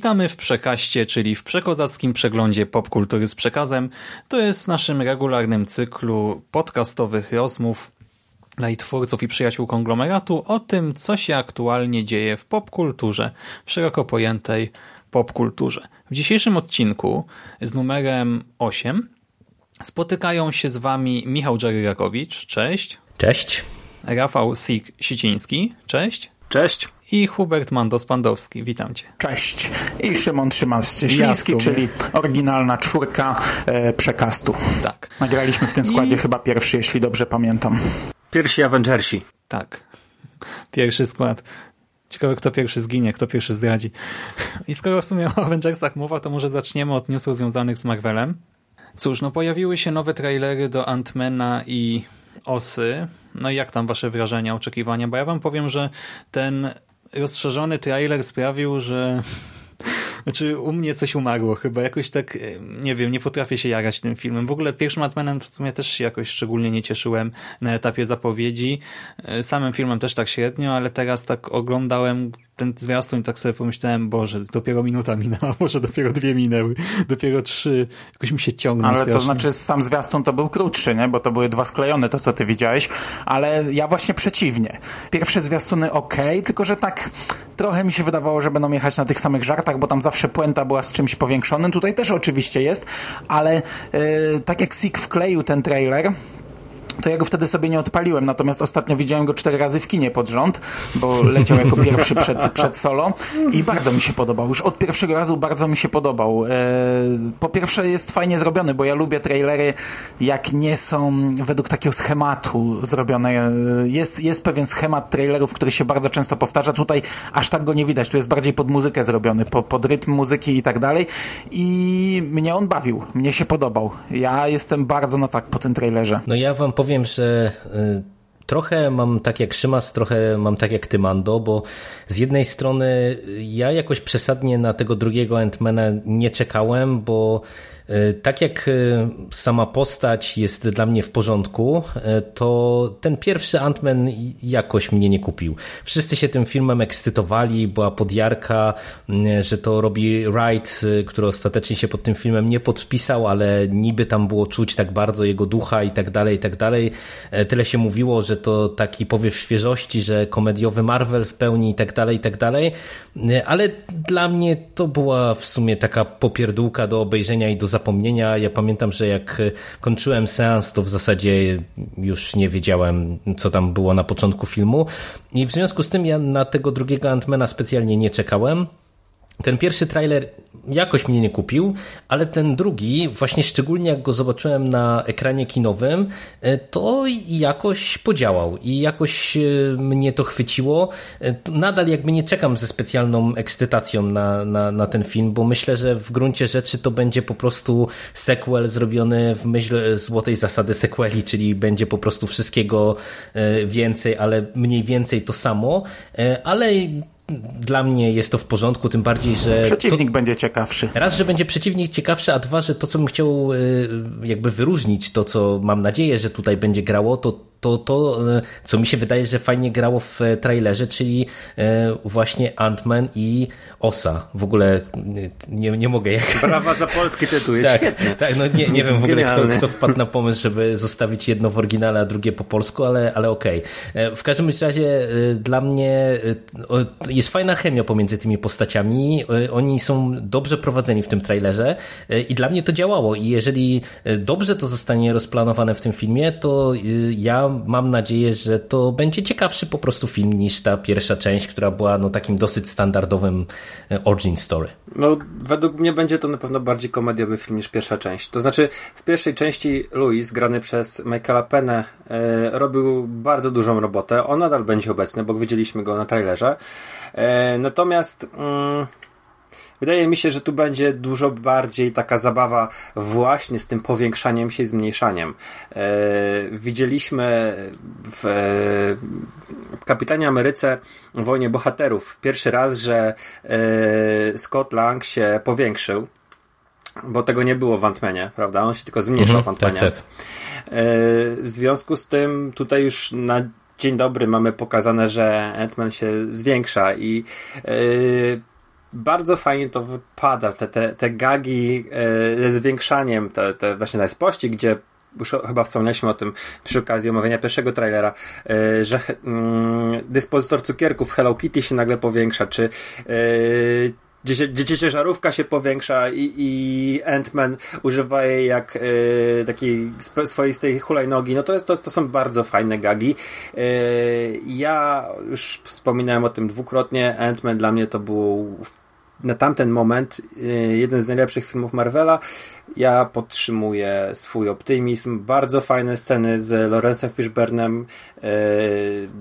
Witamy w Przekaście, czyli w przekozackim przeglądzie popkultury z przekazem. To jest w naszym regularnym cyklu podcastowych rozmów dla i twórców i przyjaciół konglomeratu o tym, co się aktualnie dzieje w popkulturze, w szeroko pojętej popkulturze. W dzisiejszym odcinku z numerem 8 spotykają się z Wami Michał Dżeryrakowicz, cześć. Cześć. Rafał Sik-Siciński, cześć. Cześć. I Hubert Mandos-Pandowski, witam Cię. Cześć. I Szymon Trzymas-Cieśliński, czyli oryginalna czwórka e, przekastu. Tak. Nagraliśmy w tym składzie I- chyba pierwszy, jeśli dobrze pamiętam. Pierwsi Avengersi. Tak. Pierwszy skład. Ciekawe, kto pierwszy zginie, kto pierwszy zdradzi. I skoro w sumie o Avengersach mowa, to może zaczniemy od newsów związanych z Marvelem. Cóż, no pojawiły się nowe trailery do Ant-Mana i Osy. No i jak tam wasze wrażenia, oczekiwania? Bo ja wam powiem, że ten rozszerzony trailer sprawił, że znaczy u mnie coś umarło chyba. Jakoś tak, e, nie wiem, nie potrafię się jarać tym filmem. W ogóle pierwszym Atmanem w sumie też się jakoś szczególnie nie cieszyłem na etapie zapowiedzi. E, Samym filmem też tak średnio, ale teraz tak oglądałem ten zwiastun i tak sobie pomyślałem, Boże, dopiero minuta minęła, może dopiero dwie minęły, dopiero trzy. Jakoś mi się ciągną Ale to strasznie. znaczy sam zwiastun to był krótszy, nie? Bo to były dwa sklejone, to co ty widziałeś. Ale ja właśnie przeciwnie. Pierwsze zwiastuny ok, tylko że tak trochę mi się wydawało, że będą jechać na tych samych żartach, bo tam zawsze puenta była z czymś powiększonym. Tutaj też oczywiście jest, ale yy, tak jak Sik wkleił ten trailer, to ja go wtedy sobie nie odpaliłem, natomiast ostatnio widziałem go cztery razy w kinie pod rząd, bo leciał jako pierwszy przed, przed solo i bardzo mi się podobał. Już od pierwszego razu bardzo mi się podobał. E, Po pierwsze jest fajnie zrobiony, bo ja lubię trailery, jak nie są według takiego schematu zrobione. E, Jest, jest pewien schemat trailerów, który się bardzo często powtarza. Tutaj aż tak go nie widać. Tu jest bardziej pod muzykę zrobiony, po, pod rytm muzyki i tak dalej. I mnie on bawił. Mnie się podobał. Ja jestem bardzo na tak po tym trailerze. No ja wam powiem, że y, trochę mam tak jak Szymas, trochę mam tak jak ty, Mando, bo z jednej strony ja jakoś przesadnie na tego drugiego Ant-Mana nie czekałem, bo tak jak y, sama postać jest dla mnie w porządku, y, to ten pierwszy Ant-Man jakoś mnie nie kupił. Wszyscy się tym filmem ekscytowali, była podjarka, że to robi Wright, który ostatecznie się pod tym filmem nie podpisał, ale niby tam było czuć tak bardzo jego ducha i tak dalej, i tak dalej. E, Tyle się mówiło, że to taki powiew świeżości, że komediowy Marvel w pełni i tak dalej, i tak dalej. E, Ale dla mnie to była w sumie taka popierdółka do obejrzenia i do zapomnienia. Ja pamiętam, że jak e, kończyłem seans, to w zasadzie już nie wiedziałem, co tam było na początku filmu. I w związku z tym ja na tego drugiego Antmana specjalnie nie czekałem. Ten pierwszy trailer jakoś mnie nie kupił, ale ten drugi, właśnie szczególnie jak go zobaczyłem na ekranie kinowym, e, to jakoś podziałał i jakoś e, mnie to chwyciło. E, Nadal jakby nie czekam ze specjalną ekscytacją na, na, na ten film, bo myślę, że w gruncie rzeczy to będzie po prostu sequel zrobiony w myśl złotej zasady sequeli, czyli będzie po prostu wszystkiego więcej, ale mniej więcej to samo, ale dla mnie jest to w porządku, tym bardziej, że. Przeciwnik będzie ciekawszy. To, raz, że będzie przeciwnik ciekawszy, a dwa, że to, co bym chciał y, jakby wyróżnić, to, co mam nadzieję, że tutaj będzie grało, to to, to y, co mi się wydaje, że fajnie grało w e, trailerze, czyli e, właśnie Ant-Man i Osa. W ogóle nie, nie mogę. Jak... Brawa za polski tytuł, jest tak, świetny. tak, no nie, nie wiem w ogóle, kto, kto wpadł na pomysł, żeby zostawić jedno w oryginale, a drugie po polsku, ale, ale okej. E, W każdym razie e, dla mnie e, jest fajna chemia pomiędzy tymi postaciami. E, Oni są dobrze prowadzeni w tym trailerze e, i dla mnie to działało. I jeżeli e, dobrze to zostanie rozplanowane w tym filmie, to e, ja mam nadzieję, że to będzie ciekawszy po prostu film niż ta pierwsza część, która była no, takim dosyć standardowym e, origin story. No, według mnie będzie to na pewno bardziej komediowy film niż pierwsza część. To znaczy, w pierwszej części Louis, grany przez Michaela Pennę, e, robił bardzo dużą robotę. On nadal będzie obecny, bo widzieliśmy go na trailerze. E, natomiast... Mm, Wydaje mi się, że tu będzie dużo bardziej taka zabawa właśnie z tym powiększaniem się i zmniejszaniem. E, widzieliśmy w, w Kapitanie Ameryce w Wojnie Bohaterów pierwszy raz, że e, Scott Lang się powiększył, bo tego nie było w Ant-Manie, prawda? On się tylko zmniejszał Mhm, w Ant-Manie. tak, tak. E, W związku z tym tutaj już na dzień dobry mamy pokazane, że Ant-Man się zwiększa i e, bardzo fajnie to wypada, te, te, te gagi e, ze zwiększaniem, te, te właśnie pościg, gdzie już chyba wspomnieliśmy o tym przy okazji omawiania pierwszego trailera, e, że mm, dyspozytor cukierków Hello Kitty się nagle powiększa, czy e, gdzie, gdzie ciężarówka się powiększa i, i Ant-Man używa jej jak e, takiej swoistej hulajnogi, no to, jest, to, to są bardzo fajne gagi. E, ja już wspominałem o tym dwukrotnie, Ant-Man dla mnie to był na tamten moment e, jeden z najlepszych filmów Marvela. Ja podtrzymuję swój optymizm. Bardzo fajne sceny z Lorenzem Fishburnem, e,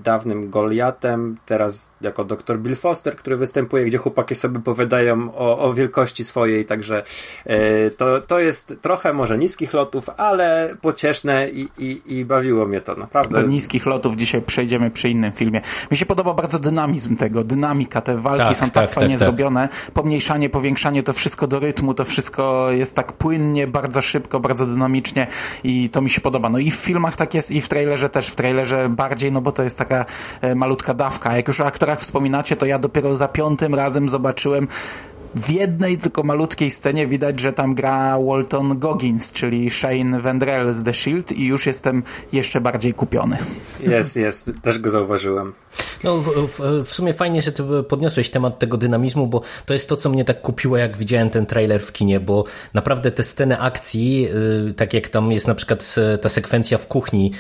dawnym Goliatem, teraz jako dr Bill Foster, który występuje, gdzie chłopaki sobie powiadają o, o wielkości swojej, także e, to, to jest trochę może niskich lotów, ale pocieszne i, i, i bawiło mnie to naprawdę. Do niskich lotów dzisiaj przejdziemy przy innym filmie. Mi się podoba bardzo dynamizm tego, dynamika, te walki Tak, są tak, tak, fajnie tak, tak. zrobione. Pomniejszanie, powiększanie, to wszystko do rytmu, to wszystko jest tak płynnie, bardzo szybko, bardzo dynamicznie i to mi się podoba. No i w filmach tak jest i w trailerze też, w trailerze bardziej, no bo to jest taka e, malutka dawka. Jak już o aktorach wspominacie, to ja dopiero za piątym razem zobaczyłem w jednej tylko malutkiej scenie widać, że tam gra Walton Goggins, czyli Shane Vendrell z The Shield i już jestem jeszcze bardziej kupiony. Jest, jest, też go zauważyłem. No, w, w, w sumie fajnie, że ty podniosłeś temat tego dynamizmu, bo to jest to, co mnie tak kupiło, jak widziałem ten trailer w kinie, bo naprawdę te sceny akcji, y, tak jak tam jest na przykład e, ta sekwencja w kuchni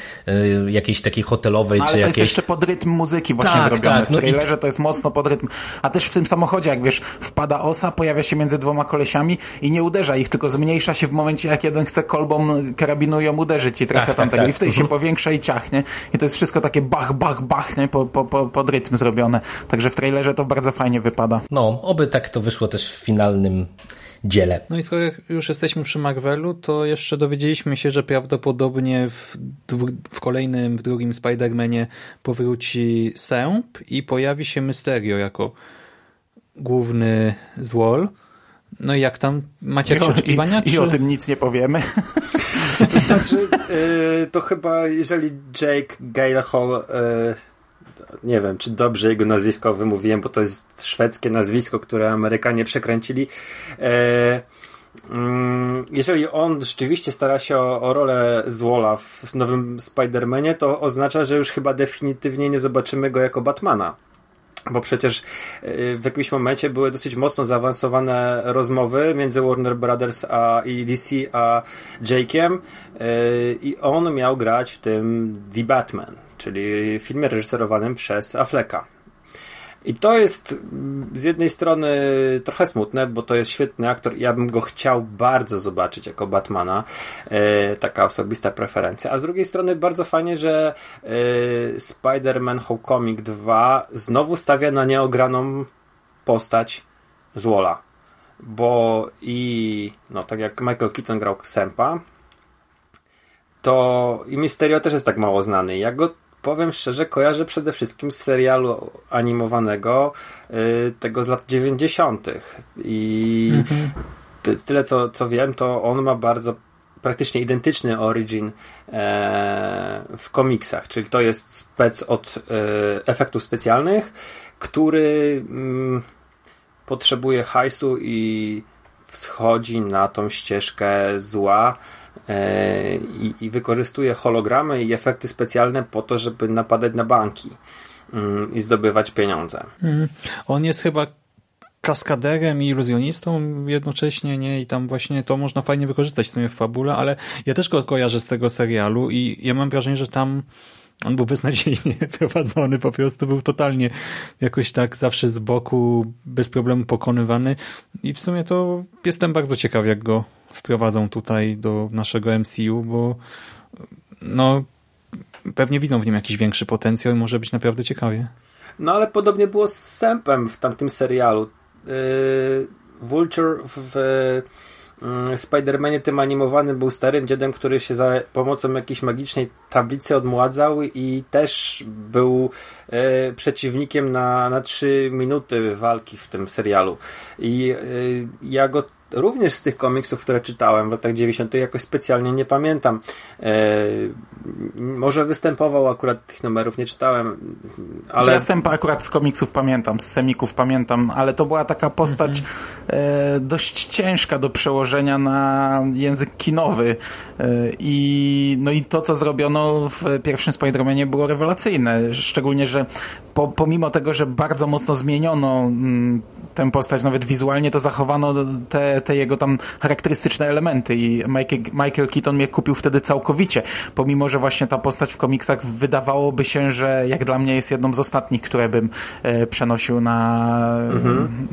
y, jakiejś takiej hotelowej, No, ale czy to jest jakiejś... jeszcze pod rytm muzyki właśnie Tak, zrobione. tak, w no i- trailerze to jest mocno pod rytm. A też w tym samochodzie, jak wiesz, wpada pojawia się między dwoma kolesiami i nie uderza ich, tylko zmniejsza się w momencie, jak jeden chce kolbą karabinu ją uderzyć i trafia Tak, tak, tamtego. tak. I wtedy się powiększa i ciachnie. I to jest wszystko takie bach, bach, bach, nie? Po, po, po, pod rytm zrobione. Także w trailerze to bardzo fajnie wypada. No, oby tak to wyszło też w finalnym dziele. No i skoro już jesteśmy przy Marvelu, to jeszcze dowiedzieliśmy się, że prawdopodobnie w, dwu- w kolejnym, w drugim Spider-Manie powróci Sęp i pojawi się Mysterio jako główny złol. No i jak tam? Macie jakieś oczekiwania? I, I czy- o tym nic nie powiemy. Znaczy, y, to chyba jeżeli Jake Gyllenhaal, y, nie wiem, czy dobrze jego nazwisko wymówiłem, bo to jest szwedzkie nazwisko, które Amerykanie przekręcili. Mm, jeżeli on rzeczywiście stara się o, o rolę Złola w nowym Spider-Manie, to oznacza, że już chyba definitywnie nie zobaczymy go jako Batmana. Bo przecież y, w jakimś momencie były dosyć mocno zaawansowane rozmowy między Warner Brothers a, i DC a Jake'iem y, i on miał grać w tym The Batman, czyli filmie reżyserowanym przez Afflecka. I to jest mm, z jednej strony trochę smutne, bo to jest świetny aktor i ja bym go chciał bardzo zobaczyć jako Batmana. E, taka osobista preferencja. A z drugiej strony bardzo fajnie, że e, Spider-Man Homecoming 2 znowu stawia na nieograną postać Złola. Bo i no tak jak Michael Keaton grał Sempa, to i Mysterio też jest tak mało znany. Ja go powiem szczerze, kojarzę przede wszystkim z serialu animowanego y, tego z lat 90. I ty, tyle co, co wiem, to on ma bardzo praktycznie identyczny origin e, w komiksach, czyli to jest spec od e, efektów specjalnych, który mm, potrzebuje hajsu i wschodzi na tą ścieżkę zła i, i wykorzystuje hologramy i efekty specjalne po to, żeby napadać na banki mm, i zdobywać pieniądze. Mhm. On jest chyba kaskaderem i iluzjonistą jednocześnie, nie? I tam właśnie to można fajnie wykorzystać w sumie w fabule, ale ja też go kojarzę z tego serialu i ja mam wrażenie, że tam on był beznadziejnie prowadzony, po prostu był totalnie jakoś tak zawsze z boku, bez problemu pokonywany i w sumie to jestem bardzo ciekaw, jak go wprowadzą tutaj do naszego MCU, bo no pewnie widzą w nim jakiś większy potencjał i może być naprawdę ciekawie. No ale podobnie było z Sempem w tamtym serialu. Yy, Vulture w yy, Spider-Manie tym animowanym był starym dziadem, który się za pomocą jakiejś magicznej tablicy odmładzał i też był yy, przeciwnikiem na, na 3 minuty walki w tym serialu. I yy, ja go również z tych komiksów, które czytałem w latach 90. jakoś specjalnie nie pamiętam. E, może występował akurat tych numerów, nie czytałem, ale... Ja Sempa akurat z komiksów pamiętam, z semików pamiętam, ale to była taka postać mhm. e, dość ciężka do przełożenia na język kinowy e, i no i to, co zrobiono w pierwszym Spider-Manie było rewelacyjne, szczególnie, że po, pomimo tego, że bardzo mocno zmieniono mm, tę postać nawet wizualnie, to zachowano te, te jego tam charakterystyczne elementy i Michael, Michael Keaton mnie kupił wtedy całkowicie, pomimo, że właśnie ta postać w komiksach wydawałoby się, że jak dla mnie jest jedną z ostatnich, które bym e, przenosił na... Mhm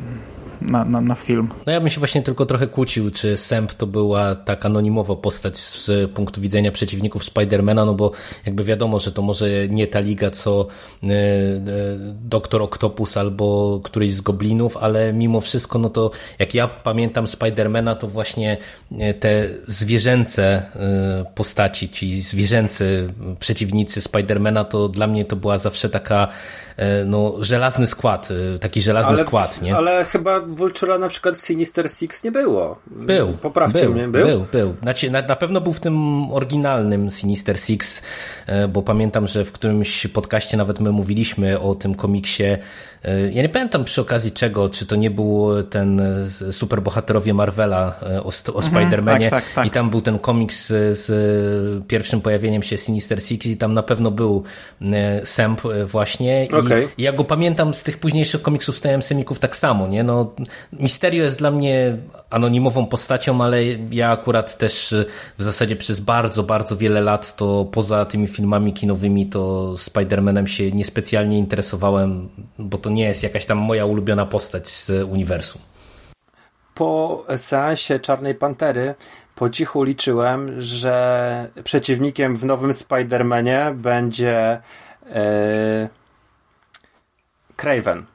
na, na, na, film. No ja bym się właśnie tylko trochę kłócił, czy Sęp to była tak anonimowa postać z punktu widzenia przeciwników Spidermana, no bo jakby wiadomo, że to może nie ta liga, co y, y, Doktor Octopus albo któryś z Goblinów, ale mimo wszystko, no to jak ja pamiętam Spidermana, to właśnie e, te zwierzęce y, postaci, ci zwierzęcy przeciwnicy Spidermana, to dla mnie to była zawsze taka no, żelazny skład, taki żelazny ale skład, nie? Ale chyba Vulture'a na przykład w Sinister Six nie było. Był. Poprawcie był, mnie, był? Był, był. Znaczy, na, na pewno był w tym oryginalnym Sinister Six, e, bo pamiętam, że w którymś podcaście nawet my mówiliśmy o tym komiksie E, ja nie pamiętam przy okazji czego, czy to nie był ten e, superbohaterowie Marvela e, o, o mhm, Spider-Manie tak, tak, tak. i tam był ten komiks z pierwszym pojawieniem się Sinister Six i tam na pewno był Semp właśnie okay. i ja go pamiętam z tych późniejszych komiksów z Semików tak samo, nie? No, Misterio jest dla mnie anonimową postacią, ale ja akurat też w zasadzie przez bardzo, bardzo wiele lat to poza tymi filmami kinowymi to Spider-Manem się niespecjalnie interesowałem, bo to nie jest jakaś tam moja ulubiona postać z uniwersum. Po seansie Czarnej Pantery po cichu liczyłem, że przeciwnikiem w nowym Spider-Manie będzie yy, Craven.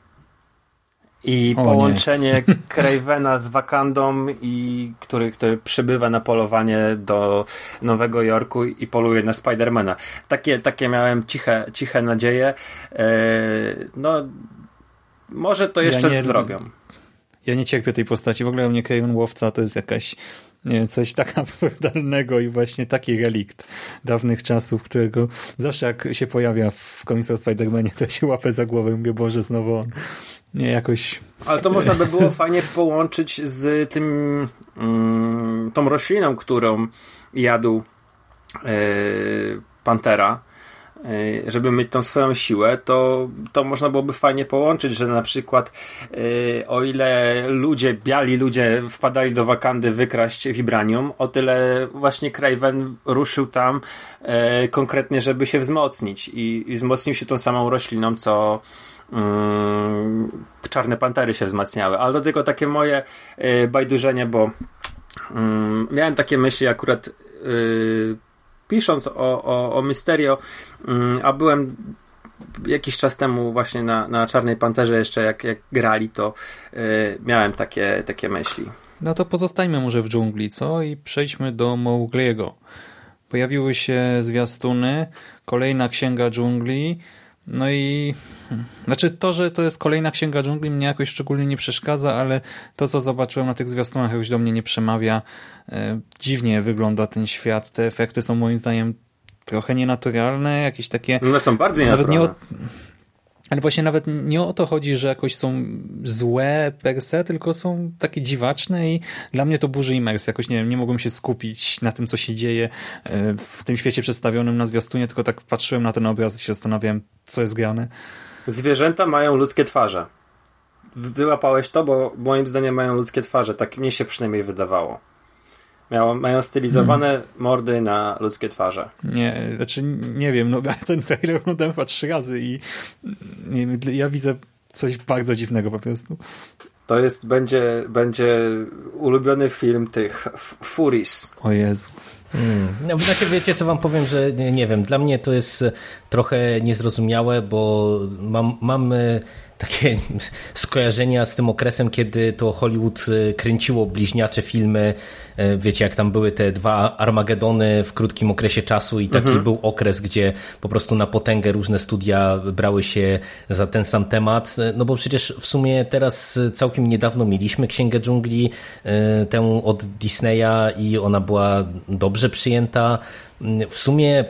I o, połączenie Cravena z Wakandą, i, który, który przybywa na polowanie do Nowego Jorku i poluje na Spidermana. Takie, takie miałem ciche, ciche nadzieje. Yy, no, może to jeszcze ja nie, zrobią. Ja nie cierpię tej postaci. W ogóle mnie Craven Łowca to jest jakaś nie wiem, coś tak absurdalnego i właśnie taki relikt dawnych czasów, którego zawsze jak się pojawia w o Spider-Manie, to się łapę za głowę i mówię, Boże, znowu on. Nie, jakoś... Ale to można by było fajnie połączyć z tym mm, tą rośliną, którą jadł yy, Pantera żeby mieć tą swoją siłę, to, to można byłoby fajnie połączyć, że na przykład y, o ile ludzie, biali ludzie wpadali do Wakandy wykraść Vibranium, o tyle właśnie Craven ruszył tam y, konkretnie, żeby się wzmocnić i, i wzmocnił się tą samą rośliną, co mm, czarne pantery się wzmacniały. Ale to tylko takie moje bajdurzenie, bo mm, miałem takie myśli akurat pisząc o, o, o Mysterio, a byłem jakiś czas temu właśnie na, na Czarnej Panterze jeszcze jak, jak grali, to yy, miałem takie, takie myśli. No to pozostańmy może w dżungli, co? I przejdźmy do Mowgliego. Pojawiły się zwiastuny, kolejna księga dżungli, no i znaczy to, że to jest kolejna księga dżungli mnie jakoś szczególnie nie przeszkadza, ale to, co zobaczyłem na tych zwiastunach jakoś do mnie nie przemawia. E, dziwnie wygląda ten świat. Te efekty są moim zdaniem trochę nienaturalne, jakieś takie... One są bardzo nienaturalne. Ale właśnie nawet nie o to chodzi, że jakoś są złe per se, tylko są takie dziwaczne i dla mnie to burzy imersję. Jakoś nie wiem, nie mogłem się skupić na tym, co się dzieje e, w tym świecie przedstawionym na zwiastunie, tylko tak patrzyłem na ten obraz i się zastanawiałem, co jest grane. Zwierzęta mają ludzkie twarze. Wyłapałeś to, bo moim zdaniem mają ludzkie twarze. Tak mnie się przynajmniej wydawało. Miało, mają stylizowane hmm. mordy na ludzkie twarze. Nie, znaczy nie wiem, no ten trailer oglądałem chyba trzy razy i nie ja widzę coś bardzo dziwnego po prostu. To jest, będzie, będzie ulubiony film tych Furis. O Jezu. Hmm. No, znaczy, wiecie, co wam powiem, że nie, nie, wiem, dla mnie to jest trochę niezrozumiałe, bo mam, mam takie skojarzenia z tym okresem, kiedy to Hollywood e, kręciło bliźniacze filmy. E, wiecie, jak tam były te dwa Armagedony w krótkim okresie czasu i taki mhm. był okres, gdzie po prostu na potęgę różne studia brały się za ten sam temat. E, no bo przecież w sumie teraz całkiem niedawno mieliśmy Księgę Dżungli, tę od Disneya i ona była dobrze przyjęta. W sumie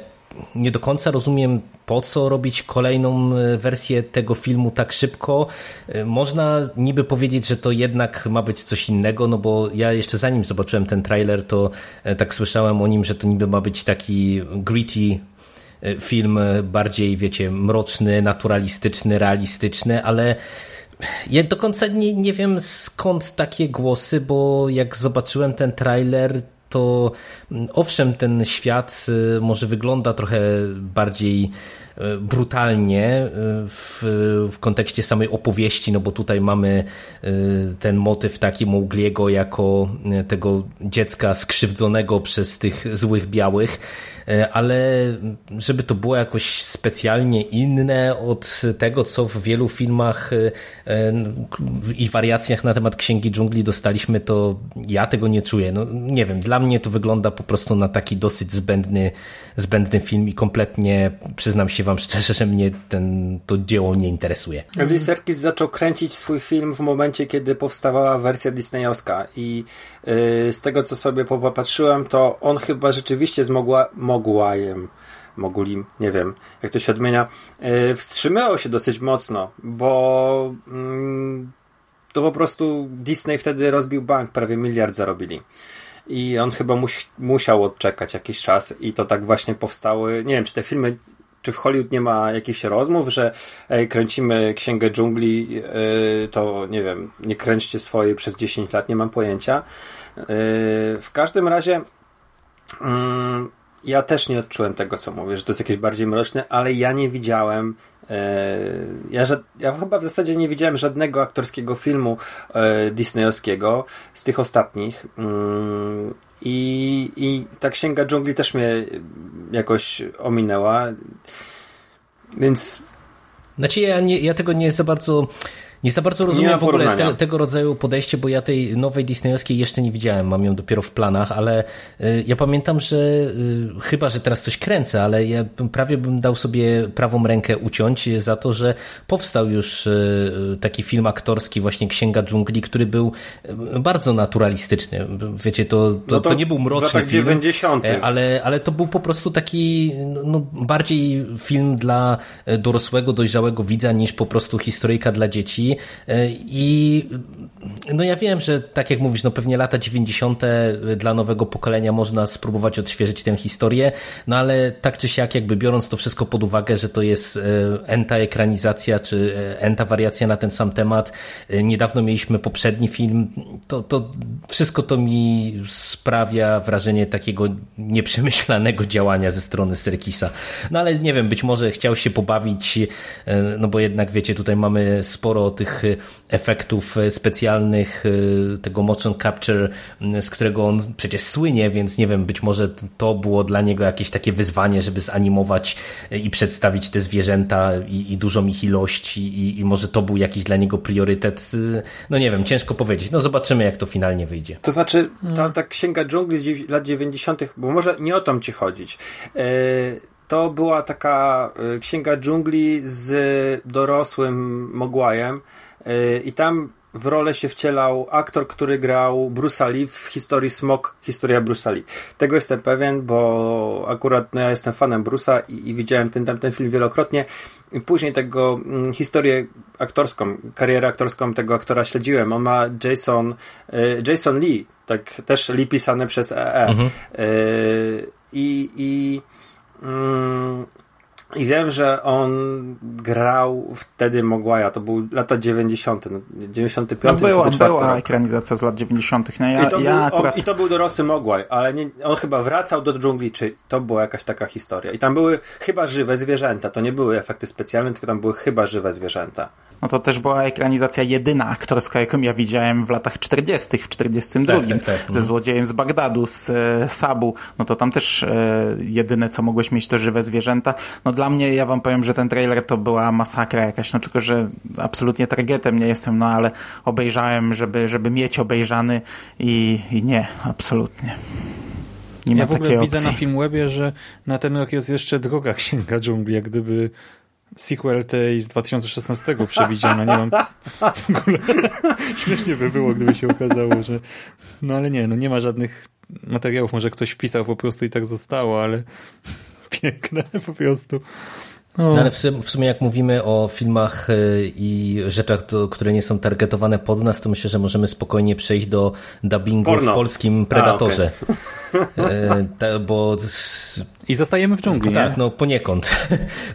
nie do końca rozumiem, po co robić kolejną e, wersję tego filmu tak szybko. E, można niby powiedzieć, że to jednak ma być coś innego, no bo ja jeszcze zanim zobaczyłem ten trailer, to e, tak słyszałem o nim, że to niby ma być taki gritty film, bardziej, wiecie, mroczny, naturalistyczny, realistyczny, ale ja do końca nie, nie wiem skąd takie głosy, bo jak zobaczyłem ten trailer, to mm, owszem, ten świat y, może wygląda trochę bardziej y, brutalnie y, w, w kontekście samej opowieści, no bo tutaj mamy ten motyw taki Mowgliego jako tego dziecka skrzywdzonego przez tych złych białych, ale żeby to było jakoś specjalnie inne od tego, co w wielu filmach e, e, i wariacjach na temat Księgi Dżungli dostaliśmy, to ja tego nie czuję. No, nie wiem, dla mnie to wygląda po prostu na taki dosyć zbędny, zbędny film i kompletnie, przyznam się wam szczerze, że mnie ten, to dzieło nie interesuje. Andy Serkis zaczął kręcić swój film w momencie, kiedy powstawała wersja disneyowska i yy, z tego, co sobie popatrzyłem, to on chyba rzeczywiście z Mogła, Mogłajem Mogulim, nie wiem jak to się odmienia, yy, wstrzymywał się dosyć mocno, bo yy, to po prostu Disney wtedy rozbił bank, prawie miliard zarobili i on chyba muś, musiał odczekać jakiś czas i to tak właśnie powstały, nie wiem czy te filmy czy w Hollywood nie ma jakichś rozmów, że ej, kręcimy Księgę Dżungli, yy, to nie wiem, nie kręćcie swojej przez 10 lat, nie mam pojęcia. Yy, w każdym razie yy, ja też nie odczułem tego, co mówię, że to jest jakieś bardziej mroczne, ale ja nie widziałem yy, ja, ja chyba w zasadzie nie widziałem żadnego aktorskiego filmu yy, disneyowskiego z tych ostatnich. Yy, i, I ta księga dżungli też mnie jakoś ominęła. Więc. Znaczy, ja, nie, ja tego nie za bardzo nie za bardzo rozumiem w ogóle te, tego rodzaju podejście, bo ja tej nowej disneyowskiej jeszcze nie widziałem, mam ją dopiero w planach, ale y, ja pamiętam, że y, chyba, że teraz coś kręcę, ale ja prawie bym dał sobie prawą rękę uciąć za to, że powstał już y, taki film aktorski, właśnie Księga Dżungli, który był bardzo naturalistyczny. Wiecie, to, to, no to, to nie był mroczny film, 90. E, ale, ale to był po prostu taki no, bardziej film dla dorosłego, dojrzałego widza niż po prostu historyjka dla dzieci E, I no ja wiem, że tak jak mówisz, no pewnie lata 90. dla nowego pokolenia można spróbować odświeżyć tę historię, no ale tak czy siak, jakby biorąc to wszystko pod uwagę, że to jest e, enta ekranizacja, czy e, enta wariacja na ten sam temat. Niedawno mieliśmy poprzedni film, to, to wszystko to mi sprawia wrażenie takiego nieprzemyślanego działania ze strony Serkisa. No ale nie wiem, być może chciał się pobawić, no bo jednak wiecie, tutaj mamy sporo tych efektów specjalnych, y, tego motion capture, y, z którego on przecież słynie, więc nie wiem, być może to było dla niego jakieś takie wyzwanie, żeby zanimować i przedstawić te zwierzęta i, i dużą ich ilość i, i może to był jakiś dla niego priorytet. Y, no nie wiem, ciężko powiedzieć. No zobaczymy, jak to finalnie wyjdzie. To znaczy, ta, ta księga dżungli z lat 90., bo może nie o to ci chodzić. Yy to była taka księga dżungli z dorosłym Mogłajem i tam w rolę się wcielał aktor, który grał Bruce'a Lee w historii Smok, historia Bruce'a Lee. Tego jestem pewien, bo akurat no, ja jestem fanem Bruce'a i, i widziałem ten, ten, ten film wielokrotnie. I później tego mm, historię aktorską, karierę aktorską tego aktora śledziłem. On ma Jason, y, Jason Lee, tak też Lee pisane przez EE. E. Mhm. Y, I, i mm, I wiem, że on grał wtedy Mogłaja, to był lata 90., no, 95, No była, 94 była rok. ekranizacja z lat 90. No ja, I to, ja był, akurat... on, I to był dorosły Mogłaj, ale nie, on chyba wracał do dżungli, czy to była jakaś taka historia. I tam były chyba żywe zwierzęta, to nie były efekty specjalne, tylko tam były chyba żywe zwierzęta. No to też była ekranizacja jedyna aktorska, jaką ja widziałem w latach 40., w 42. Tak, tak, tak. Ze Mhm. Złodziejem z Bagdadu, z e, Sabu. No to tam też e, jedyne, co mogłeś mieć, to żywe zwierzęta. No dla mnie, ja wam powiem, że ten trailer to była masakra jakaś, no tylko, że absolutnie targetem nie jestem, no ale obejrzałem, żeby, żeby mieć obejrzany i, i nie, absolutnie. Nie ma ja w ogóle opcji. widzę na Filmwebie, że na ten rok jest jeszcze druga Księga Dżungli, jak gdyby sequel tej z 2016 przewidziano. Nie mam w ogóle... Śmiesznie by było, gdyby się okazało, że... No ale nie, no nie ma żadnych materiałów. Może ktoś wpisał po prostu i tak zostało, ale piękne po prostu. No ale w sum- w sumie jak mówimy o filmach y, i rzeczach, do, które nie są targetowane pod nas, to myślę, że możemy spokojnie przejść do dubbingu Porno. w polskim Predatorze. E, ta, bo I zostajemy w dżungli, tak, nie? no poniekąd.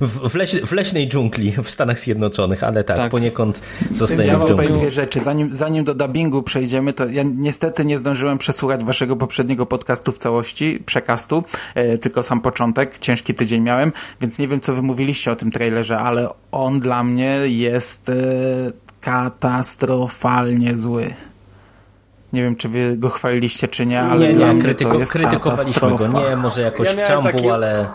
W, w, leś, w leśnej dżungli w Stanach Zjednoczonych, ale tak, Tak. poniekąd Ja zostajemy w wam powiem dżungli. dwie rzeczy. Zanim, zanim do dubbingu przejdziemy, to ja niestety nie zdążyłem przesłuchać waszego poprzedniego podcastu w całości, przekastu, e, tylko sam początek. Ciężki tydzień miałem, więc nie wiem, co wy mówiliście o tym trailerze, ale on dla mnie jest e, katastrofalnie zły. Nie wiem, czy wy go chwaliliście, czy nie, ale Nie, dla nie, mnie krytyko, to jest krytykowaliśmy go. Nie, może jakoś Ja w czambu, taki- ale,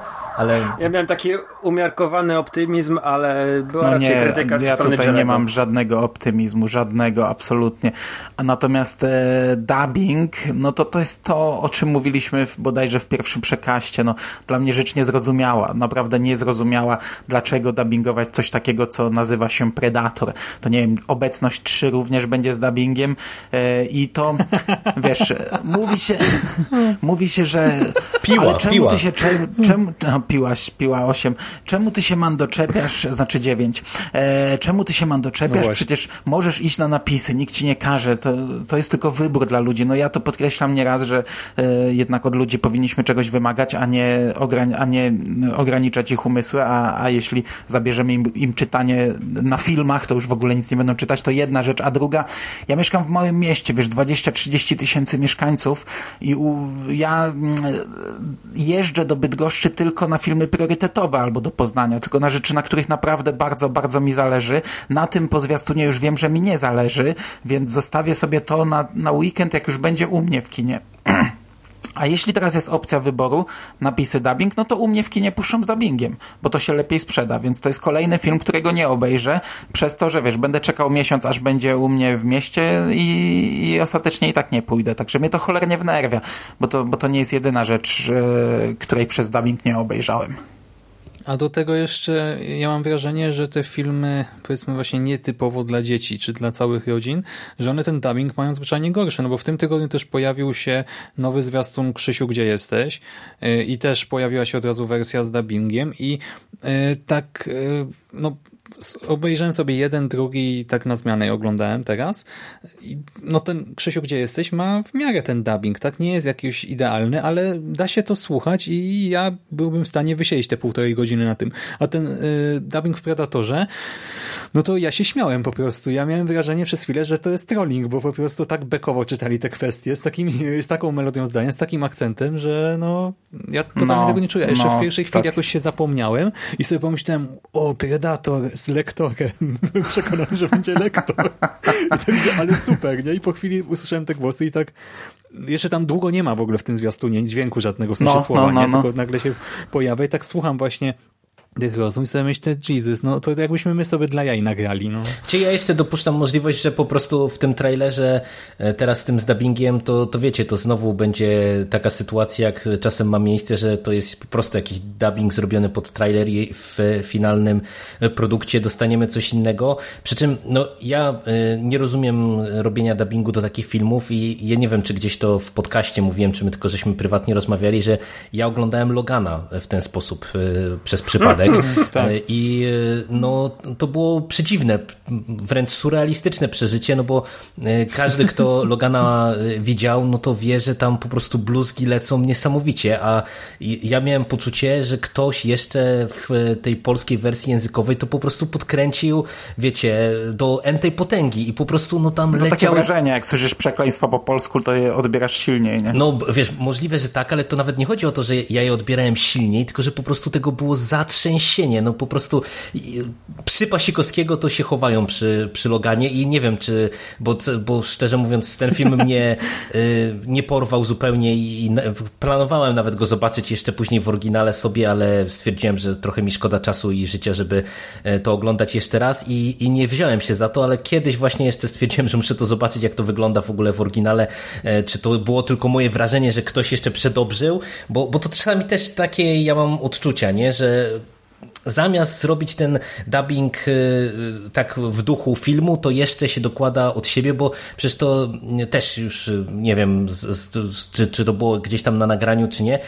ale Ja miałem taki umiarkowany optymizm, ale była No raczej nie, krytyka ja strony tutaj nie mam żadnego optymizmu, żadnego absolutnie. A natomiast e, dubbing, no to to jest to, o czym mówiliśmy w, bodajże w pierwszym przekaście. No, dla mnie rzecz niezrozumiała, naprawdę niezrozumiała, dlaczego dubbingować coś takiego, co nazywa się Predator. To nie wiem, obecność 3 również będzie z dubbingiem e, i to, wiesz, mówi się, mówi się, że Piła, ale czemu piła. ty się czemu, czemu no, piła, piła 8. Czemu ty się man doczepiasz, znaczy 9. E, czemu ty się man No. Przecież możesz iść na napisy, nikt ci nie każe. To, to jest tylko wybór dla ludzi. No ja to podkreślam nieraz, że e, jednak od ludzi powinniśmy czegoś wymagać, a nie, ograń, a nie ograniczać ich umysły, a, a jeśli zabierzemy im, im czytanie na filmach, to już w ogóle nic nie będą czytać, to jedna rzecz, a druga, ja mieszkam w małym mieście, wiesz, 20-30 tysięcy mieszkańców i u, ja mm, jeżdżę do Bydgoszczy tylko na filmy priorytetowe albo do Poznania, tylko na rzeczy, na których naprawdę bardzo, bardzo mi zależy. Na tym po zwiastunie już wiem, że mi nie zależy, więc zostawię sobie to na, na weekend, jak już będzie u mnie w kinie. A jeśli teraz jest opcja wyboru napisy dubbing, no to u mnie w kinie puszczą z dubbingiem, bo to się lepiej sprzeda, więc to jest kolejny film, którego nie obejrzę, przez to, że wiesz, będę czekał miesiąc, aż będzie u mnie w mieście i, i ostatecznie i tak nie pójdę. Także mnie to cholernie wnerwia, bo to, bo to nie jest jedyna rzecz, e, której przez dubbing nie obejrzałem. A do tego jeszcze ja mam wrażenie, że te filmy, powiedzmy właśnie nietypowo dla dzieci, czy dla całych rodzin, że one ten dubbing mają zwyczajnie gorszy, no bo w tym tygodniu też pojawił się nowy zwiastun Krzysiu, gdzie jesteś? Yy, i też pojawiła się od razu wersja z dubbingiem i yy, tak, yy, no obejrzałem sobie jeden, drugi tak na zmianę oglądałem teraz. No ten Krzysiu, gdzie jesteś, ma w miarę ten dubbing, tak? Nie jest jakiś idealny, ale da się to słuchać i ja byłbym w stanie wysiedzieć te półtorej godziny na tym. A ten y, dubbing w Predatorze, no to ja się śmiałem po prostu. Ja miałem wrażenie przez chwilę, że to jest trolling, bo po prostu tak bekowo czytali te kwestie, z, takimi, z taką melodią zdania, z takim akcentem, że no ja totalnie No, tego nie czuję. Jeszcze no, w pierwszej chwili tak. jakoś się zapomniałem i sobie pomyślałem, o, Predator z lektorem. Przekonany, że będzie lektor. Tak, ale super, nie? I po chwili usłyszałem te głosy i tak jeszcze tam długo nie ma w ogóle w tym zwiastunie dźwięku żadnego, w sensie No, słowa, no, no, nie? no. Tylko nagle się pojawia i tak słucham właśnie tych rozmów i sobie myślę, Jesus, no to jakbyśmy my sobie dla jaj nagrali, no. Czy ja jeszcze dopuszczam możliwość, że po prostu w tym trailerze e, teraz z tym z dubbingiem, to, to wiecie, to znowu będzie taka sytuacja, jak czasem ma miejsce, że to jest po prostu jakiś dubbing zrobiony pod trailer i w finalnym produkcie dostaniemy coś innego. Przy czym no, ja e, nie rozumiem robienia dubbingu do takich filmów i ja nie wiem, czy gdzieś to w podcaście mówiłem, czy my tylko żeśmy prywatnie rozmawiali, że ja oglądałem Logana w ten sposób e, przez przypadek. Przypadek. tak. I no, to było przedziwne, wręcz surrealistyczne przeżycie, no bo każdy, kto Logana widział, no to wie, że tam po prostu bluzgi lecą niesamowicie, a ja miałem poczucie, że ktoś jeszcze w tej polskiej wersji językowej to po prostu podkręcił, wiecie, do entej potęgi i po prostu no tam no leciały... takie wrażenie, jak słyszysz przekleństwo po polsku, to je odbierasz silniej, nie? No wiesz, możliwe, że tak, ale to nawet nie chodzi o to, że ja je odbierałem silniej, tylko że po prostu tego było zatrzęsienie, no po prostu psy Pasikowskiego to się chowają przy, przy Loganie i nie wiem, czy, bo, bo szczerze mówiąc ten film mnie y, nie porwał zupełnie i, i planowałem nawet go zobaczyć jeszcze później w oryginale sobie, ale stwierdziłem, że trochę mi szkoda czasu i życia, żeby e, to oglądać jeszcze raz i, i nie wziąłem się za to, ale kiedyś właśnie jeszcze stwierdziłem, że muszę to zobaczyć, jak to wygląda w ogóle w oryginale, e, czy to było tylko moje wrażenie, że ktoś jeszcze przedobrzył, bo, bo to czasami też takie ja mam odczucia, nie, że zamiast zrobić ten dubbing y, tak w duchu filmu, to jeszcze się dokłada od siebie, bo przecież to też już nie wiem, czy, czy to było gdzieś tam na nagraniu, czy nie, y,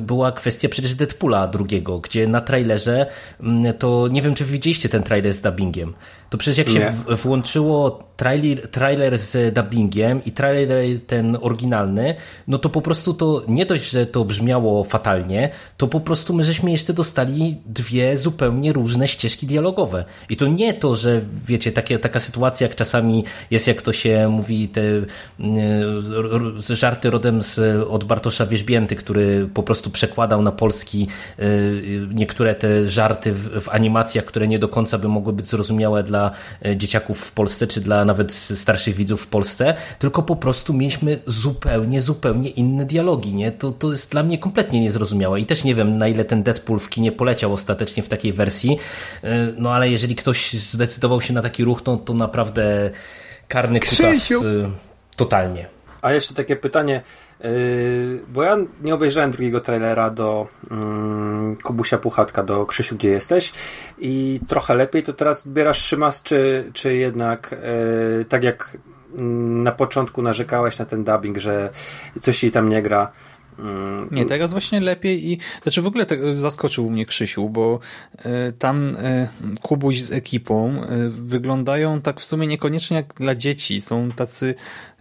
była kwestia przecież Deadpoola drugiego, gdzie na trailerze mm, to nie wiem, czy widzieliście ten trailer z dubbingiem. To przecież jak się w, włączyło trailer, trailer z dubbingiem i trailer ten oryginalny, no to po prostu to nie dość, że to brzmiało fatalnie, to po prostu my żeśmy jeszcze dostali dwie zupełnie różne ścieżki dialogowe. I to nie to, że wiecie, takie, taka sytuacja, jak czasami jest, jak to się mówi, te y, żarty rodem z, od Bartosza Wierzbięty, który po prostu przekładał na polski y, niektóre te żarty w, w animacjach, które nie do końca by mogły być zrozumiałe dla dla e, dzieciaków w Polsce, czy dla nawet starszych widzów w Polsce, tylko po prostu mieliśmy zupełnie, zupełnie inne dialogi, nie? To, to jest dla mnie kompletnie niezrozumiałe i też nie wiem, na ile ten Deadpool w kinie poleciał ostatecznie w takiej wersji, e, no ale jeżeli ktoś zdecydował się na taki ruch, to, to naprawdę karny kutas e, totalnie. A jeszcze takie pytanie, bo ja nie obejrzałem drugiego trailera do um, Kubusia Puchatka, do Krzysiu, gdzie jesteś i trochę lepiej to teraz bierasz Szymas, czy, czy jednak yy, tak jak mm, na początku narzekałeś na ten dubbing, że coś jej tam nie gra, Mm, nie, teraz właśnie lepiej i znaczy w ogóle zaskoczył mnie Krzysiu, bo y, tam y, Kubuś z ekipą y, wyglądają tak w sumie niekoniecznie jak dla dzieci. Są tacy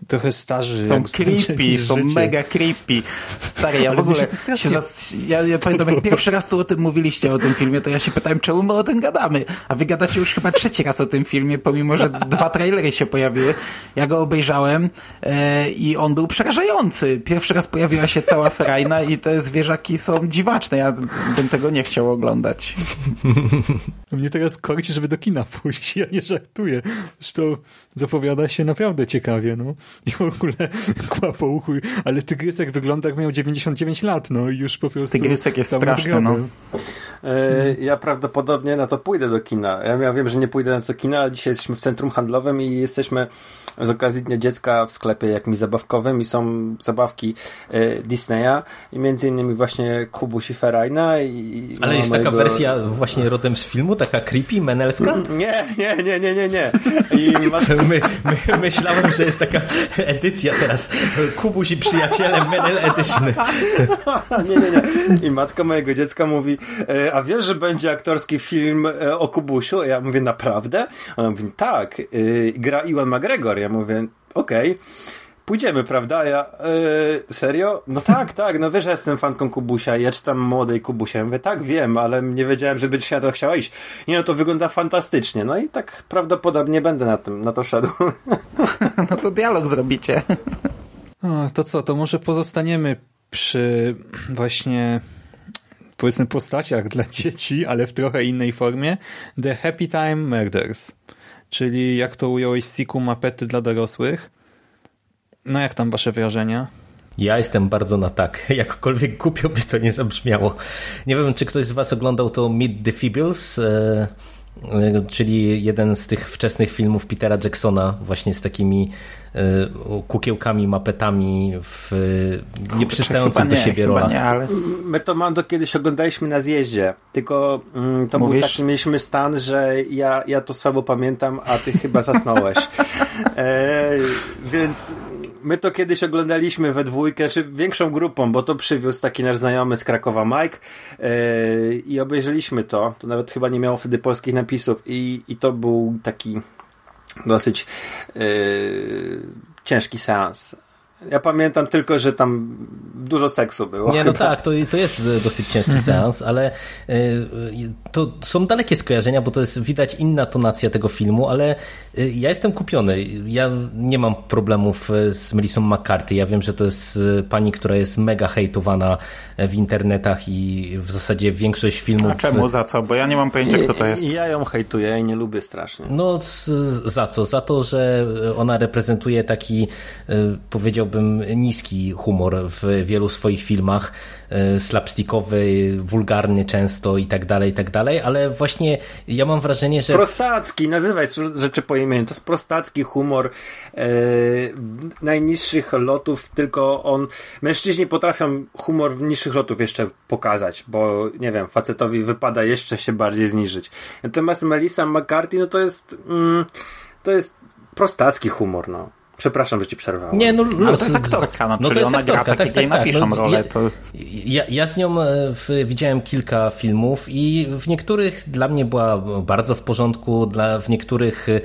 trochę starzy. Są creepy, są życie. mega creepy. Stary, ja w ogóle się zas... ja, ja pamiętam, jak pierwszy raz tu o tym mówiliście, o tym filmie, to ja się pytałem, czemu my o tym gadamy? A wy gadacie już chyba trzeci raz o tym filmie, pomimo, że dwa trailery się pojawiły. Ja go obejrzałem e, i on był przerażający. Pierwszy raz pojawiła się cała ferajna i te zwierzaki są dziwaczne. Ja bym tego nie chciał oglądać. Mnie teraz korci, żeby do kina pójść. Ja nie żartuję. Zresztą zapowiada się naprawdę ciekawie, no. I w ogóle kła po uchu, ale Tygrysek wygląda jak miał 99 lat, no i już po prostu... Tygrysek jest straszny, no. E, ja prawdopodobnie na to pójdę do kina. Ja, ja wiem, że nie pójdę na to kina, ale dzisiaj jesteśmy w centrum handlowym i jesteśmy z okazji Dnia Dziecka w sklepie jakimś zabawkowym i są zabawki e, Disneya i między innymi właśnie Kubusi Ferajna i... Ale jest mojego... taka wersja właśnie rodem z filmu, taka creepy, menelska? Nie, nie, nie, nie, nie, nie. I my, my, myślałem, że jest taka edycja teraz. Kubuś i przyjaciele Menel Edition. nie, nie, nie. I matka mojego dziecka mówi, e, a wiesz, że będzie aktorski film e, o Kubusiu? Ja mówię, naprawdę? Ona mówi, tak. Gra Iwan McGregor. Ja mówię, okej. Okay pójdziemy, prawda? Ja, yy, serio? No tak, tak, no wiesz, że jestem fanką Kubusia ja czytam młodej Kubusia. Ja mówię, tak, wiem, ale nie wiedziałem, że będziesz na to chciała iść. Nie, no to wygląda fantastycznie. No i tak prawdopodobnie będę na, tym, na to szedł. no to dialog zrobicie. O, to co, to może pozostaniemy przy właśnie powiedzmy postaciach dla dzieci, ale w trochę innej formie. The Happy Time Murders. Czyli jak to ująłeś Siku mapety dla dorosłych no jak tam wasze wrażenia? Ja jestem bardzo na tak. Jakkolwiek głupio by to nie zabrzmiało. Nie wiem, czy ktoś z was oglądał to Meet the Feebles, e, e, czyli jeden z tych wczesnych filmów Petera Jacksona, właśnie z takimi e, kukiełkami, mapetami w nieprzystających do siebie rolach. Nie, ale... My to Mando kiedyś oglądaliśmy na zjeździe, tylko mm, to Mówisz? był taki mieliśmy stan, że ja, ja to słabo pamiętam, a ty chyba zasnąłeś. e, więc my to kiedyś oglądaliśmy we dwójkę, czy większą grupą, bo to przywiózł taki nasz znajomy z Krakowa Mike yy, i obejrzeliśmy to. To nawet chyba nie miało wtedy polskich napisów i, i to był taki dosyć yy, ciężki seans. Ja pamiętam tylko, że tam dużo seksu było. Nie, no chyba. tak, to, to jest dosyć ciężki mhm. seans, ale y, to są dalekie skojarzenia, bo to jest widać inna tonacja tego filmu, ale y, ja jestem kupiony. Ja nie mam problemów y, z Melissą McCarthy. Ja wiem, że to jest pani, która jest mega hejtowana w internetach i w zasadzie większość filmów... A czemu? Za co? Bo ja nie mam pojęcia, kto to jest. Ja ją hejtuję i nie lubię strasznie. No, za co? Za to, że ona reprezentuje taki, powiedziałbym, powiedziałbym, niski humor w wielu swoich filmach, e, slapstickowy, wulgarny często i tak dalej, i tak dalej, ale właśnie ja mam wrażenie, że... Prostacki, nazywaj rzeczy po imieniu, to jest prostacki humor e, najniższych lotów, tylko on, mężczyźni potrafią humor niższych lotów jeszcze pokazać, bo nie wiem, facetowi wypada jeszcze się bardziej zniżyć. Natomiast Melissa McCarthy, no to jest, mm, to jest prostacki humor, no. Przepraszam, że ci przerwałem. Nie, no, no Ale to jest aktorka, no, no to jest ona aktorka, gra tak, tak, tak, napiszą no, rolę. To... Ja, ja z nią e, w, widziałem kilka filmów i w niektórych dla mnie była bardzo w porządku, dla, w niektórych e,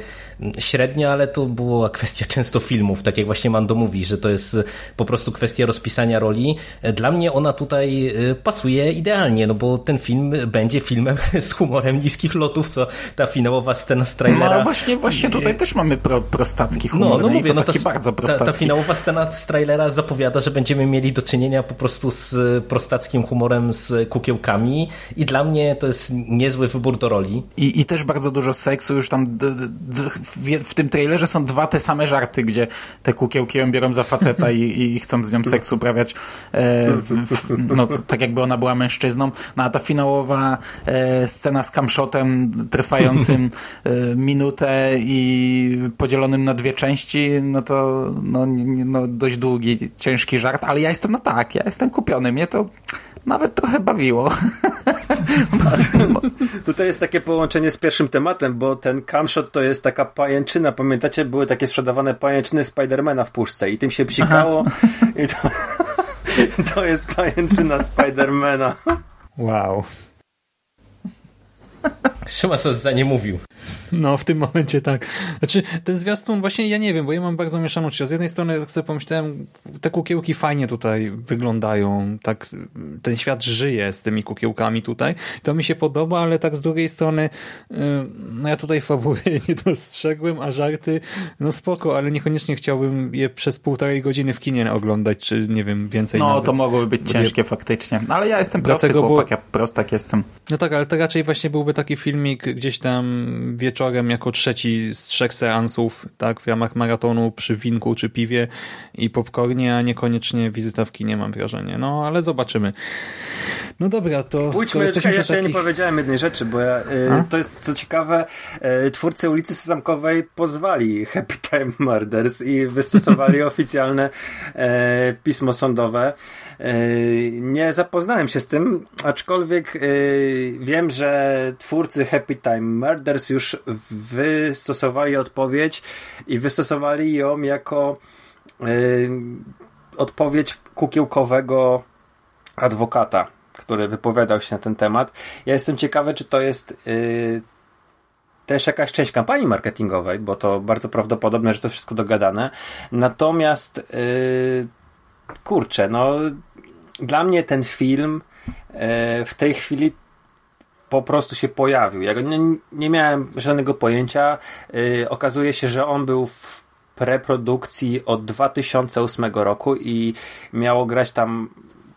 średnio, ale to była kwestia często filmów, tak jak właśnie Mando mówi, że to jest po prostu kwestia rozpisania roli. Dla mnie ona tutaj y, pasuje idealnie, no bo ten film będzie filmem z humorem niskich lotów, co ta finałowa scena z trailera. No właśnie, właśnie tutaj też mamy pro, prostacki humor. No, no mówię, no taki ta, bardzo prostacki. Ta, ta finałowa scena z trailera zapowiada, że będziemy mieli do czynienia po prostu z prostackim humorem, z kukiełkami i dla mnie to jest niezły wybór do roli. I, i też bardzo dużo seksu, już tam w, w tym trailerze są dwa te same żarty, gdzie te kukiełki ją biorą za faceta i, i chcą z nią seks uprawiać, e, w, w, no, tak jakby ona była mężczyzną. No a ta finałowa e, scena z camshotem trwającym e, minutę i podzielonym na dwie części, no to no, no, dość długi, ciężki żart, ale ja jestem na tak, ja jestem kupiony. Mnie to nawet trochę bawiło. Tutaj jest takie połączenie z pierwszym tematem, bo ten camshot to jest taka pajęczyna. Pamiętacie, były takie sprzedawane pajęczyny Spidermana w puszce i tym się psikało. I to, to jest pajęczyna Spidermana. Wow. Szymas za nie mówił. No, w tym momencie tak. Znaczy, ten zwiastun właśnie, ja nie wiem, bo ja mam bardzo mieszaną uczucia. Z jednej strony, jak sobie pomyślałem, te kukiełki fajnie tutaj wyglądają, tak ten świat żyje z tymi kukiełkami tutaj. To mi się podoba, ale tak z drugiej strony, y, no ja tutaj fabuły nie dostrzegłem, a żarty, no spoko, ale niekoniecznie chciałbym je przez półtorej godziny w kinie oglądać, czy nie wiem, więcej No, nawet. to mogłoby być ciężkie faktycznie. Ale ja jestem prosty Dlatego, chłopak, bo... ja prostak jestem. No tak, ale to raczej właśnie byłby taki filmik gdzieś tam wieczorem jako trzeci z trzech seansów, tak, w ramach maratonu przy winku czy piwie i popcornie, a niekoniecznie wizyta w kinie, mam wrażenie. No, ale zobaczymy. No dobra, to... Pójdźmy, czekaj, jeszcze takich... ja nie powiedziałem jednej rzeczy, bo ja, y, to jest co ciekawe, y, twórcy ulicy Sezamkowej pozwali Happy Time Murders i wystosowali oficjalne y, pismo sądowe. Nie zapoznałem się z tym, aczkolwiek wiem, że twórcy Happy Time Murders już wystosowali odpowiedź i wystosowali ją jako odpowiedź kukiełkowego adwokata który wypowiadał się na ten temat. Ja jestem ciekawy, czy to jest też jakaś część kampanii marketingowej, bo to bardzo prawdopodobne, że to wszystko dogadane. Natomiast yy, kurczę, no dla mnie ten film yy, w tej chwili po prostu się pojawił. Ja nie, nie miałem żadnego pojęcia. Yy, okazuje się, że on był w preprodukcji od 2008 roku i miało grać tam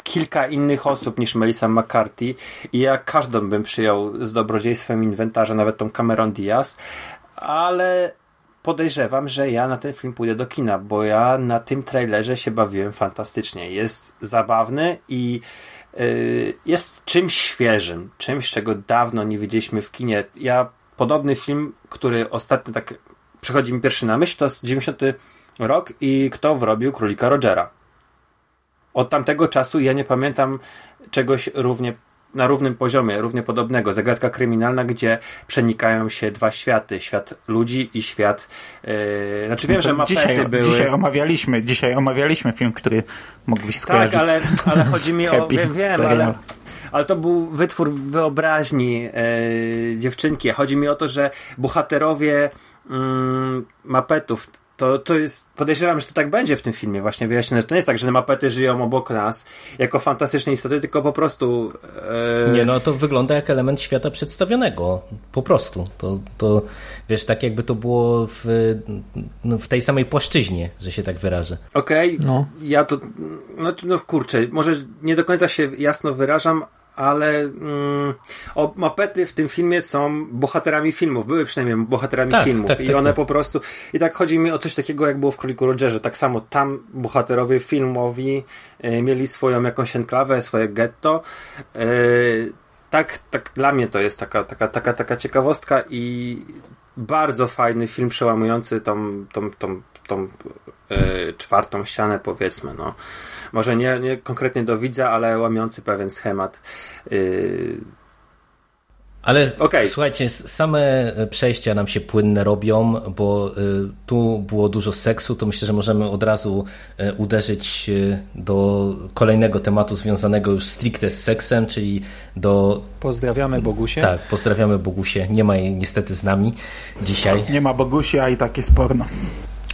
kilka innych osób niż Melissa McCarthy i ja każdą bym przyjął z dobrodziejstwem inwentarza, nawet tą Cameron Diaz, ale podejrzewam, że ja na ten film pójdę do kina, bo ja na tym trailerze się bawiłem fantastycznie. Jest zabawny i yy, jest czymś świeżym, czymś, czego dawno nie widzieliśmy w kinie. Ja podobny film, który ostatnio tak przychodzi mi pierwszy na myśl, to jest 90 rok i kto wrobił Królika Rogera od tamtego czasu ja nie pamiętam czegoś równie na równym poziomie, równie podobnego. Zagadka kryminalna, gdzie przenikają się dwa światy. Świat ludzi i świat... Yy, znaczy wiem, No że mapety dzisiaj, były... Dzisiaj omawialiśmy, dzisiaj omawialiśmy film, który mógłbyś skojarzyć Tak, ale, ale chodzi mi o... Wiem, wiem ale... Ale to był wytwór wyobraźni e, dziewczynki. Chodzi mi o to, że bohaterowie mm, mapetów to, to jest, podejrzewam, że to tak będzie w tym filmie właśnie wyjaśnione, że to nie jest tak, że mapety żyją obok nas jako fantastyczne istoty, tylko po prostu e, Nie, no to wygląda jak element świata przedstawionego. Po prostu. To, to wiesz, tak jakby to było w, no, w tej samej płaszczyźnie, że się tak wyrażę. Okej, No. ja to, no, no kurczę, może nie do końca się jasno wyrażam, ale mm, o, mapety w tym filmie są bohaterami filmów, były przynajmniej bohaterami Tak, filmów tak, i tak, one tak. po prostu, i tak chodzi mi o coś takiego jak było w Króliku Rogerze, tak samo tam bohaterowie filmowi e, mieli swoją jakąś enklawę, swoje getto, e, tak, tak dla mnie to jest taka, taka, taka, taka ciekawostka i bardzo fajny film przełamujący tą, tą, tą, tą e, czwartą ścianę powiedzmy, no. Może nie, nie konkretnie do widza, ale łamiący pewien schemat. Yy, Ale Okej. słuchajcie, same przejścia nam się płynne robią, bo y, tu było dużo seksu, to myślę, że możemy od razu y, uderzyć y, do kolejnego tematu związanego już stricte z seksem, czyli do... Pozdrawiamy Bogusie. Tak, pozdrawiamy Bogusie, nie ma jej niestety z nami dzisiaj. Nie ma Bogusi, a i tak jest porno.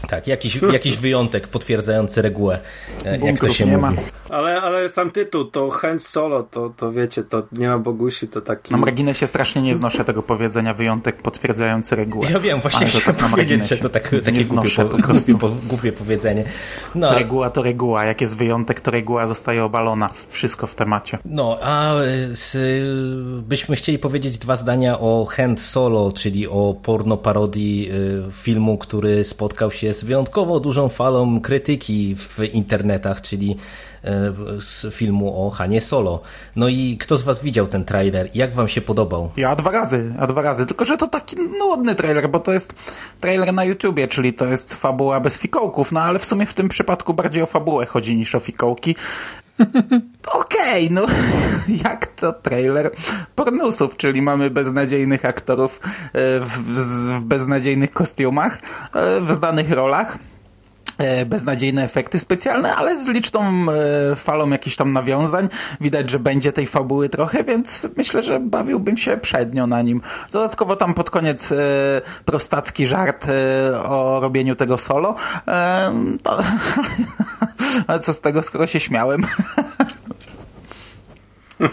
Tak, jakiś, jakiś wyjątek potwierdzający regułę, e, jak to Bunkrów się nie mówi. ma. ale, ale sam tytuł, to chęć solo, to, to wiecie, to nie ma Bogusi, to taki... Na marginesie strasznie nie znoszę tego powiedzenia wyjątek potwierdzający regułę. Ja wiem, właśnie Ale to chciałem tak powiedzieć, że to tak, Nie takie głupie, znoszę po, po prostu. głupie, po, głupie powiedzenie. No, Reguła to reguła. Jak jest wyjątek, to reguła zostaje obalona. Wszystko w temacie. No, a z, byśmy chcieli powiedzieć dwa zdania o Hand Solo, czyli o porno parodii y, filmu, który spotkał się z wyjątkowo dużą falą krytyki w internetach, czyli y, z filmu o Hanie Solo. No i kto z was widział ten trailer? Jak wam się podobał? Ja dwa razy, a dwa razy. Tylko, że to taki nudny trailer, bo to jest trailer na YouTubie, czyli to jest fabuła bez fikołków, no ale w sumie w tym przypadku bardziej o fabułę chodzi niż o fikołki. Okej, no jak to trailer pornusów, czyli mamy beznadziejnych aktorów e, w, w, w beznadziejnych kostiumach, e, w znanych rolach. E, beznadziejne efekty specjalne, ale z liczną e, falą jakichś tam nawiązań. Widać, że będzie tej fabuły trochę, więc myślę, że bawiłbym się przednio na nim. Dodatkowo tam pod koniec e, prostacki żart o robieniu tego solo. To... Ale co z tego, skoro się śmiałem?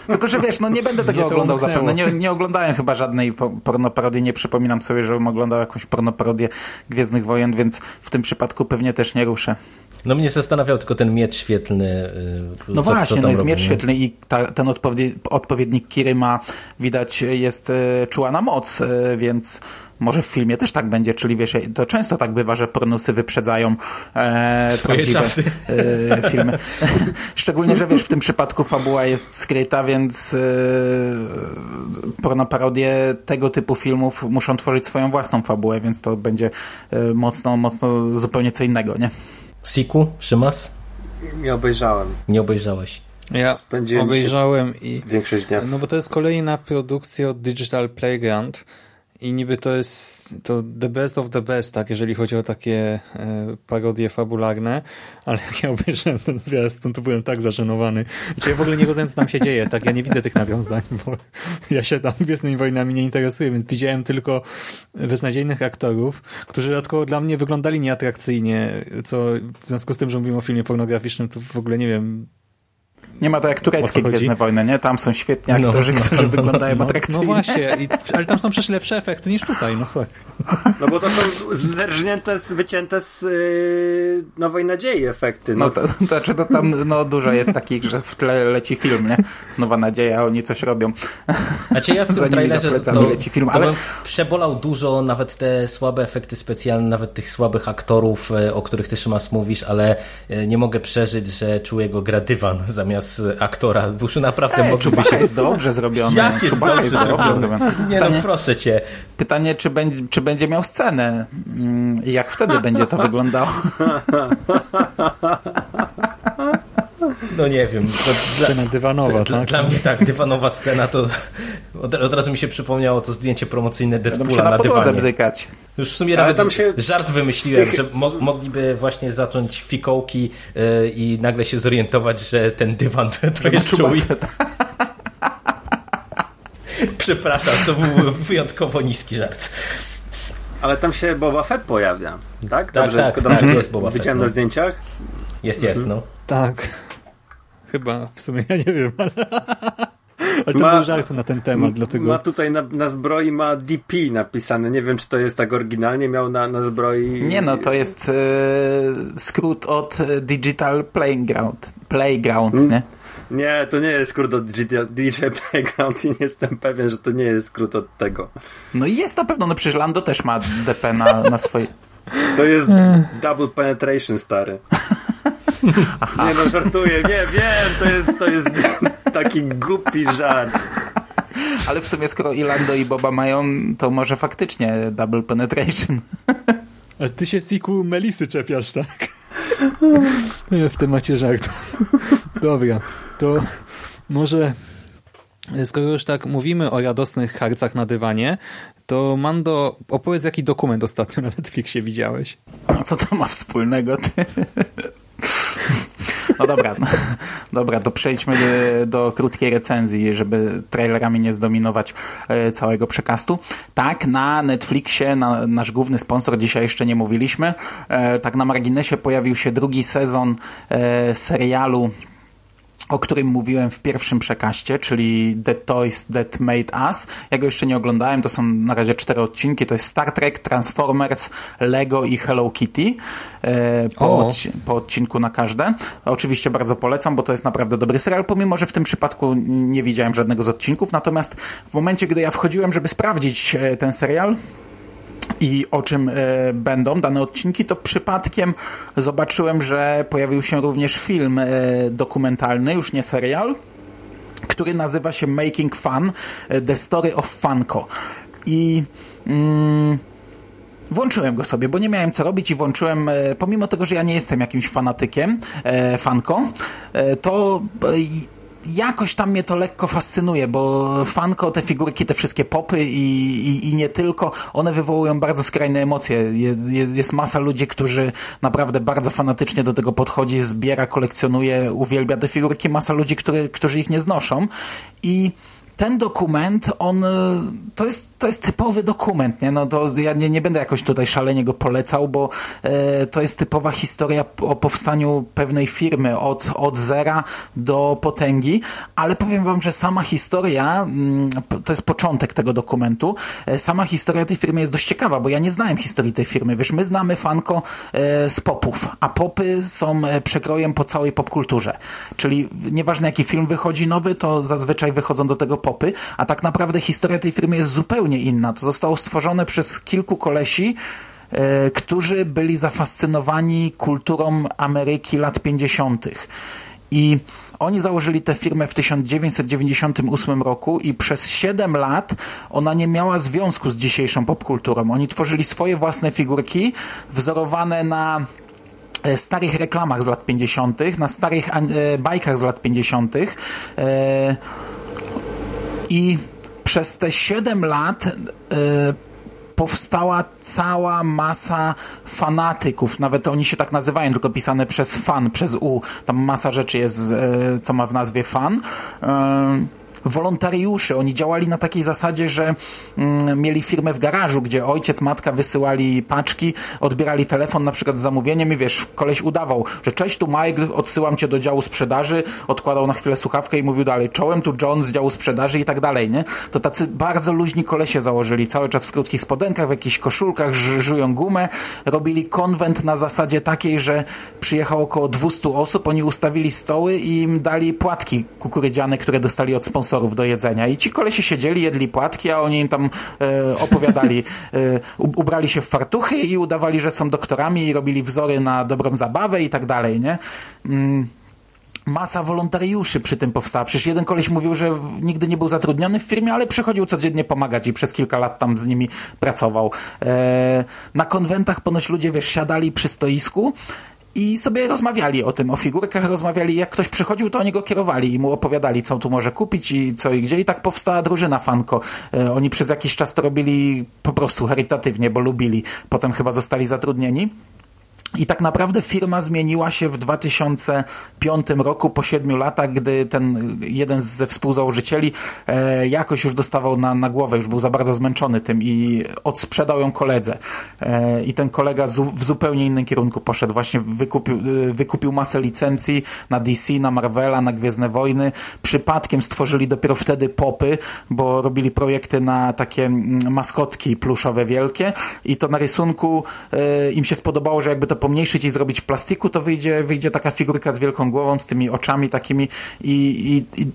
Tylko, że wiesz, no nie będę tego oglądał zapewne. Nie, nie oglądałem chyba żadnej po- pornoparodii. Nie przypominam sobie, żebym oglądał jakąś pornoparodię Gwiezdnych Wojen, więc w tym przypadku pewnie też nie ruszę. No mnie zastanawiał tylko ten miecz świetlny. y, No co, właśnie, co no jest robi, miecz świetlny i ta, ten odpowiedni, odpowiednik Kiry ma, widać, jest e, czuła na moc, e, więc może w filmie też tak będzie, czyli wiesz, to często tak bywa, że pornusy wyprzedzają e, Swoje czasy. E, filmy. Szczególnie, że wiesz, w tym przypadku fabuła jest skryta, więc e, pornoparodie tego typu filmów muszą tworzyć swoją własną fabułę, więc to będzie e, mocno, mocno zupełnie co innego, nie? Siku, Szymas? Nie obejrzałem. Nie obejrzałeś. Ja Spędziłem obejrzałem i Większość dnia w No bo to jest kolejna produkcja od Digital Playground i niby to jest to the best of the best, tak, jeżeli chodzi o takie e, parodie fabularne, ale jak ja obejrzałem ten zwiastun, to byłem tak zażenowany. Znaczy ja w ogóle nie rozumiem, co tam się dzieje, tak, ja nie widzę tych nawiązań, bo ja się tam Gwiezdnymi Wojnami nie interesuję, więc widziałem tylko beznadziejnych aktorów, którzy dodatkowo dla mnie wyglądali nieatrakcyjnie, co w związku z tym, że mówimy o filmie pornograficznym, to w ogóle nie wiem, Nie ma to jak tureckie? Gwiezdne Wojny, nie? Tam są świetni No, aktorzy, no, którzy no, wyglądają no, atrakcyjnie. no właśnie, i, ale tam są przecież lepsze efekty niż tutaj, no słuchaj. No bo to są zerżnięte, wycięte z yy, Nowej Nadziei efekty. No, No to, to znaczy to tam no, dużo jest takich, że w tle leci film, nie? Nowa nadzieja, oni coś robią. Znaczy ja w tym trailerze to, leci film, to ale- przebolał dużo, nawet te słabe efekty specjalne, nawet tych słabych aktorów, e, o których ty Szymas mówisz, ale e, nie mogę przeżyć, że czuję go gra dywan zamiast e, aktora. Bo już naprawdę mogliby Czubaka się... jest dobrze zrobiony. Jak jest Czubaka dobrze zrobiony? Nie no, Pytanie, proszę cię. pytanie czy, będzie, czy będzie miał scenę mm, i jak wtedy będzie to wyglądało. No nie wiem. To Scena dla, dywanowa, dla, tak? dla mnie tak, dywanowa scena to od, od razu mi się przypomniało to zdjęcie promocyjne Deadpoola na na podłodze dywanie. bzykać. Już w sumie Ale nawet tam się żart wymyśliłem, tych- że mo mogliby właśnie zacząć fikołki yy, i nagle się zorientować, że ten dywan to, to jest czuły. Przepraszam, to był wyjątkowo niski żart. Ale tam się Boba Fett pojawia, tak? Tak, tak, tak, jest Boba Fett, Widziałem no. na zdjęciach. Jest, jest, no. Tak. Chyba, w sumie ja nie wiem, ale, ale to Ma- był żart na ten temat, dlatego... Ma tutaj na, na zbroi ma DP napisane. Nie wiem, czy to jest tak oryginalnie miał na, na zbroi. Nie no, to jest e, skrót od Digital Playground. Playground, nie? Nie, to nie jest skrót od DJ, DJ Playground i nie jestem pewien, że to nie jest skrót od tego. No i jest na pewno, no przecież Lando też ma DP na, na swojej... To jest Double Penetration, stary. Nie no, żartuję, nie, wiem, to jest, to jest taki głupi żart. Ale w sumie skoro i Lando i Boba mają, to może faktycznie Double Penetration. Ale ty się Siku Melisy czepiasz, tak? w temacie żartu. Dobra, to może skoro już tak mówimy o radosnych harcach na dywanie, to Mando, opowiedz jaki dokument ostatnio na Netflixie widziałeś. No co to ma wspólnego? Ty? No dobra, no, dobra, to przejdźmy do, do krótkiej recenzji, żeby trailerami nie zdominować e, całego przekastu. Tak, na Netflixie, na, nasz główny sponsor, dzisiaj jeszcze nie mówiliśmy, e, tak na marginesie pojawił się drugi sezon e, serialu o którym mówiłem w pierwszym przekaście, czyli The Toys That Made Us. Ja go jeszcze nie oglądałem, to są na razie cztery odcinki. To jest Star Trek, Transformers, Lego i Hello Kitty. E, po, odci- po odcinku na każde. Oczywiście bardzo polecam, bo to jest naprawdę dobry serial, pomimo, że w tym przypadku nie widziałem żadnego z odcinków. Natomiast w momencie, gdy ja wchodziłem, żeby sprawdzić e, ten serial, i o czym e, będą dane odcinki, to przypadkiem zobaczyłem, że pojawił się również film e, dokumentalny, już nie serial, który nazywa się Making Fun, e, The Story of Funko. I mm, włączyłem go sobie, bo nie miałem co robić i włączyłem, pomimo tego, że ja nie jestem jakimś fanatykiem Funko, e, to jakoś tam mnie to lekko fascynuje, bo fanko, te figurki, te wszystkie popy i, i, i nie tylko, one wywołują bardzo skrajne emocje. Je, je, jest masa ludzi, którzy naprawdę bardzo fanatycznie do tego podchodzi, zbiera, kolekcjonuje, uwielbia te figurki, masa ludzi, który, którzy ich nie znoszą i ten dokument, on y, to jest, to jest typowy dokument, nie? No to ja nie, nie będę jakoś tutaj szalenie go polecał, bo e, to jest typowa historia o powstaniu pewnej firmy od, od zera do potęgi, ale powiem wam, że sama historia, mm, to jest początek tego dokumentu, e, sama historia tej firmy jest dość ciekawa, bo ja nie znałem historii tej firmy. Wiesz, my znamy fanko e, z popów, a popy są e, przekrojem po całej popkulturze. Czyli nieważne jaki film wychodzi nowy, to zazwyczaj wychodzą do tego popy, a tak naprawdę historia tej firmy jest zupełnie inna. To zostało stworzone przez kilku kolesi, e, którzy byli zafascynowani kulturą Ameryki lat 50. I oni założyli tę firmę w 1998 roku i przez 7 lat ona nie miała związku z dzisiejszą popkulturą. Oni tworzyli swoje własne figurki wzorowane na e, starych reklamach z lat 50., na starych e, bajkach z lat 50. I przez te 7 lat e, powstała cała masa fanatyków, nawet oni się tak nazywają, tylko pisane przez fan, przez U. Tam masa rzeczy jest, e, co ma w nazwie fan. E, Wolontariuszy, oni działali na takiej zasadzie, że mm, mieli firmę w garażu, gdzie ojciec, matka wysyłali paczki, odbierali telefon na przykład z zamówieniem i wiesz, koleś udawał, że cześć, tu Mike, odsyłam cię do działu sprzedaży, odkładał na chwilę słuchawkę i mówił dalej, czołem tu John z działu sprzedaży i tak dalej, nie? To tacy bardzo luźni kolesie założyli, cały czas w krótkich spodenkach, w jakichś koszulkach, żują gumę, robili konwent na zasadzie takiej, że przyjechało około 200 osób, oni ustawili stoły i im dali płatki kukurydziane, które dostali od sponsorów do jedzenia i ci kolesie siedzieli, jedli płatki, a oni im tam e, opowiadali, e, ubrali się w fartuchy i udawali, że są doktorami i robili wzory na dobrą zabawę i tak dalej, nie? Mm masa wolontariuszy przy tym powstała. Przecież jeden koleś mówił, że nigdy nie był zatrudniony w firmie, ale przychodził codziennie pomagać i przez kilka lat tam z nimi pracował. E, na konwentach ponoć ludzie, wiesz, siadali przy stoisku i sobie rozmawiali o tym, o figurkach, rozmawiali, jak ktoś przychodził, to oni go kierowali i mu opowiadali, co tu może kupić i co i gdzie i tak powstała drużyna Fanko. E, oni przez jakiś czas to robili po prostu charytatywnie, bo lubili. Potem chyba zostali zatrudnieni. I tak naprawdę firma zmieniła się w 2005 roku, po siedmiu latach, gdy ten jeden ze współzałożycieli e, jakoś już dostawał na, na głowę, już był za bardzo zmęczony tym i odsprzedał ją koledze. E, I ten kolega w zupełnie innym kierunku poszedł. Właśnie wykupił, e, wykupił masę licencji na DC, na Marvela, na Gwiezdne Wojny. Przypadkiem stworzyli dopiero wtedy popy, bo robili projekty na takie mm, maskotki pluszowe wielkie i to na rysunku e, im się spodobało, że jakby to pomniejszyć i zrobić w plastiku, to wyjdzie, wyjdzie taka figurka z wielką głową, z tymi oczami takimi i, i, i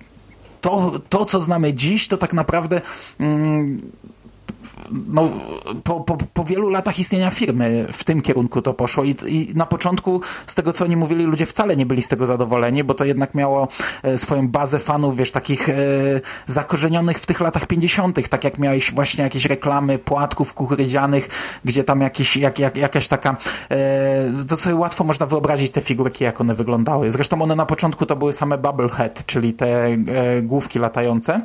to, to, co znamy dziś, to tak naprawdę mm, no, po, po, po wielu latach istnienia firmy w tym kierunku to poszło I, i na początku z tego, co oni mówili, ludzie wcale nie byli z tego zadowoleni, bo to jednak miało e, swoją bazę fanów, wiesz, takich e, zakorzenionych w tych latach 50., tak jak miałeś właśnie jakieś reklamy płatków kukurydzianych, gdzie tam jakiś, jak, jak, jakaś taka e, to sobie łatwo można wyobrazić te figurki, jak one wyglądały. Zresztą one na początku to były same bubblehead, czyli te e, główki latające.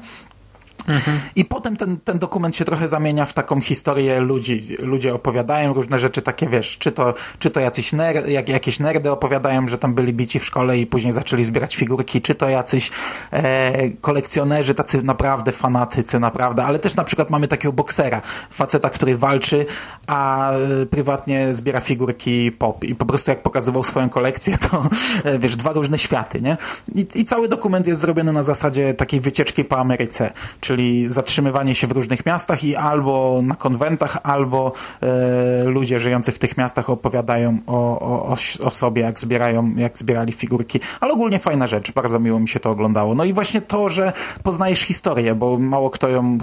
I potem ten, ten dokument się trochę zamienia w taką historię ludzi. Ludzie opowiadają różne rzeczy takie, wiesz, czy to, czy to jacyś ner, jak, jakieś nerdy opowiadają, że tam byli bici w szkole i później zaczęli zbierać figurki, czy to jacyś e, kolekcjonerzy, tacy naprawdę fanatycy, naprawdę, ale też na przykład mamy takiego boksera, faceta, który walczy, a e, prywatnie zbiera figurki pop i po prostu jak pokazywał swoją kolekcję, to e, wiesz, dwa różne światy, nie? I, I cały dokument jest zrobiony na zasadzie takiej wycieczki po Ameryce, czyli zatrzymywanie się w różnych miastach i albo na konwentach, albo e, ludzie żyjący w tych miastach opowiadają o, o, o sobie, jak zbierają, jak zbierali figurki. Ale ogólnie fajna rzecz, bardzo miło mi się to oglądało. No i właśnie to, że poznajesz historię, bo mało kto ją,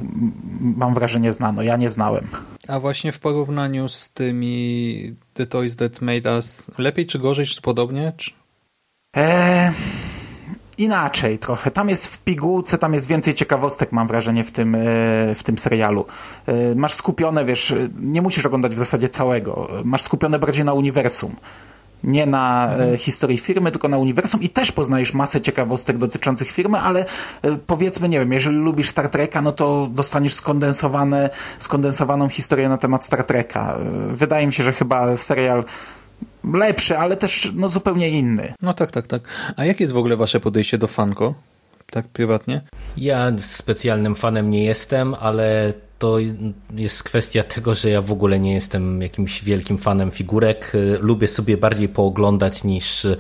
mam wrażenie, znano. Ja nie znałem. A właśnie w porównaniu z tymi The Toys That Made Us, lepiej czy gorzej, czy podobnie? Czy... Eee inaczej trochę. Tam jest w pigułce, tam jest więcej ciekawostek, mam wrażenie, w tym, e, w tym serialu. E, masz skupione, wiesz, nie musisz oglądać w zasadzie całego. Masz skupione bardziej na uniwersum. Nie na mhm. historii firmy, tylko na uniwersum i też poznajesz masę ciekawostek dotyczących firmy, ale e, powiedzmy, nie wiem, jeżeli lubisz Star Treka, no to dostaniesz skondensowane, skondensowaną historię na temat Star Treka. Wydaje mi się, że chyba serial lepszy, ale też no, zupełnie inny. No tak, tak, tak. A jakie jest w ogóle wasze podejście do Funko? Tak prywatnie? Ja specjalnym fanem nie jestem, ale to jest kwestia tego, że ja w ogóle nie jestem jakimś wielkim fanem figurek. Lubię sobie bardziej pooglądać niż e,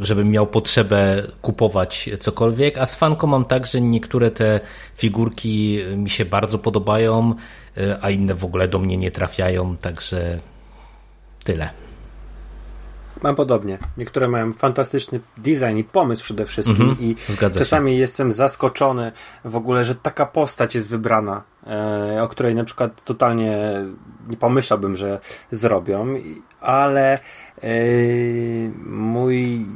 żebym miał potrzebę kupować cokolwiek, a z fanką mam tak, że niektóre te figurki mi się bardzo podobają, e, a inne w ogóle do mnie nie trafiają, także tyle. Mam podobnie. Niektóre mają fantastyczny design i pomysł przede wszystkim -hmm. i czasami jestem zaskoczony w ogóle, że taka postać jest wybrana, e, o której na przykład totalnie nie pomyślałbym, że zrobią, ale e, mój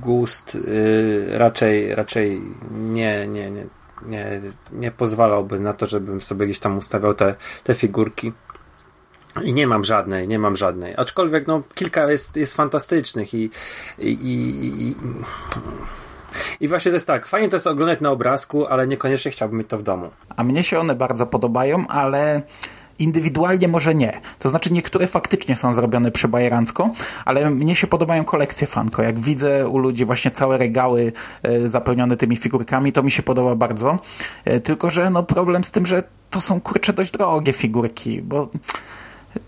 gust e, raczej, raczej nie, nie, nie, nie, nie pozwalałby na to, żebym sobie gdzieś tam ustawiał te, te figurki. I nie mam żadnej, nie mam żadnej. Aczkolwiek no, kilka jest, jest fantastycznych i, i, i, i właśnie to jest tak, fajnie to jest oglądać na obrazku, ale niekoniecznie chciałbym mieć to w domu. A mnie się one bardzo podobają, ale indywidualnie może nie. To znaczy niektóre faktycznie są zrobione przebajerancko, ale mnie się podobają kolekcje Funko. Jak widzę u ludzi właśnie całe regały e, zapełnione tymi figurkami, to mi się podoba bardzo. E, tylko, że no problem z tym, że to są kurcze dość drogie figurki, bo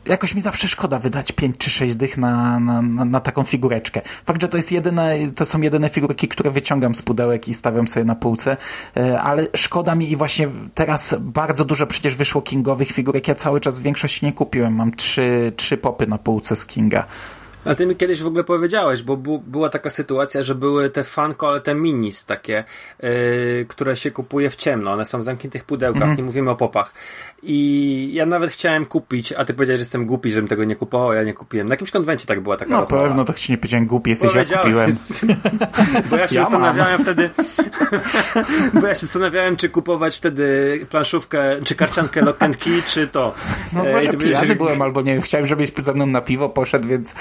jakoś mi zawsze szkoda wydać 5 czy 6 dych na, na, na, na, taką figureczkę. Fakt, że to jest jedyne, to są jedyne figurki, które wyciągam z pudełek i stawiam sobie na półce, e, ale szkoda mi i właśnie teraz bardzo dużo przecież wyszło kingowych figurek. Ja cały czas w większości nie kupiłem. Mam trzy, trzy popy na półce z Kinga. Ale ty mi kiedyś w ogóle powiedziałeś, bo bu była taka sytuacja, że były te fanko, ale te minis takie, yy, które się kupuje w ciemno. One są w zamkniętych pudełkach, mm -hmm. nie mówimy o popach. I ja nawet chciałem kupić, a ty powiedziałeś, że jestem głupi, żebym tego nie kupował, ja nie kupiłem. Na jakimś konwencie tak była taka No rozmowa. pewno, tak ci nie powiedziałem głupi, jesteś, ja kupiłem. bo ja się ja zastanawiałem wtedy, bo ja się zastanawiałem, czy kupować wtedy planszówkę, czy karciankę Lock Key, czy to. No pijany że... byłem, albo nie chciałem, żebyś ze mną na piwo poszedł, więc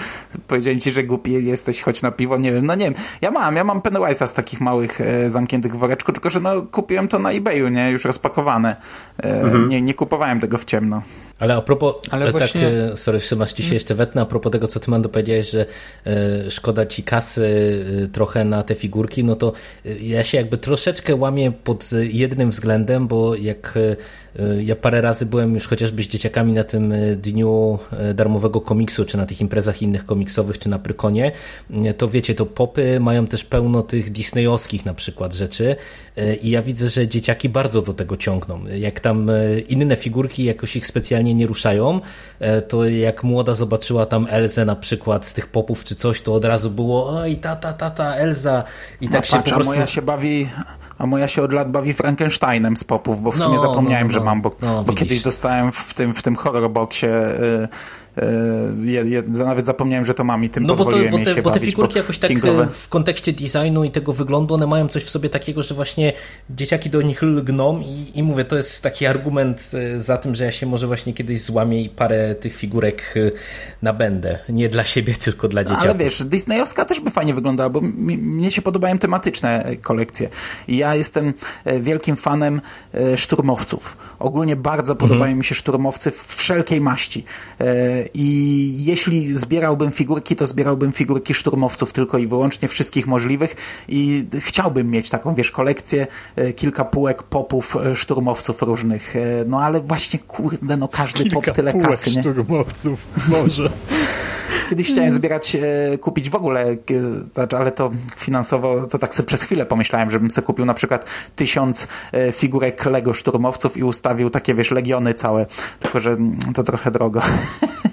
powiedziałem ci, że głupi jesteś, choć na piwo, nie wiem, no nie wiem. Ja mam, ja mam Pennywise'a z takich małych e, zamkniętych w woreczku, tylko że no kupiłem to na eBayu, nie, już rozpakowane. E, Mhm. nie, nie kupowałem tego w ciemno. Ale a propos, Ale właśnie- tak, e, sorry, Szymasz, ci się jeszcze wetnę, a propos tego, co ty Mando powiedziałeś, że e, szkoda ci kasy e, trochę na te figurki, no to e, ja się jakby troszeczkę łamię pod e, jednym względem, bo jak e, e, ja parę razy byłem już chociażby z dzieciakami na tym e, dniu e, darmowego komiksu, czy na tych imprezach innych komiksowych, czy na Prykonie, e, to wiecie, to popy mają też pełno tych disneyowskich na przykład rzeczy e, i ja widzę, że dzieciaki bardzo do tego ciągną. Jak tam e, inne figurki jakoś ich specjalnie nie ruszają, e, to jak młoda zobaczyła tam Elzę na przykład z tych popów czy coś, to od razu było oj tata, tata, Elza i tak no, się patrz, po a prostu... moja się bawi... A moja się od lat bawi Frankensteinem z popów, bo w No, sumie zapomniałem, no, no, że mam, bo, no, bo kiedyś dostałem w tym, w tym horrorboxie y, je, je, nawet zapomniałem, że to mam i tym No bo, to, pozwoliłem bo, te, się bo te bawić, figurki jakoś tak kingowe- e, w kontekście designu i tego wyglądu, one mają coś w sobie takiego, że właśnie dzieciaki do nich lgną i, i mówię, to jest taki argument e, za tym, że ja się może właśnie kiedyś złamię i parę tych figurek e, nabędę. Nie dla siebie, tylko dla dzieciaków. Ale wiesz, Disneyowska też by fajnie wyglądała, bo mi, mnie się podobają tematyczne e, kolekcje. Ja jestem e, wielkim fanem e, szturmowców. Ogólnie bardzo podobają mi się szturmowcy w wszelkiej maści. I jeśli zbierałbym figurki, to zbierałbym figurki szturmowców tylko i wyłącznie wszystkich możliwych i chciałbym mieć taką, wiesz, kolekcję, e, kilka półek popów e, szturmowców różnych. E, No ale właśnie, kurde, no każdy pop tyle kasy, nie? szturmowców, może. Kiedyś chciałem zbierać, kupić w ogóle, ale to finansowo, to tak sobie przez chwilę pomyślałem, żebym sobie kupił na przykład tysiąc figurek Lego szturmowców i ustawił takie, wiesz, legiony całe. Tylko, że mm, to trochę drogo.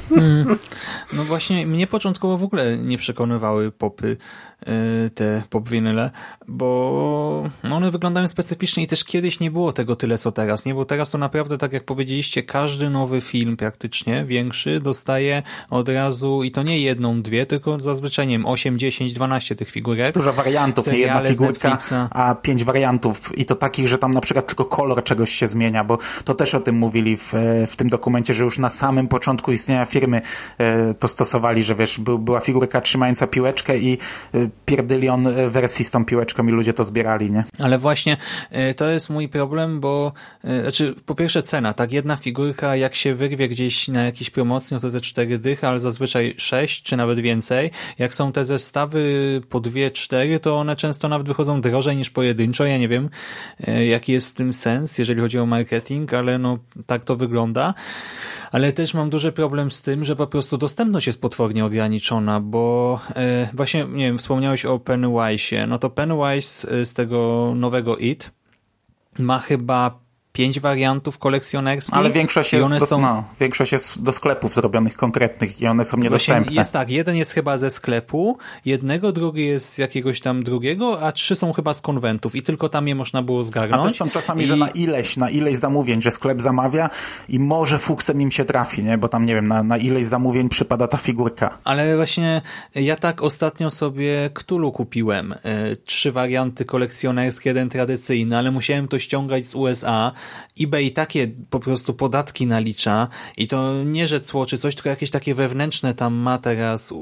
No właśnie, mnie początkowo w ogóle nie przekonywały popy, y, te pop winyle, bo no one wyglądają specyficznie i też kiedyś nie było tego tyle co teraz, nie? Bo teraz to naprawdę, tak jak powiedzieliście, każdy nowy film praktycznie, większy, dostaje od razu i to nie jedną, dwie, tylko zazwyczaj, nie wiem, 8, 10, 12 tych figurek. Dużo wariantów, nie jedna figurka, a pięć wariantów i to takich, że tam na przykład tylko kolor czegoś się zmienia, bo to też o tym mówili w, e, w tym dokumencie, że już na samym początku istnienia firmy e, to stosowali, że wiesz, był, była figurka trzymająca piłeczkę i e, pierdylion e, wersji z tą piłeczką i ludzie to zbierali, nie? Ale właśnie to jest mój problem, bo znaczy po pierwsze cena, tak jedna figurka jak się wyrwie gdzieś na jakiejś promocji, no to te cztery dychy, ale zazwyczaj sześć czy nawet więcej. Jak są te zestawy po dwie, cztery, to one często nawet wychodzą drożej niż pojedynczo. Ja nie wiem, jaki jest w tym sens, jeżeli chodzi o marketing, ale no tak to wygląda. Ale też mam duży problem z tym, że po prostu dostępność jest potwornie ograniczona, bo e, właśnie, nie wiem, wspomniałeś o Pennywise'ie. No to Pennywise e, z tego nowego It ma chyba pięć wariantów kolekcjonerskich. Ale większość jest, one do, są no, większość jest do sklepów zrobionych konkretnych i one są Właśnie niedostępne. jest tak, jeden jest chyba ze sklepu, jednego, drugi jest z jakiegoś tam drugiego, a trzy są chyba z konwentów i tylko tam je można było A zgarnąć. też są czasami, I- że na ileś, na ileś zamówień, że sklep zamawia i może fuksem im się trafi, nie? Bo tam, nie wiem, na, na ileś zamówień przypada ta figurka. Ale właśnie ja tak ostatnio sobie Cthulhu kupiłem. E, Trzy warianty kolekcjonerskie, jeden tradycyjny, ale musiałem to ściągać z USA. eBay takie po prostu podatki nalicza i to nie, że cło czy coś, tylko jakieś takie wewnętrzne tam ma teraz.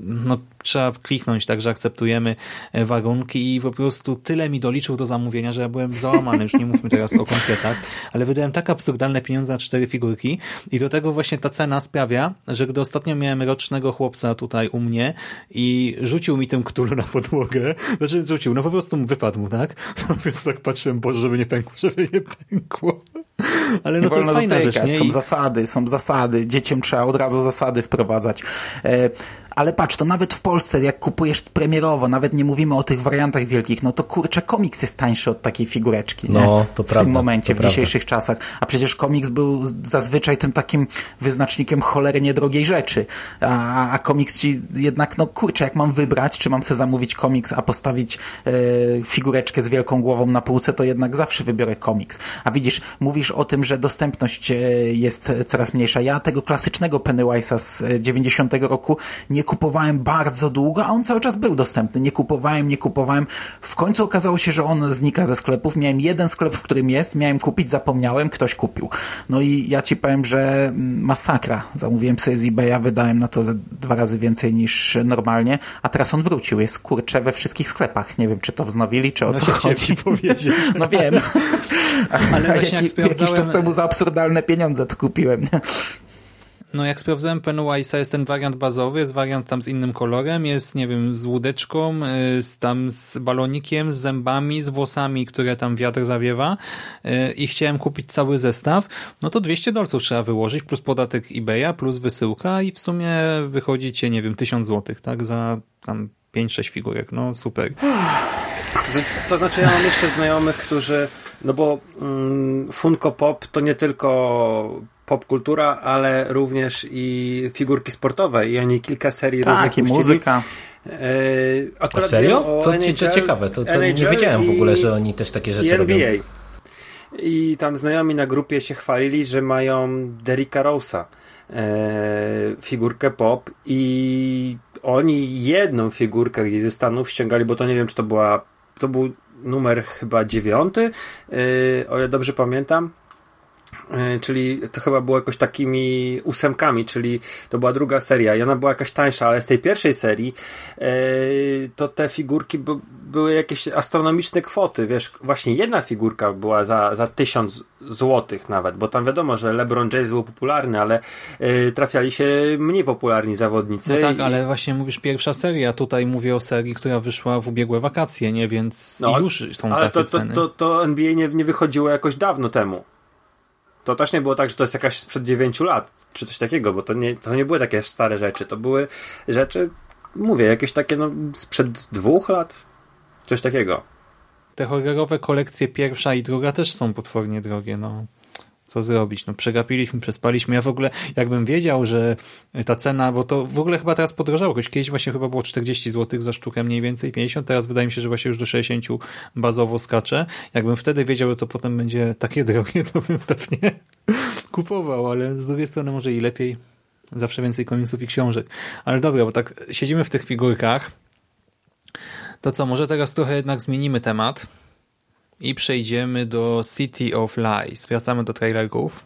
No, trzeba kliknąć, tak, że akceptujemy e, warunki i po prostu tyle mi doliczył do zamówienia, że ja byłem załamany. Już nie mówmy teraz o konkretach, ale wydałem tak absurdalne pieniądze na cztery figurki i do tego właśnie ta cena sprawia, że gdy ostatnio miałem rocznego chłopca tutaj u mnie i rzucił mi tym Cthulhu na podłogę, znaczy rzucił, no po prostu wypadł mu, tak? No więc tak patrzyłem, Boże, żeby nie pękło, żeby nie quote. Ale no to jest fajna rzecz, nie? Są I- zasady, są zasady. Dzieciom trzeba od razu zasady wprowadzać. E, ale patrz, to nawet w Polsce, jak kupujesz premierowo, nawet nie mówimy o tych wariantach wielkich, no to kurczę, komiks jest tańszy od takiej figureczki. Nie? No, to w prawda, tym momencie, w prawda. dzisiejszych czasach. A przecież komiks był zazwyczaj tym takim wyznacznikiem cholernie drogiej rzeczy. A, a komiks ci jednak, no kurczę, jak mam wybrać, czy mam sobie zamówić komiks, a postawić e, figureczkę z wielką głową na półce, to jednak zawsze wybiorę komiks. A widzisz, mówisz o tym, że dostępność e, jest coraz mniejsza. Ja tego klasycznego Pennywise'a z e, 90 roku nie kupowałem bardzo długo, a on cały czas był dostępny. Nie kupowałem, nie kupowałem. W końcu okazało się, że on znika ze sklepów. Miałem jeden sklep, w którym jest, miałem kupić, zapomniałem, ktoś kupił. No i ja ci powiem, że masakra. Zamówiłem sobie z eBaya, wydałem na to dwa razy więcej niż normalnie, a teraz on wrócił. Jest kurcze we wszystkich sklepach. Nie wiem, czy to wznowili, czy o no co chodzi. powiedzieć. No wiem. Ale jak, jak sprawdzałem... jakiś czas temu za absurdalne pieniądze to kupiłem. No jak sprawdzałem Pennywise'a, jest ten wariant bazowy, jest wariant tam z innym kolorem, jest, nie wiem, z łódeczką, y, z, tam z balonikiem, z zębami, z włosami, które tam wiatr zawiewa y, i chciałem kupić cały zestaw, no to 200 dolców trzeba wyłożyć, plus podatek eBaya, plus wysyłka i w sumie wychodzi cię, nie wiem, 1000 złotych, tak, za tam 5-6 figurek, no super. To, znaczy ja mam jeszcze znajomych, którzy, no bo mm, Funko Pop to nie tylko popkultura, ale również i figurki sportowe i oni kilka serii tak, różnych i muzyka. E, akurat serio? To, NHL, to ciekawe, to, to nie wiedziałem w ogóle, że oni też takie rzeczy i NBA. robią. I tam znajomi na grupie się chwalili, że mają Derricka Rose'a e, figurkę pop i oni jedną figurkę gdzieś ze Stanów ściągali, bo to nie wiem, czy to była to był numer chyba dziewiąty, e, o ile dobrze pamiętam czyli to chyba było jakoś takimi ósemkami, czyli to była druga seria i ona była jakaś tańsza, ale z tej pierwszej serii e, to te figurki były jakieś astronomiczne kwoty, wiesz, właśnie jedna figurka była za, za tysiąc złotych nawet, bo tam wiadomo, że LeBron James był popularny, ale e, trafiali się mniej popularni zawodnicy. No tak, i... ale właśnie mówisz pierwsza seria, tutaj mówię o serii, która wyszła w ubiegłe wakacje, nie, więc no, już są ale takie to, to, ceny. To, to NBA nie, nie wychodziło jakoś dawno temu. To też nie było tak, że to jest jakaś sprzed 9 lat, czy coś takiego, bo to nie, to nie były takie stare rzeczy. To były rzeczy, mówię, jakieś takie no, sprzed dwóch lat, coś takiego. Te horrorowe kolekcje pierwsza i druga też są potwornie drogie, no co zrobić? No przegapiliśmy, przespaliśmy. Ja w ogóle, jakbym wiedział, że ta cena, bo to w ogóle chyba teraz podrożało. Kiedyś właśnie chyba było 40 zł za sztukę mniej więcej, 50. Teraz wydaje mi się, że właśnie już do 60 bazowo skacze. Jakbym wtedy wiedział, że to potem będzie takie drogie, to bym pewnie kupował, ale z drugiej strony może i lepiej. Zawsze więcej komiksów i książek. Ale dobra, bo tak siedzimy w tych figurkach. To co, może teraz trochę jednak zmienimy temat i przejdziemy do City of Lies. Wracamy do trailerów.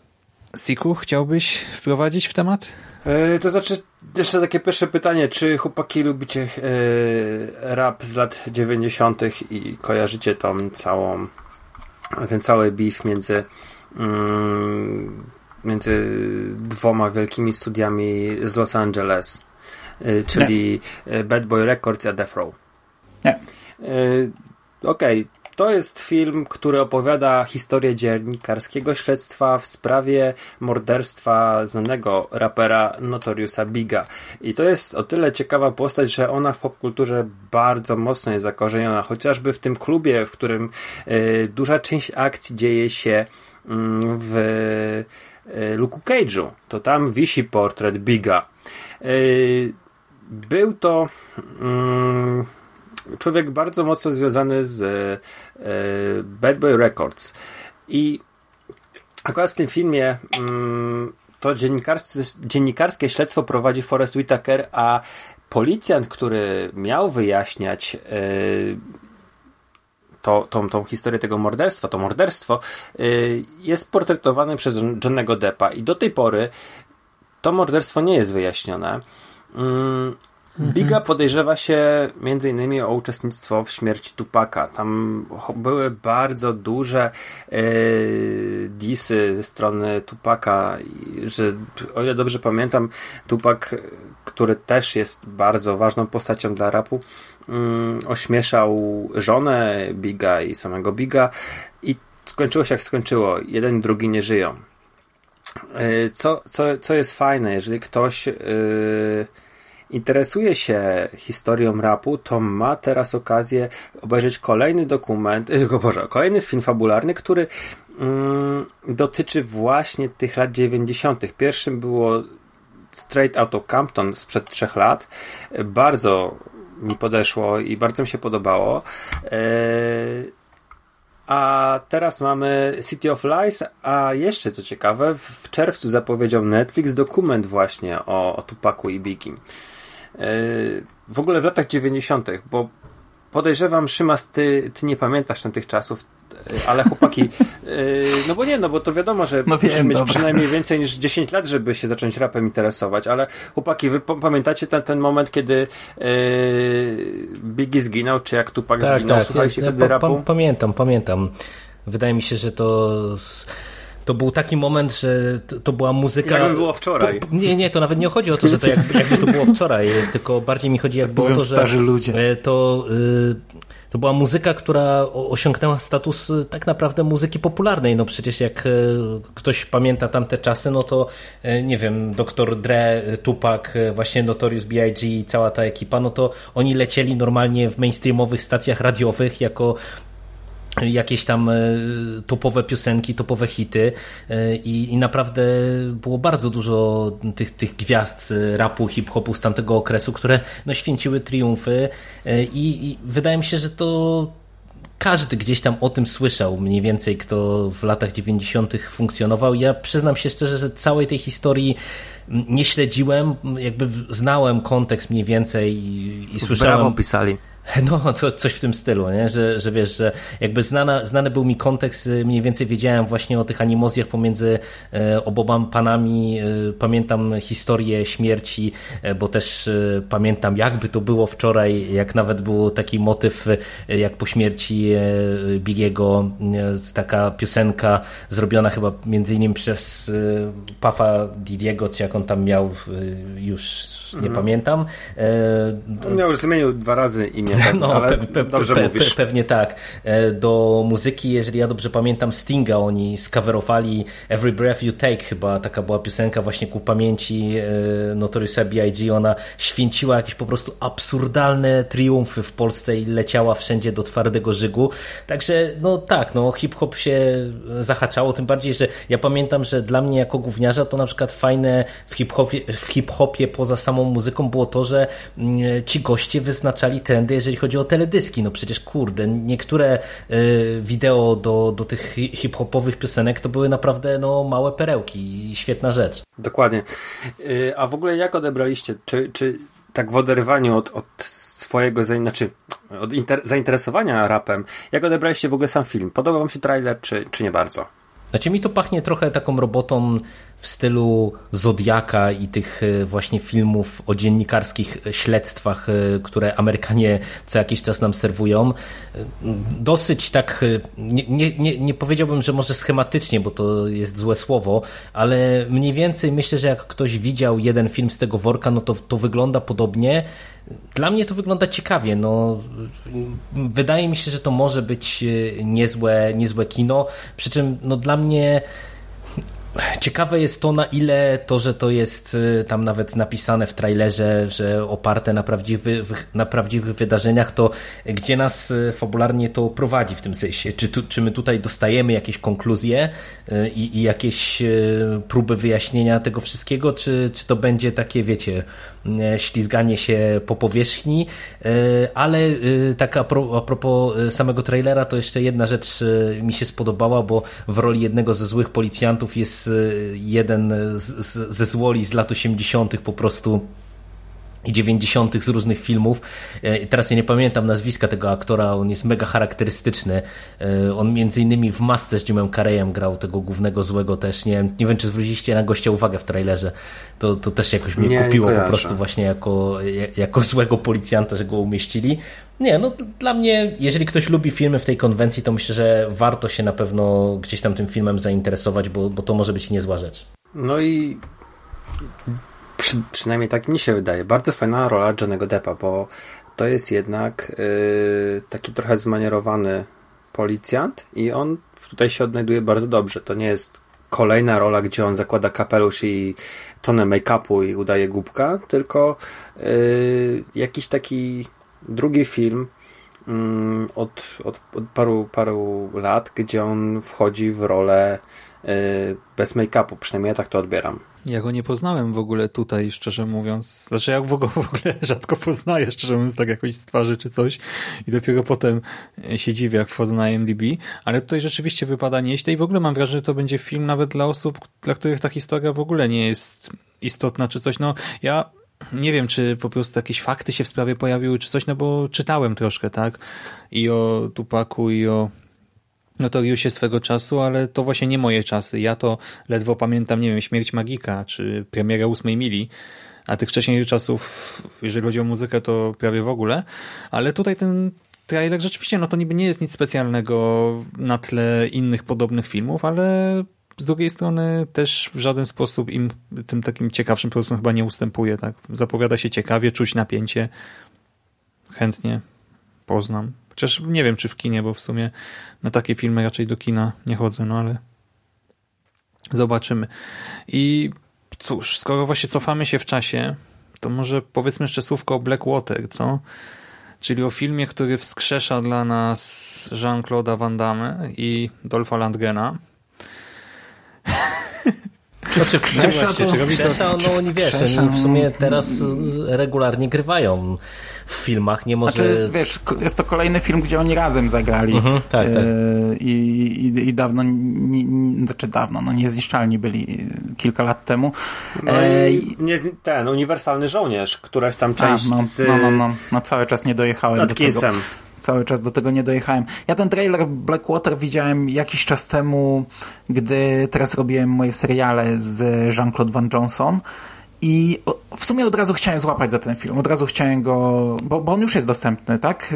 Siku, chciałbyś wprowadzić w temat? E, to znaczy, jeszcze takie pierwsze pytanie, czy chłopaki lubicie e, rap z lat 90. i kojarzycie tą całą ten cały beef między mm, między dwoma wielkimi studiami z Los Angeles, e, czyli nie. Bad Boy Records a Death Row. Nie. E, Okej, okay. To jest film, który opowiada historię dziennikarskiego śledztwa w sprawie morderstwa znanego rapera Notoriusa Biga. I to jest o tyle ciekawa postać, że ona w popkulturze bardzo mocno jest zakorzeniona, chociażby w tym klubie, w którym y, duża część akcji dzieje się y, w y, Luke'u Cage'u. To tam wisi portret Biga. Y, był to mm, człowiek bardzo mocno związany z e, Bad Boy Records. I akurat w tym filmie mm, to dziennikarskie śledztwo prowadzi Forrest Whitaker, a policjant, który miał wyjaśniać e, to, tą, tą historię tego morderstwa, to morderstwo, e, jest portretowany przez Johnnego Deppa i do tej pory to morderstwo nie jest wyjaśnione. Mm. Biga podejrzewa się innymi o uczestnictwo w śmierci Tupaka. Tam były bardzo duże e, disy ze strony Tupaka, że o ile dobrze pamiętam, Tupak, który też jest bardzo ważną postacią dla rapu, mm, ośmieszał żonę Biga i samego Biga i skończyło się jak skończyło. Jeden i drugi nie żyją. E, co, co, co jest fajne, jeżeli ktoś yy, interesuje się historią rapu, to ma teraz okazję obejrzeć kolejny dokument, tylko Boże, kolejny film fabularny, który mm, dotyczy właśnie tych lat 90. Pierwszym było Straight Outta Compton sprzed trzech lat. Bardzo mi podeszło i bardzo mi się podobało. Eee, a teraz mamy City of Lies, a jeszcze co ciekawe, w czerwcu zapowiedział Netflix dokument właśnie o, o Tupaku i Biggie. W ogóle w latach 90., bo podejrzewam, Szymas, ty, ty nie pamiętasz tamtych czasów, ale chłopaki, no bo nie, no bo to wiadomo, że no musisz mieć dobra. przynajmniej więcej niż 10 lat, żeby się zacząć rapem interesować, ale chłopaki, wy pamiętacie ten, ten moment, kiedy yy, Biggie zginął, czy jak Tupac tak, zginął? Tak, Słuchaliście ja, wtedy ja, rapu? Pamiętam, pamiętam. Wydaje mi się, że to... To był taki moment, że to, to była muzyka. Jakby było wczoraj. To, nie, nie, to nawet nie chodzi o to, że to jakby, jakby to było wczoraj, tylko bardziej mi chodzi jakby tak o to, że. starzy ludzie. To. Y to była muzyka, która osiągnęła status tak naprawdę muzyki popularnej. No przecież jak ktoś pamięta tamte czasy, no to nie wiem, Dr. Dre, Tupac, właśnie Notorious B.I.G. i cała ta ekipa, no to oni lecieli normalnie w mainstreamowych stacjach radiowych jako jakieś tam topowe piosenki, topowe hity i, i naprawdę było bardzo dużo tych, tych gwiazd rapu, hip-hopu z tamtego okresu, które no, święciły triumfy i, i wydaje mi się, że to każdy gdzieś tam o tym słyszał, mniej więcej, kto w latach 90. funkcjonował. Ja przyznam się szczerze, że całej tej historii nie śledziłem, jakby znałem kontekst mniej więcej i, i słyszałem. Brawo pisali. No, to, coś w tym stylu, nie? Że, że wiesz, że jakby znana, znany był mi kontekst, mniej więcej wiedziałem właśnie o tych animozjach pomiędzy e, oboma panami, e, pamiętam historię śmierci, e, bo też pamiętam jakby to było wczoraj, jak nawet był taki motyw, jak po śmierci Bigiego, taka piosenka zrobiona chyba między innymi przez Puffa Didiego, czy jak on tam miał, już nie Mhm. pamiętam. On miał już zmienił dwa razy imię, no, ale pe, pe, dobrze pe, mówisz. Pe, pewnie tak. Do muzyki, jeżeli ja dobrze pamiętam, Stinga oni skawerowali Every Breath You Take, chyba taka była piosenka właśnie ku pamięci Notoriousa B.I.G. Ona święciła jakieś po prostu absurdalne triumfy w Polsce i leciała wszędzie do twardego żygu. Także no tak, no hip-hop się zahaczało, tym bardziej, że ja pamiętam, że dla mnie jako gówniarza to na przykład fajne w hip-hopie, w hip-hopie poza samą muzyką było to, że ci goście wyznaczali trendy, jeżeli chodzi o teledyski. No przecież kurde, niektóre y, wideo do, do tych hip-hopowych piosenek to były naprawdę no, małe perełki i świetna rzecz. Dokładnie. Y, a w ogóle jak odebraliście? Czy, czy tak w oderwaniu od, od swojego znaczy, od inter, zainteresowania rapem, jak odebraliście w ogóle sam film? Podobał wam się trailer, czy, czy nie bardzo? Znaczy mi to pachnie trochę taką robotą w stylu Zodiaka i tych właśnie filmów o dziennikarskich śledztwach, które Amerykanie co jakiś czas nam serwują. Dosyć tak, nie, nie, nie, nie powiedziałbym, że może schematycznie, bo to jest złe słowo, ale mniej więcej myślę, że jak ktoś widział jeden film z tego worka, no to to wygląda podobnie. Dla mnie to wygląda ciekawie. No, wydaje mi się, że to może być niezłe, niezłe kino. Przy czym no, dla mnie Ciekawe jest to, na ile to, że to jest tam nawet napisane w trailerze, że oparte na prawdziwych, na prawdziwych wydarzeniach, to gdzie nas fabularnie to prowadzi w tym sensie? Czy, tu, czy my tutaj dostajemy jakieś konkluzje i, i jakieś próby wyjaśnienia tego wszystkiego, czy, czy to będzie takie, wiecie, ślizganie się po powierzchni, ale tak a, pro, a propos samego trailera, to jeszcze jedna rzecz mi się spodobała, bo w roli jednego ze złych policjantów jest jeden z, z, ze złoli z lat 80. po prostu i 90. z różnych filmów. Teraz ja nie pamiętam nazwiska tego aktora, on jest mega charakterystyczny. On między innymi w Masce z Jimem Carreyem grał tego głównego złego też. Nie, wiem, nie wiem, czy zwróciliście na gościa uwagę w trailerze. To, to też jakoś mnie nie, kupiło nie po prostu właśnie jako, jako złego policjanta, że go umieścili. Nie, no dla mnie, jeżeli ktoś lubi filmy w tej konwencji, to myślę, że warto się na pewno gdzieś tam tym filmem zainteresować, bo, bo to może być niezła rzecz. No i przy, przynajmniej tak mi się wydaje, bardzo fajna rola Johnego Deppa, bo to jest jednak yy, taki trochę zmanierowany policjant i on tutaj się odnajduje bardzo dobrze. To nie jest kolejna rola, gdzie on zakłada kapelusz i tonę make-upu i udaje głupka, tylko yy, jakiś taki drugi film yy, od, od, od paru, paru lat, gdzie on wchodzi w rolę yy, bez make-upu, przynajmniej ja tak to odbieram. Ja go nie poznałem w ogóle tutaj, szczerze mówiąc. Znaczy, ja go w ogóle rzadko poznaję, szczerze mówiąc, tak jakoś z twarzy czy coś. I dopiero potem się dziwię, jak wchodzę na IMDb. Ale tutaj rzeczywiście wypada nieźle i w ogóle mam wrażenie, że to będzie film nawet dla osób, dla których ta historia w ogóle nie jest istotna czy coś. No, ja nie wiem, czy po prostu jakieś fakty się w sprawie pojawiły, czy coś, no bo czytałem troszkę, tak? I o Tupaku, i o Notoriusie swego czasu, ale to właśnie nie moje czasy. Ja to ledwo pamiętam, nie wiem, Śmierć Magika, czy premierę ósmej mili, a tych wcześniejszych czasów, jeżeli chodzi o muzykę, to prawie w ogóle. Ale tutaj ten trailer rzeczywiście, no to niby nie jest nic specjalnego na tle innych podobnych filmów, ale z drugiej strony też w żaden sposób im tym takim ciekawszym produktom chyba nie ustępuje. Tak? Zapowiada się ciekawie, czuć napięcie. Chętnie poznam. Chociaż nie wiem, czy w kinie, bo w sumie na takie filmy raczej do kina nie chodzę, no ale zobaczymy. I cóż, skoro właśnie cofamy się w czasie, to może powiedzmy jeszcze słówko o Blackwater, co? Czyli o filmie, który wskrzesza dla nas Jean-Claude'a Van Damme i Dolpha Landgena. Czy wskrzesza to? Wskrzesza, no oni wiesz, oni w sumie teraz regularnie grywają w filmach, nie może... Znaczy, wiesz, jest to kolejny film, gdzie oni razem zagrali. Mhm, tak, tak. E, I, i, i dawno, nie, nie, znaczy dawno, no niezniszczalni byli kilka lat temu. No e, nie, ten, Uniwersalny Żołnierz, któraś tam część A, no, z... No, no, no, no, cały czas nie dojechałem Atkinsem. do tego cały czas do tego nie dojechałem. Ja ten trailer Blackwater widziałem jakiś czas temu, gdy teraz robiłem moje seriale z Jean-Claude Van Johnson i w sumie od razu chciałem złapać za ten film. Od razu chciałem go, bo, bo on już jest dostępny, tak?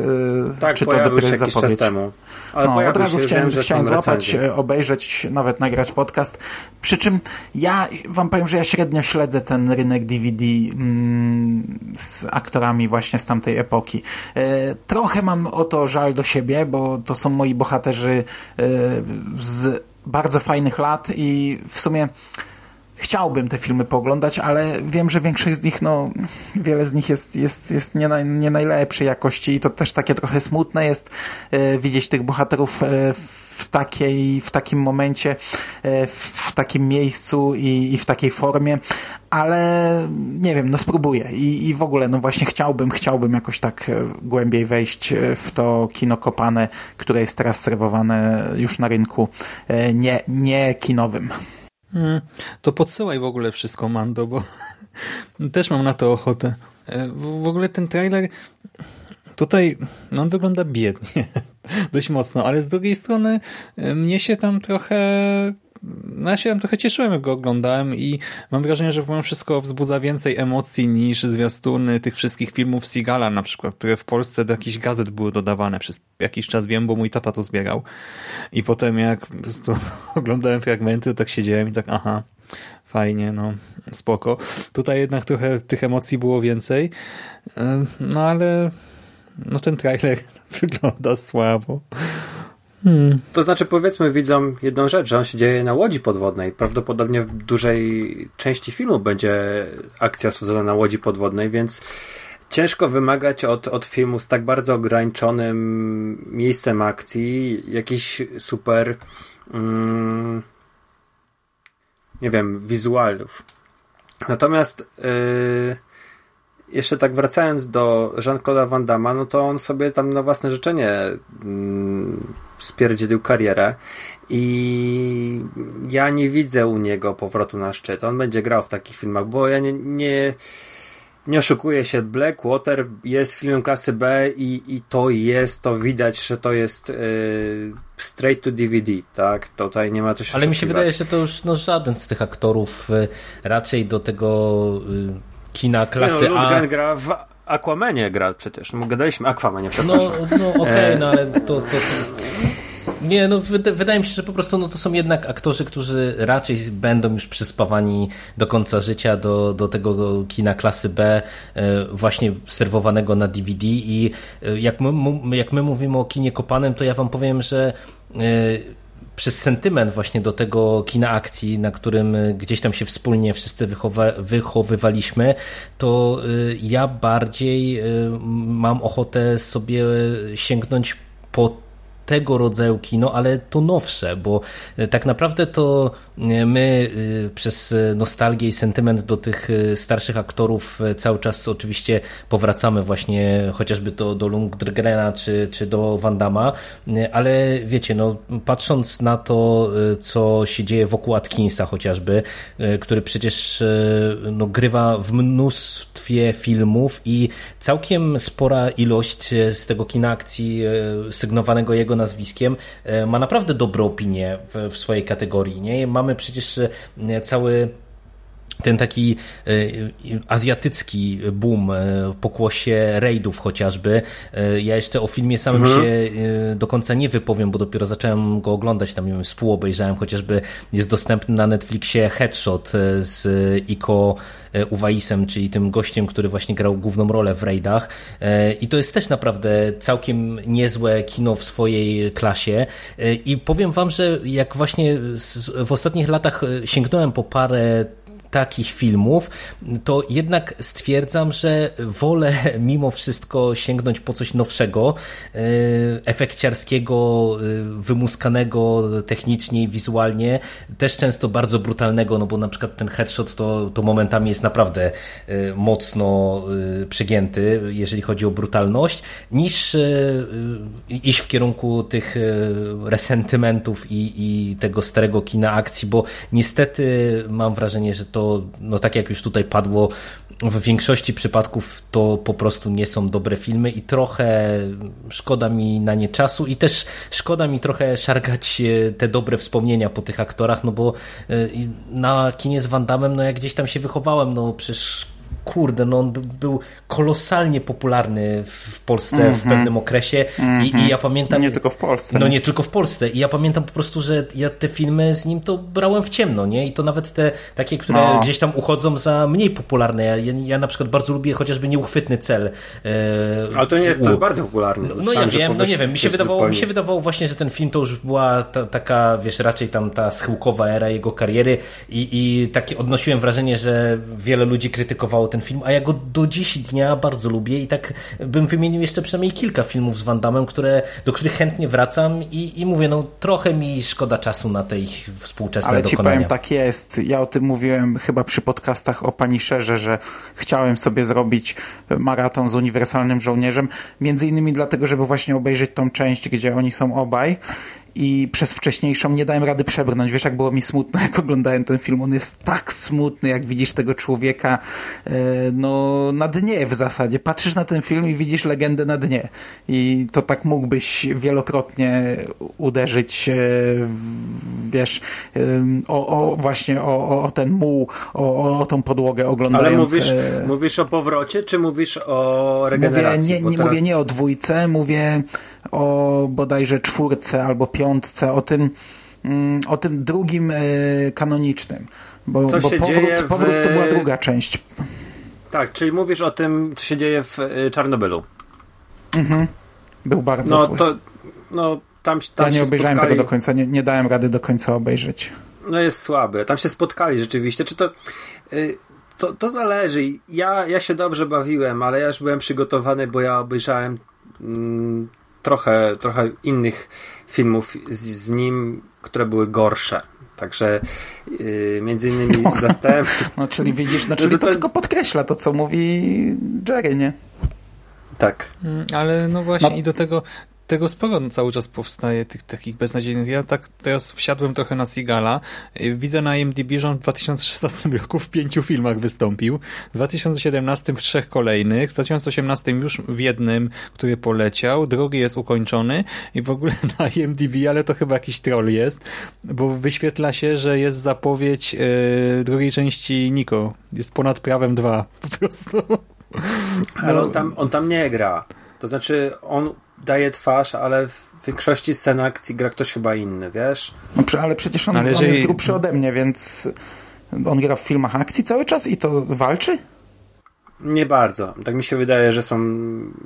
Y, tak, Czy to dopiero jest zapowiedź? Czas temu. Ale no, od razu się, chciałem, wiem, chciałem złapać, recenzje. obejrzeć, nawet nagrać podcast. Przy czym ja wam powiem, że ja średnio śledzę ten rynek DVD mm, z aktorami właśnie z tamtej epoki. E, trochę mam o to żal do siebie, bo to są moi bohaterzy e, z bardzo fajnych lat i w sumie chciałbym te filmy pooglądać, ale wiem, że większość z nich, no, wiele z nich jest, jest, jest nie, naj, nie najlepszej jakości i to też takie trochę smutne jest e, widzieć tych bohaterów e, w takiej, w takim momencie, e, w takim miejscu i, i w takiej formie, ale nie wiem, no spróbuję I, i w ogóle, no właśnie chciałbym, chciałbym jakoś tak e, głębiej wejść e, w to kino kopane, które jest teraz serwowane już na rynku, e, nie, nie kinowym. Hmm, to podsyłaj w ogóle wszystko, Mando, bo też mam na to ochotę. E, w, w ogóle ten trailer tutaj, no on wygląda biednie, dość mocno, ale z drugiej strony e, mnie się tam trochę no ja się tam trochę cieszyłem, jak go oglądałem i mam wrażenie, że powiem wszystko wzbudza więcej emocji niż zwiastuny tych wszystkich filmów Sigala na przykład, które w Polsce do jakichś gazet były dodawane przez jakiś czas, wiem, bo mój tata to zbierał i potem jak po prostu oglądałem fragmenty, to tak siedziałem i tak aha, fajnie, no spoko. Tutaj jednak trochę tych emocji było więcej, no ale no ten trailer wygląda słabo. Hmm. To znaczy powiedzmy widzom jedną rzecz, że on się dzieje na łodzi podwodnej. Prawdopodobnie w dużej części filmu będzie akcja osadzona na łodzi podwodnej, więc ciężko wymagać od, od filmu z tak bardzo ograniczonym miejscem akcji jakichś super mm, nie wiem, wizualów. Natomiast yy, jeszcze tak wracając do Jean-Claude'a Van Damme, no to on sobie tam na własne życzenie mm, spierdzielił karierę i ja nie widzę u niego powrotu na szczyt. On będzie grał w takich filmach, bo ja nie, nie, nie oszukuję się. Blackwater jest filmem klasy B i, i to jest, to widać, że to jest yy, straight to DVD, tak? Tutaj nie ma coś Ale mi się wydaje, że to już no, żaden z tych aktorów y, raczej do tego y, kina klasy no, A. gra w Aquamanie gra przecież. No, gadaliśmy Aquamanie, No, no okej, okay, no ale to, to, to... Nie, no wydaje mi się, że po prostu no, to są jednak aktorzy, którzy raczej będą już przyspawani do końca życia do, do tego kina klasy B, e, właśnie serwowanego na DVD i e, jak my, jak my mówimy o kinie kopanym, to ja wam powiem, że e, przez sentyment właśnie do tego kina akcji, na którym y, gdzieś tam się wspólnie wszyscy wychowa wychowywaliśmy, to y, ja bardziej y, mam ochotę sobie sięgnąć po tego rodzaju kino, ale to nowsze, bo tak naprawdę to my przez nostalgię i sentyment do tych starszych aktorów cały czas oczywiście powracamy właśnie chociażby do, do Lundgrena czy, czy do Van Damme, ale wiecie, no, patrząc na to, co się dzieje wokół Atkinsa chociażby, który przecież no, grywa w mnóstwie filmów i całkiem spora ilość z tego kina akcji sygnowanego jego nazwiskiem ma naprawdę dobrą opinię w, w swojej kategorii. Nie? Mamy przecież cały ten taki e, azjatycki boom e, pokłosie raidów chociażby. E, ja jeszcze o filmie samym mhm. się do końca nie wypowiem, bo dopiero zacząłem go oglądać, tam nie wiem, współobejrzałem, chociażby jest dostępny na Netflixie Headshot z Iko Uwaisem, czyli tym gościem, który właśnie grał główną rolę w raidach i to jest też naprawdę całkiem niezłe kino w swojej klasie i powiem wam, że jak właśnie w ostatnich latach sięgnąłem po parę takich filmów, to jednak stwierdzam, że wolę mimo wszystko sięgnąć po coś nowszego, e, efekciarskiego, e, wymuskanego technicznie i wizualnie, też często bardzo brutalnego, no bo na przykład ten headshot to, to momentami jest naprawdę e, mocno przygięty, jeżeli chodzi o brutalność, niż iść w kierunku tych resentymentów i, i tego starego kina akcji, bo niestety mam wrażenie, że to to no tak jak już tutaj padło, w większości przypadków to po prostu nie są dobre filmy i trochę szkoda mi na nie czasu i też szkoda mi trochę szargać te dobre wspomnienia po tych aktorach, no bo y, na kinie z Van Damme, no jak gdzieś tam się wychowałem, no przecież kurde, no on był kolosalnie popularny w Polsce mm -hmm. w mhm. pewnym okresie mm -hmm. i, i, mhm. ja pamiętam... Nie tylko w Polsce. No nie tylko w Polsce i ja pamiętam po prostu, że ja te filmy z nim to brałem w ciemno, nie? I to nawet te takie, które no. gdzieś tam uchodzą za mniej popularne. Ja, ja, ja na przykład bardzo lubię chociażby Nieuchwytny Cel. E, Ale to nie jest, to jest bardzo popularny. No, no ja wiem, no nie wiem, mi się, wydawało, zupełnie... mi się wydawało właśnie, że ten film to już była ta, taka, wiesz, raczej tam ta schyłkowa era jego kariery i, i takie odnosiłem wrażenie, że wiele ludzi krytykowało ten film, a ja go do dziś dnia bardzo lubię i tak bym wymienił jeszcze przynajmniej kilka filmów z Van Damme, które, do których chętnie wracam i, i mówię, no trochę mi szkoda czasu na tej współczesne Ale dokonania. ci powiem, tak jest. Ja o tym mówiłem chyba przy podcastach o Pani Szerze, że chciałem sobie zrobić maraton z Uniwersalnym Żołnierzem, między innymi dlatego, żeby właśnie obejrzeć tą część, gdzie oni są obaj i przez wcześniejszą nie dałem rady przebrnąć. Wiesz, jak było mi smutno, jak oglądałem ten film. On jest tak smutny, jak widzisz tego człowieka e, no, na dnie w zasadzie. Patrzysz na ten film i widzisz legendę na dnie. I to tak mógłbyś wielokrotnie uderzyć, wiesz, o, o właśnie o, o ten muł, o, o tą podłogę oglądając. Ale mówisz, e, mówisz o powrocie, czy mówisz o regeneracji? Mówię, nie, nie teraz... mówię nie o dwójce, mówię o bodajże czwórce albo piątce, o tym, mm, o tym drugim e, kanonicznym. Bo, co bo się powrót, dzieje w... powrót to była druga część. Tak, czyli mówisz o tym, co się dzieje w e, Czarnobylu. Mhm. Był bardzo no, zły. To, no, tam, tam ja nie obejrzałem spotkali... tego do końca, nie, nie dałem rady do końca obejrzeć. No jest słaby. Tam się spotkali rzeczywiście. Czy to... To, to zależy. Ja, ja się dobrze bawiłem, ale ja już byłem przygotowany, bo ja obejrzałem mm, trochę, trochę innych filmów z, z nim, które były gorsze. Także yy, między innymi no, zastęp. No, czyli widzisz, no, czyli to, to, to tylko podkreśla to, co mówi Jerry, nie? Tak. Mm, ale no właśnie no. i do tego tego sporo cały czas powstaje, tych takich beznadziejnych. Ja tak teraz wsiadłem trochę na Sigala. Widzę na IMDb, że on w 2016 roku w pięciu filmach wystąpił, w 2017 w trzech kolejnych, w 2018 już w jednym, który poleciał, drugi jest ukończony i w ogóle na IMDb, ale to chyba jakiś troll jest, bo wyświetla się, że jest zapowiedź yy, drugiej części Niko. Jest ponad prawem dwa, po prostu. Ale on tam, on tam nie gra. To znaczy, on daje twarz, ale w większości scen akcji gra ktoś chyba inny, wiesz? No, ale przecież on, ale jeżeli... on jest grubszy ode mnie, więc on gra w filmach akcji cały czas i to walczy? Nie bardzo. Tak mi się wydaje, że są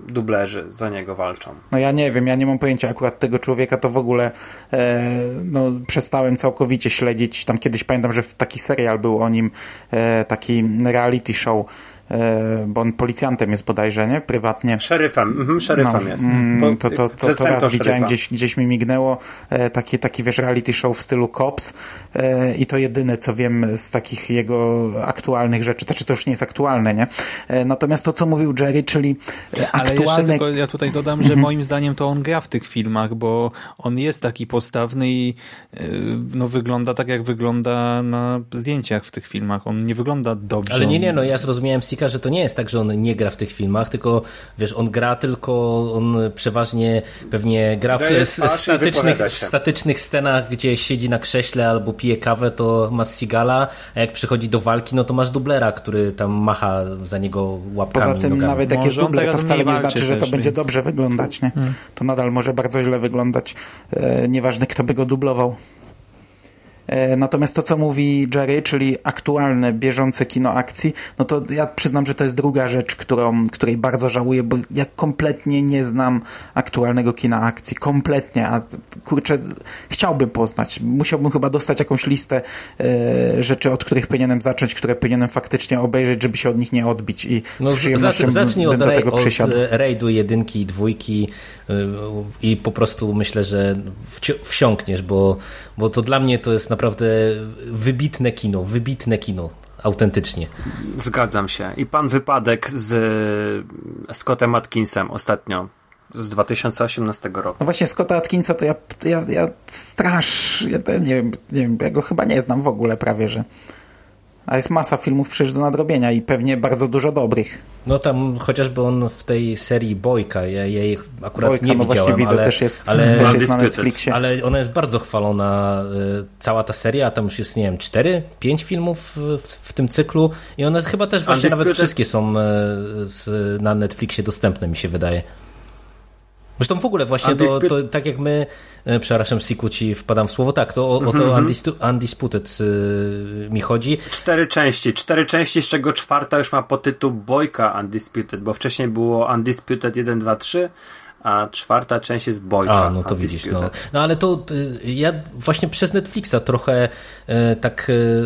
dublerzy za niego walczą. No ja nie wiem, ja nie mam pojęcia akurat tego człowieka, to w ogóle e, no, przestałem całkowicie śledzić. Tam kiedyś pamiętam, że taki serial był o nim, e, taki reality show bo on policjantem jest bodajże, nie? Prywatnie. Szeryfem, mhm, szeryfem No, jest. mm, to, to, to, to raz widziałem, gdzieś, gdzieś mi mignęło e, taki, taki, wiesz, reality show w stylu Cops e, i to jedyne, co wiem z takich jego aktualnych rzeczy, to czy to już nie jest aktualne, nie? E, natomiast to, co mówił Jerry, czyli e, Ale jeszcze aktualne... tylko ja tutaj dodam, że moim zdaniem to on gra w tych filmach, bo on jest taki postawny i yy, no, wygląda tak, jak wygląda na zdjęciach w tych filmach. On nie wygląda dobrze. Ale nie, nie, no ja zrozumiałem Że to nie jest tak, że on nie gra w tych filmach, tylko wiesz, on gra tylko, on przeważnie pewnie gra w statycznych, się. statycznych scenach, gdzie siedzi na krześle albo pije kawę, to masz Sigala, a jak przychodzi do walki, no to masz dublera, który tam macha za niego łapkami Poza tym nogami. nawet jak Może jest dubler, to wcale nie znaczy, że to będzie więc- dobrze wyglądać, nie? To nadal może bardzo źle wyglądać. E, nieważne, kto by go dublował. E, Natomiast to, co mówi Jerry, czyli aktualne, bieżące kino akcji, no to ja przyznam, że to jest druga rzecz, którą, której bardzo żałuję, bo ja kompletnie nie znam aktualnego kina akcji. Kompletnie. A kurczę, chciałbym poznać. Musiałbym chyba dostać jakąś listę e, rzeczy, od których powinienem zacząć, które powinienem faktycznie obejrzeć, żeby się od nich nie odbić. I No, z przyjemnością zacz- zacznij bym od, do tego przysiadł. e, rajdu jedynki i dwójki y, i po prostu myślę, że wsiąkniesz, bo, bo to dla mnie to jest naprawdę wybitne kino, wybitne kino, autentycznie. Zgadzam się. I pan wypadek z Scottem Atkinsem ostatnio z 2018 roku. No właśnie Scotta Atkinsa to ja, ja, ja strasz, ja to nie, wiem, nie wiem, ja go chyba nie znam w ogóle prawie, że a jest masa filmów przecież do nadrobienia i pewnie bardzo dużo dobrych. No tam chociażby on w tej serii Bojka, ja jej akurat Bojka, nie no widziałem, właśnie widzę, ale, też jest, ale, też jest na. Netflixie. ale ona jest bardzo chwalona, y, cała ta seria, a tam już jest, nie wiem, cztery, pięć filmów w, w tym cyklu i one chyba też właśnie nawet wszystkie są y, z, na Netflixie dostępne, mi się wydaje. Zresztą w ogóle właśnie to, to tak jak my, e, przepraszam Siku ci wpadam w słowo, tak, to o, o Mhm, to Undisputed y, mi chodzi. Cztery części. Cztery części, z czego czwarta już ma podtytuł Bojka Undisputed, bo wcześniej było Undisputed 1, 2, 3, a czwarta część jest Bojka A, no to widzisz, no. No ale to y, ja właśnie przez Netflixa trochę y, tak y,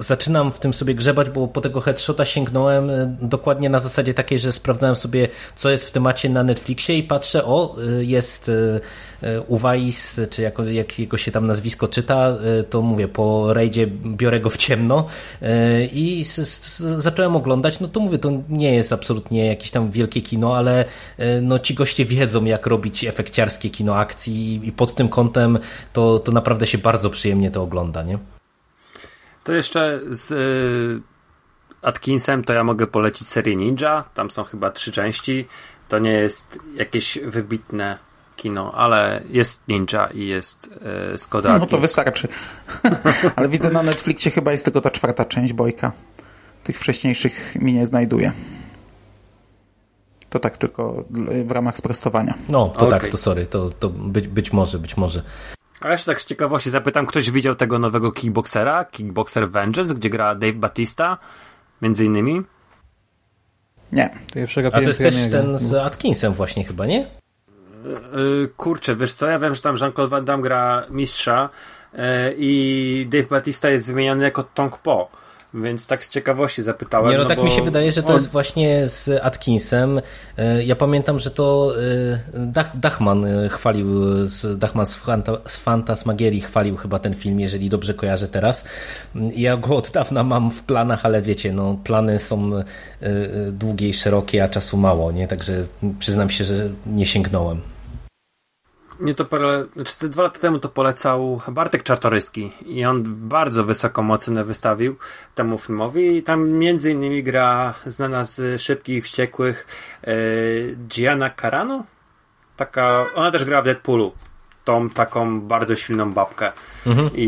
zaczynam w tym sobie grzebać, bo po tego headshota sięgnąłem dokładnie na zasadzie takiej, że sprawdzałem sobie, co jest w temacie na Netflixie i patrzę, o, jest Uwais, czy jako, jak jego się tam nazwisko czyta, y, to mówię, po rejdzie biorę go w ciemno y, i s, s, zacząłem oglądać, no to mówię, to nie jest absolutnie jakieś tam wielkie kino, ale no ci goście wiedzą, jak robić efekciarskie kino akcji i pod tym kątem to, to naprawdę się bardzo przyjemnie to ogląda, nie? To jeszcze z Atkinsem to ja mogę polecić serię Ninja. Tam są chyba trzy części. To nie jest jakieś wybitne kino, ale jest Ninja i jest y, Scott No Atkins. to wystarczy. Ale widzę na Netflixie chyba jest tylko ta czwarta część Bojka. Tych wcześniejszych mi nie znajduje. To tak tylko w ramach sprostowania. No, to Okej. tak, to sorry, to, to być, być może, być może. A ja się tak z ciekawości zapytam, ktoś widział tego nowego kickboxera, Kickboxer Vengeance, gdzie gra Dave Batista, między innymi? Nie. To ja A to jest też ten z Atkinsem właśnie chyba, nie? Yy, kurczę, wiesz co, ja wiem, że tam Jean-Claude Van Damme gra mistrza yy, i Dave Batista jest wymieniany jako Tong Po, więc tak z ciekawości zapytałem. Nie, no, tak bo mi się wydaje, że to on- jest właśnie z Atkinsem. E, Ja pamiętam, że to e, Dach, Dachman e, chwalił, e, Dachman z, Fanta, z Fantasmagierii chwalił chyba ten film, jeżeli dobrze kojarzę teraz. Ja go od dawna mam w planach, ale wiecie, no plany są e, e, długie i szerokie, a czasu mało, nie? Także przyznam się, że nie sięgnąłem. Nie to parę, znaczy dwa lata temu to polecał Bartek Czartoryski i on bardzo wysoką ocenę wystawił temu filmowi i tam między innymi gra znana z Szybkich i Wściekłych yy, Gianna Carano? Taka, ona też gra w Deadpoolu tą taką bardzo silną babkę I,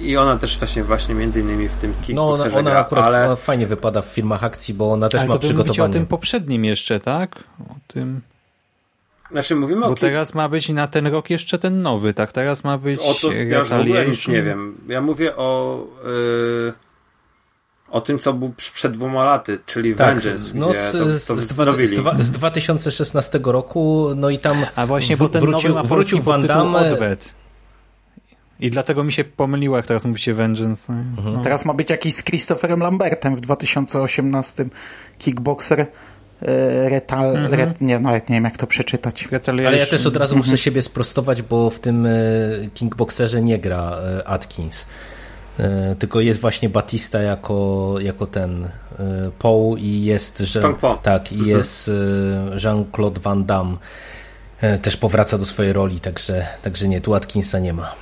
i, i ona też właśnie właśnie między innymi w tym No ona, ona gra, akurat ale fajnie wypada w filmach akcji, bo ona też Ale ma to mówicie o przygotowanie. tym poprzednim jeszcze, tak? O tym... znaczy mówimy o Bo kick- teraz ma być na ten rok jeszcze ten nowy, tak? Teraz ma być O to ja już w ogóle nic nie wiem. Ja mówię o yy, o tym, co był przed dwoma laty, czyli Vengeance, no, gdzie z, to, z, to z, dwa- z, dwa- z 2016 roku, no i tam A właśnie, wr- bo ten wrócił, nowy ma wrócił Van Damme. Odwet. I dlatego mi się pomyliło, jak teraz mówicie Vengeance. No. Teraz ma być jakiś z Christopherem Lambertem w 2018 Kickboxer e, Retal... Re, nie, nawet nie wiem jak to przeczytać. Retaliation. Ale ja też od razu muszę siebie sprostować, bo w tym e, Kickboxerze nie gra e, Atkins. Tylko jest właśnie Batista jako, jako ten Paul i jest, że, tak, i jest e, Jean-Claude Van Damme. Też powraca do swojej roli, także, także nie, tu Atkinsa nie ma.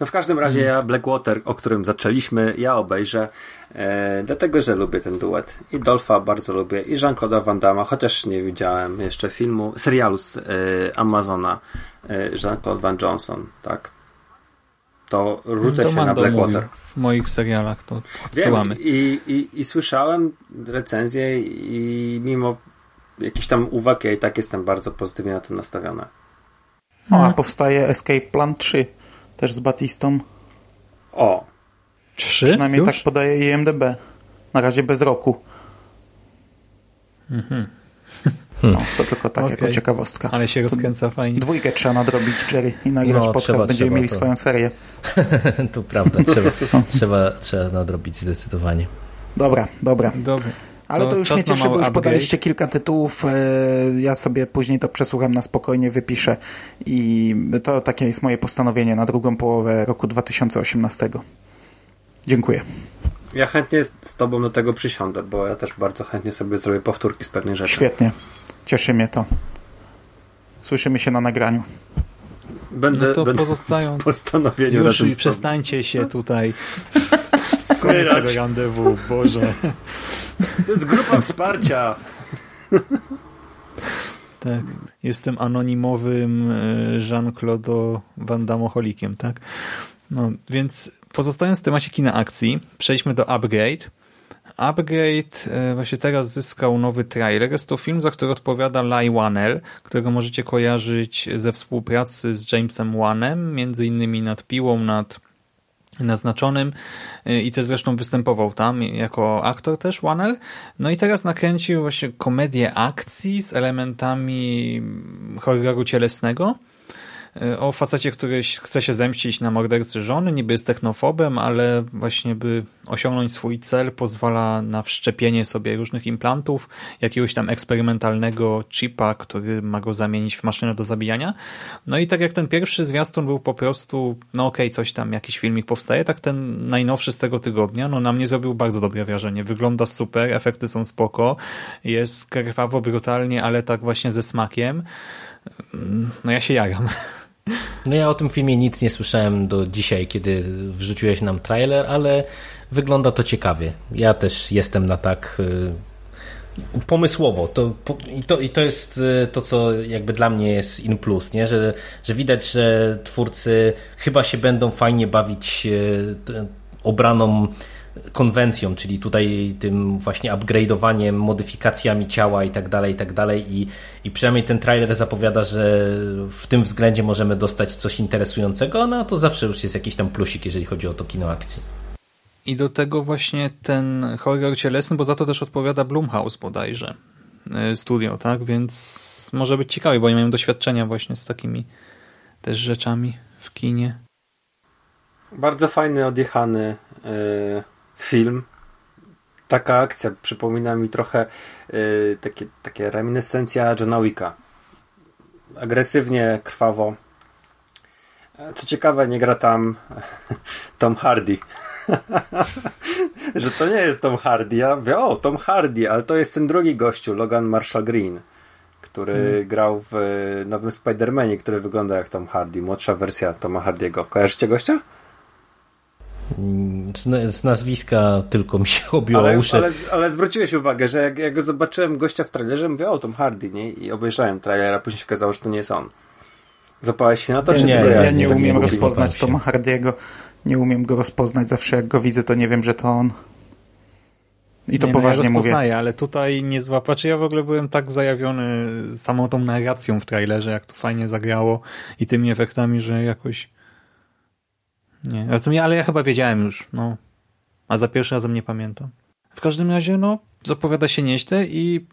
No w każdym razie ja Blackwater, o którym zaczęliśmy, ja obejrzę, e, dlatego że lubię ten duet. I Dolfa bardzo lubię, i Jean-Claude'a Van Damme, chociaż nie widziałem jeszcze filmu, serialu z e, Amazona e, Jean-Claude Van Johnson, tak? To rzucę To się na Blackwater. mówił W moich serialach to Wiem, odsyłamy. i, i, i słyszałem recenzję i mimo jakichś tam uwag, ja i tak jestem bardzo pozytywnie na tym nastawiony. O, a powstaje Escape Plan 3 też z Batistą. O, Trzy? Przynajmniej Już? tak podaje IMDB. Na razie bez roku. No, to tylko tak jako Okej. ciekawostka. Ale się rozkręca fajnie. Dwójkę trzeba nadrobić, Jerry, i nagrać No, podcast. trzeba, Będziemy trzeba, mieli to. swoją serię. to prawda, trzeba, trzeba, trzeba nadrobić zdecydowanie. Dobra, dobra. Dobra. Ale to, To już mnie cieszy, bo już upgrade. podaliście kilka tytułów. e, Ja sobie później to przesłucham na spokojnie, wypiszę. I to takie jest moje postanowienie na drugą połowę roku 2018. Dziękuję. ja chętnie z tobą do tego przysiądę, bo ja też bardzo chętnie sobie zrobię powtórki z pewnych rzeczy. Świetnie. Cieszy mnie to. Słyszymy się na nagraniu. Będę, No to będę pozostając w postanowieniu już razem i przestańcie się tutaj koniec Smyrać. tego randewu, Boże. To jest grupa wsparcia. Tak. Jestem anonimowym e, Jean-Claude Van Damme-holikiem, tak? No, więc pozostając w temacie kina akcji, przejdźmy do Upgrade. Upgrade e, właśnie teraz zyskał nowy trailer. Jest to film, za który odpowiada Lai Wanel, którego możecie kojarzyć ze współpracy z Jamesem Wanem, między innymi nad Piłą, nad naznaczonym y, i też zresztą występował tam jako aktor też Wanel. No i teraz nakręcił właśnie komedię akcji z elementami horroru cielesnego o facecie, który chce się zemścić na mordercy żony, niby jest technofobem, ale właśnie by osiągnąć swój cel pozwala na wszczepienie sobie różnych implantów, jakiegoś tam eksperymentalnego chipa, który ma go zamienić w maszynę do zabijania. No i tak jak ten pierwszy zwiastun był po prostu, no okej, coś tam, jakiś filmik powstaje, tak ten najnowszy z tego tygodnia, no na mnie zrobił bardzo dobre wrażenie. Wygląda super, efekty są spoko, jest krwawo, brutalnie, ale tak właśnie ze smakiem. No ja się jaram. No ja o tym filmie nic nie słyszałem do dzisiaj, kiedy wrzuciłeś nam trailer, ale wygląda to ciekawie. Ja też jestem na tak y, pomysłowo. To, i, to, I to jest y, to, co jakby dla mnie jest in plus, nie? Że, że widać, że twórcy chyba się będą fajnie bawić y, obraną konwencją, czyli tutaj tym właśnie upgrade'owaniem, modyfikacjami ciała i tak dalej, i tak dalej i, i przynajmniej ten trailer zapowiada, że w tym względzie możemy dostać coś interesującego, no a to zawsze już jest jakiś tam plusik, jeżeli chodzi o to kino akcji. I do tego właśnie ten horror cielesny, bo za to też odpowiada Blumhouse bodajże, y, studio, tak? Więc może być ciekawe, bo oni mają doświadczenia właśnie z takimi też rzeczami w kinie. Bardzo fajny, odjechany y, film. Taka akcja przypomina mi trochę y, takie, takie reminiscencja Johna Wicka. Agresywnie, krwawo. Co ciekawe, nie gra tam Tom Hardy. Że to nie jest Tom Hardy. Ja mówię, o, Tom Hardy, ale to jest ten drugi gościu, Logan Marshall Green, który grał w y, nowym Spider-Manie, który wygląda jak Tom Hardy, młodsza wersja Toma Hardiego. Kojarzycie gościa? Mm, Z, nazwiska tylko mi się obiło Ale, uszy. ale, ale zwróciłeś uwagę, że jak, jak go zobaczyłem gościa w trailerze, mówię, o, Tom Hardy, nie? I obejrzałem trailer, a później się okazało, że to nie jest on. Zapałeś się na to, Nie, czy nie, tylko ja jestem nie umiem rozpoznać. Toma Hardiego. Nie umiem go rozpoznać. Zawsze jak go widzę, to nie wiem, że to on. I to nie, poważnie no ja mówię. rozpoznaję, ale tutaj nie złapać. Czy ja w ogóle byłem tak zajawiony samą tą narracją w trailerze, jak to fajnie zagrało i tymi efektami, że jakoś nie. Ale ja chyba wiedziałem już, no. A za pierwszy razem nie pamiętam. W każdym razie, no, zapowiada się nieźle i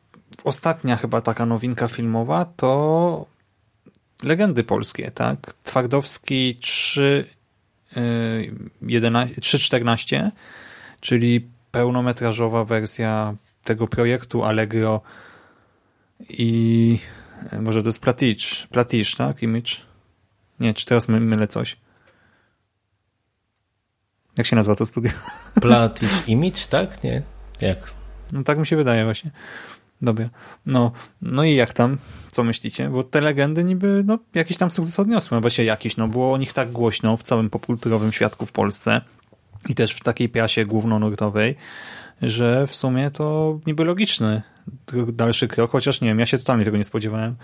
ostatnia chyba taka nowinka filmowa to legendy polskie, tak? Twardowski 3 3.14, czyli pełnometrażowa wersja tego projektu Allegro i może to jest Platisz, Platisz, tak? Image? Nie, czy teraz my, mylę coś? Jak się nazywa to studio? Platisz Image, tak? Nie? Jak? No tak mi się wydaje właśnie. Dobra. No, no i jak tam? Co myślicie? Bo te legendy niby no, jakiś tam sukces odniosły. No właśnie jakiś, no było o nich tak głośno w całym popkulturowym świadku w Polsce i też w takiej prasie głównonurtowej, że w sumie to niby logiczny dalszy krok, chociaż nie wiem, ja się totalnie tego nie spodziewałem.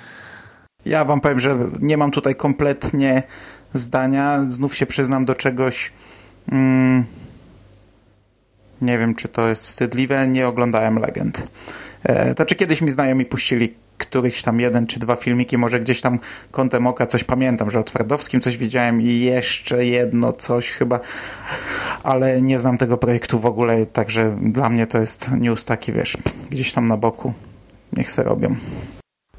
Ja wam powiem, że nie mam tutaj kompletnie zdania. Znów się przyznam do czegoś. Mm, nie wiem, czy to jest wstydliwe. Nie oglądałem legend. E, znaczy, kiedyś mi znajomi puścili któryś tam jeden czy dwa filmiki, może gdzieś tam kątem oka coś pamiętam, że o Twardowskim coś widziałem i jeszcze jedno coś chyba, ale nie znam tego projektu w ogóle, także dla mnie to jest news taki, wiesz, gdzieś tam na boku. Niech se robią.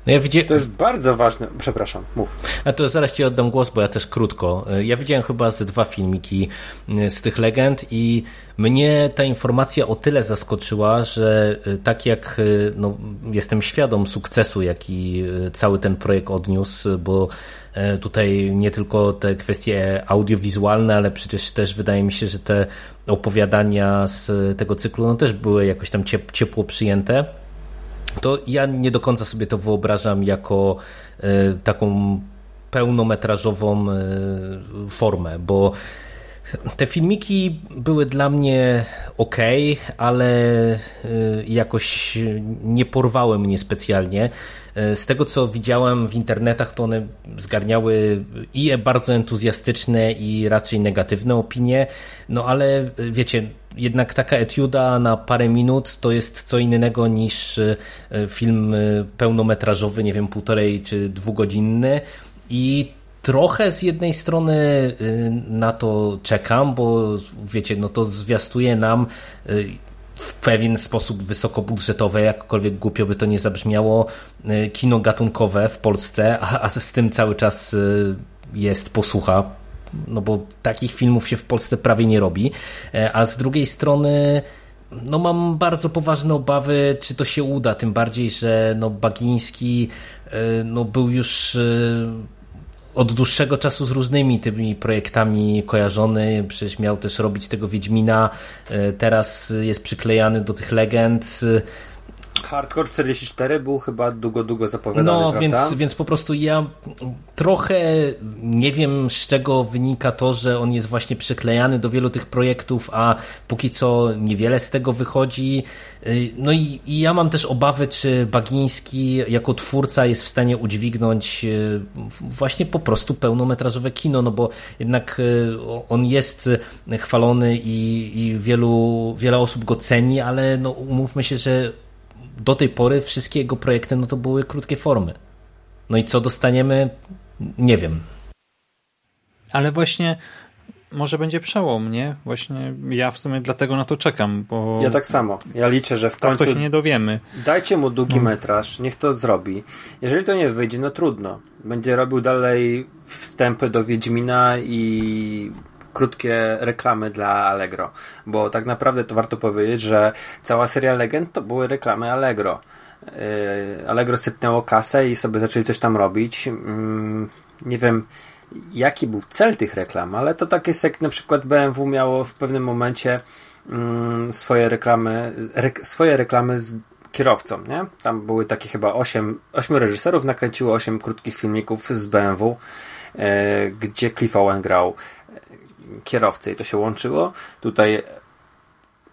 No ja. To jest bardzo ważne. Przepraszam, mów. A to zaraz ci oddam głos, bo ja też krótko. Ja widziałem chyba ze dwa filmiki y, z tych legend i mnie ta informacja o tyle zaskoczyła, że y, tak jak y, no, jestem świadom sukcesu, jaki cały ten projekt odniósł, bo tutaj nie tylko te kwestie audiowizualne, ale przecież też wydaje mi się, że te opowiadania z tego cyklu no, też były jakoś tam ciepło przyjęte to ja nie do końca sobie to wyobrażam jako e, taką pełnometrażową e, formę, bo te filmiki były dla mnie ok, ale e, jakoś nie porwały mnie specjalnie. Z tego co widziałem w internetach, to one zgarniały i bardzo entuzjastyczne, i raczej negatywne opinie. No ale wiecie, jednak taka etiuda na parę minut to jest co innego niż e, film e, pełnometrażowy, nie wiem, półtorej czy dwugodzinny. I trochę z jednej strony e, na to czekam, bo wiecie, no to zwiastuje nam w pewien sposób wysokobudżetowe, jakkolwiek głupio by to nie zabrzmiało, kino gatunkowe w Polsce, a, a z tym cały czas jest posłucha no bo takich filmów się w Polsce prawie nie robi, e, a z drugiej strony no mam bardzo poważne obawy, czy to się uda, tym bardziej, że no Bagiński e, no był już e, od dłuższego czasu z różnymi tymi projektami kojarzony, przecież miał też robić tego Wiedźmina, teraz jest przyklejany do tych legend, Hardcore 44 był chyba długo, długo zapowiadany, No, prawda? więc, więc po prostu ja trochę nie wiem, z czego wynika to, że on jest właśnie przyklejany do wielu tych projektów, a póki co niewiele z tego wychodzi. Y, no i, i ja mam też obawy, czy Bagiński jako twórca jest w stanie udźwignąć y, właśnie po prostu pełnometrażowe kino, no bo jednak y, on jest chwalony i, i wielu, wiele osób go ceni, ale no umówmy się, że do tej pory wszystkie jego projekty no to były krótkie formy. No i co dostaniemy? Nie wiem. Ale właśnie może będzie przełom, nie? Właśnie ja w sumie dlatego na to czekam, bo... Ja tak samo. Ja liczę, że w tak końcu... to się nie dowiemy. Dajcie mu długi hmm. metraż, niech to zrobi. Jeżeli to nie wyjdzie, no trudno. Będzie robił dalej wstępy do Wiedźmina i krótkie reklamy dla Allegro, bo tak naprawdę to warto powiedzieć, że cała seria Legend to były reklamy Allegro. Yy, Allegro sypnęło kasę i sobie zaczęli coś tam robić. Yy, nie wiem, jaki był cel tych reklam, ale to tak jest jak na przykład BMW miało w pewnym momencie yy, swoje reklamy, re, swoje reklamy z kierowcą, nie? Tam były takie chyba 8, 8 reżyserów nakręciło 8 krótkich filmików z BMW, gdzie Cliff Owen grał kierowcy i to się łączyło. Tutaj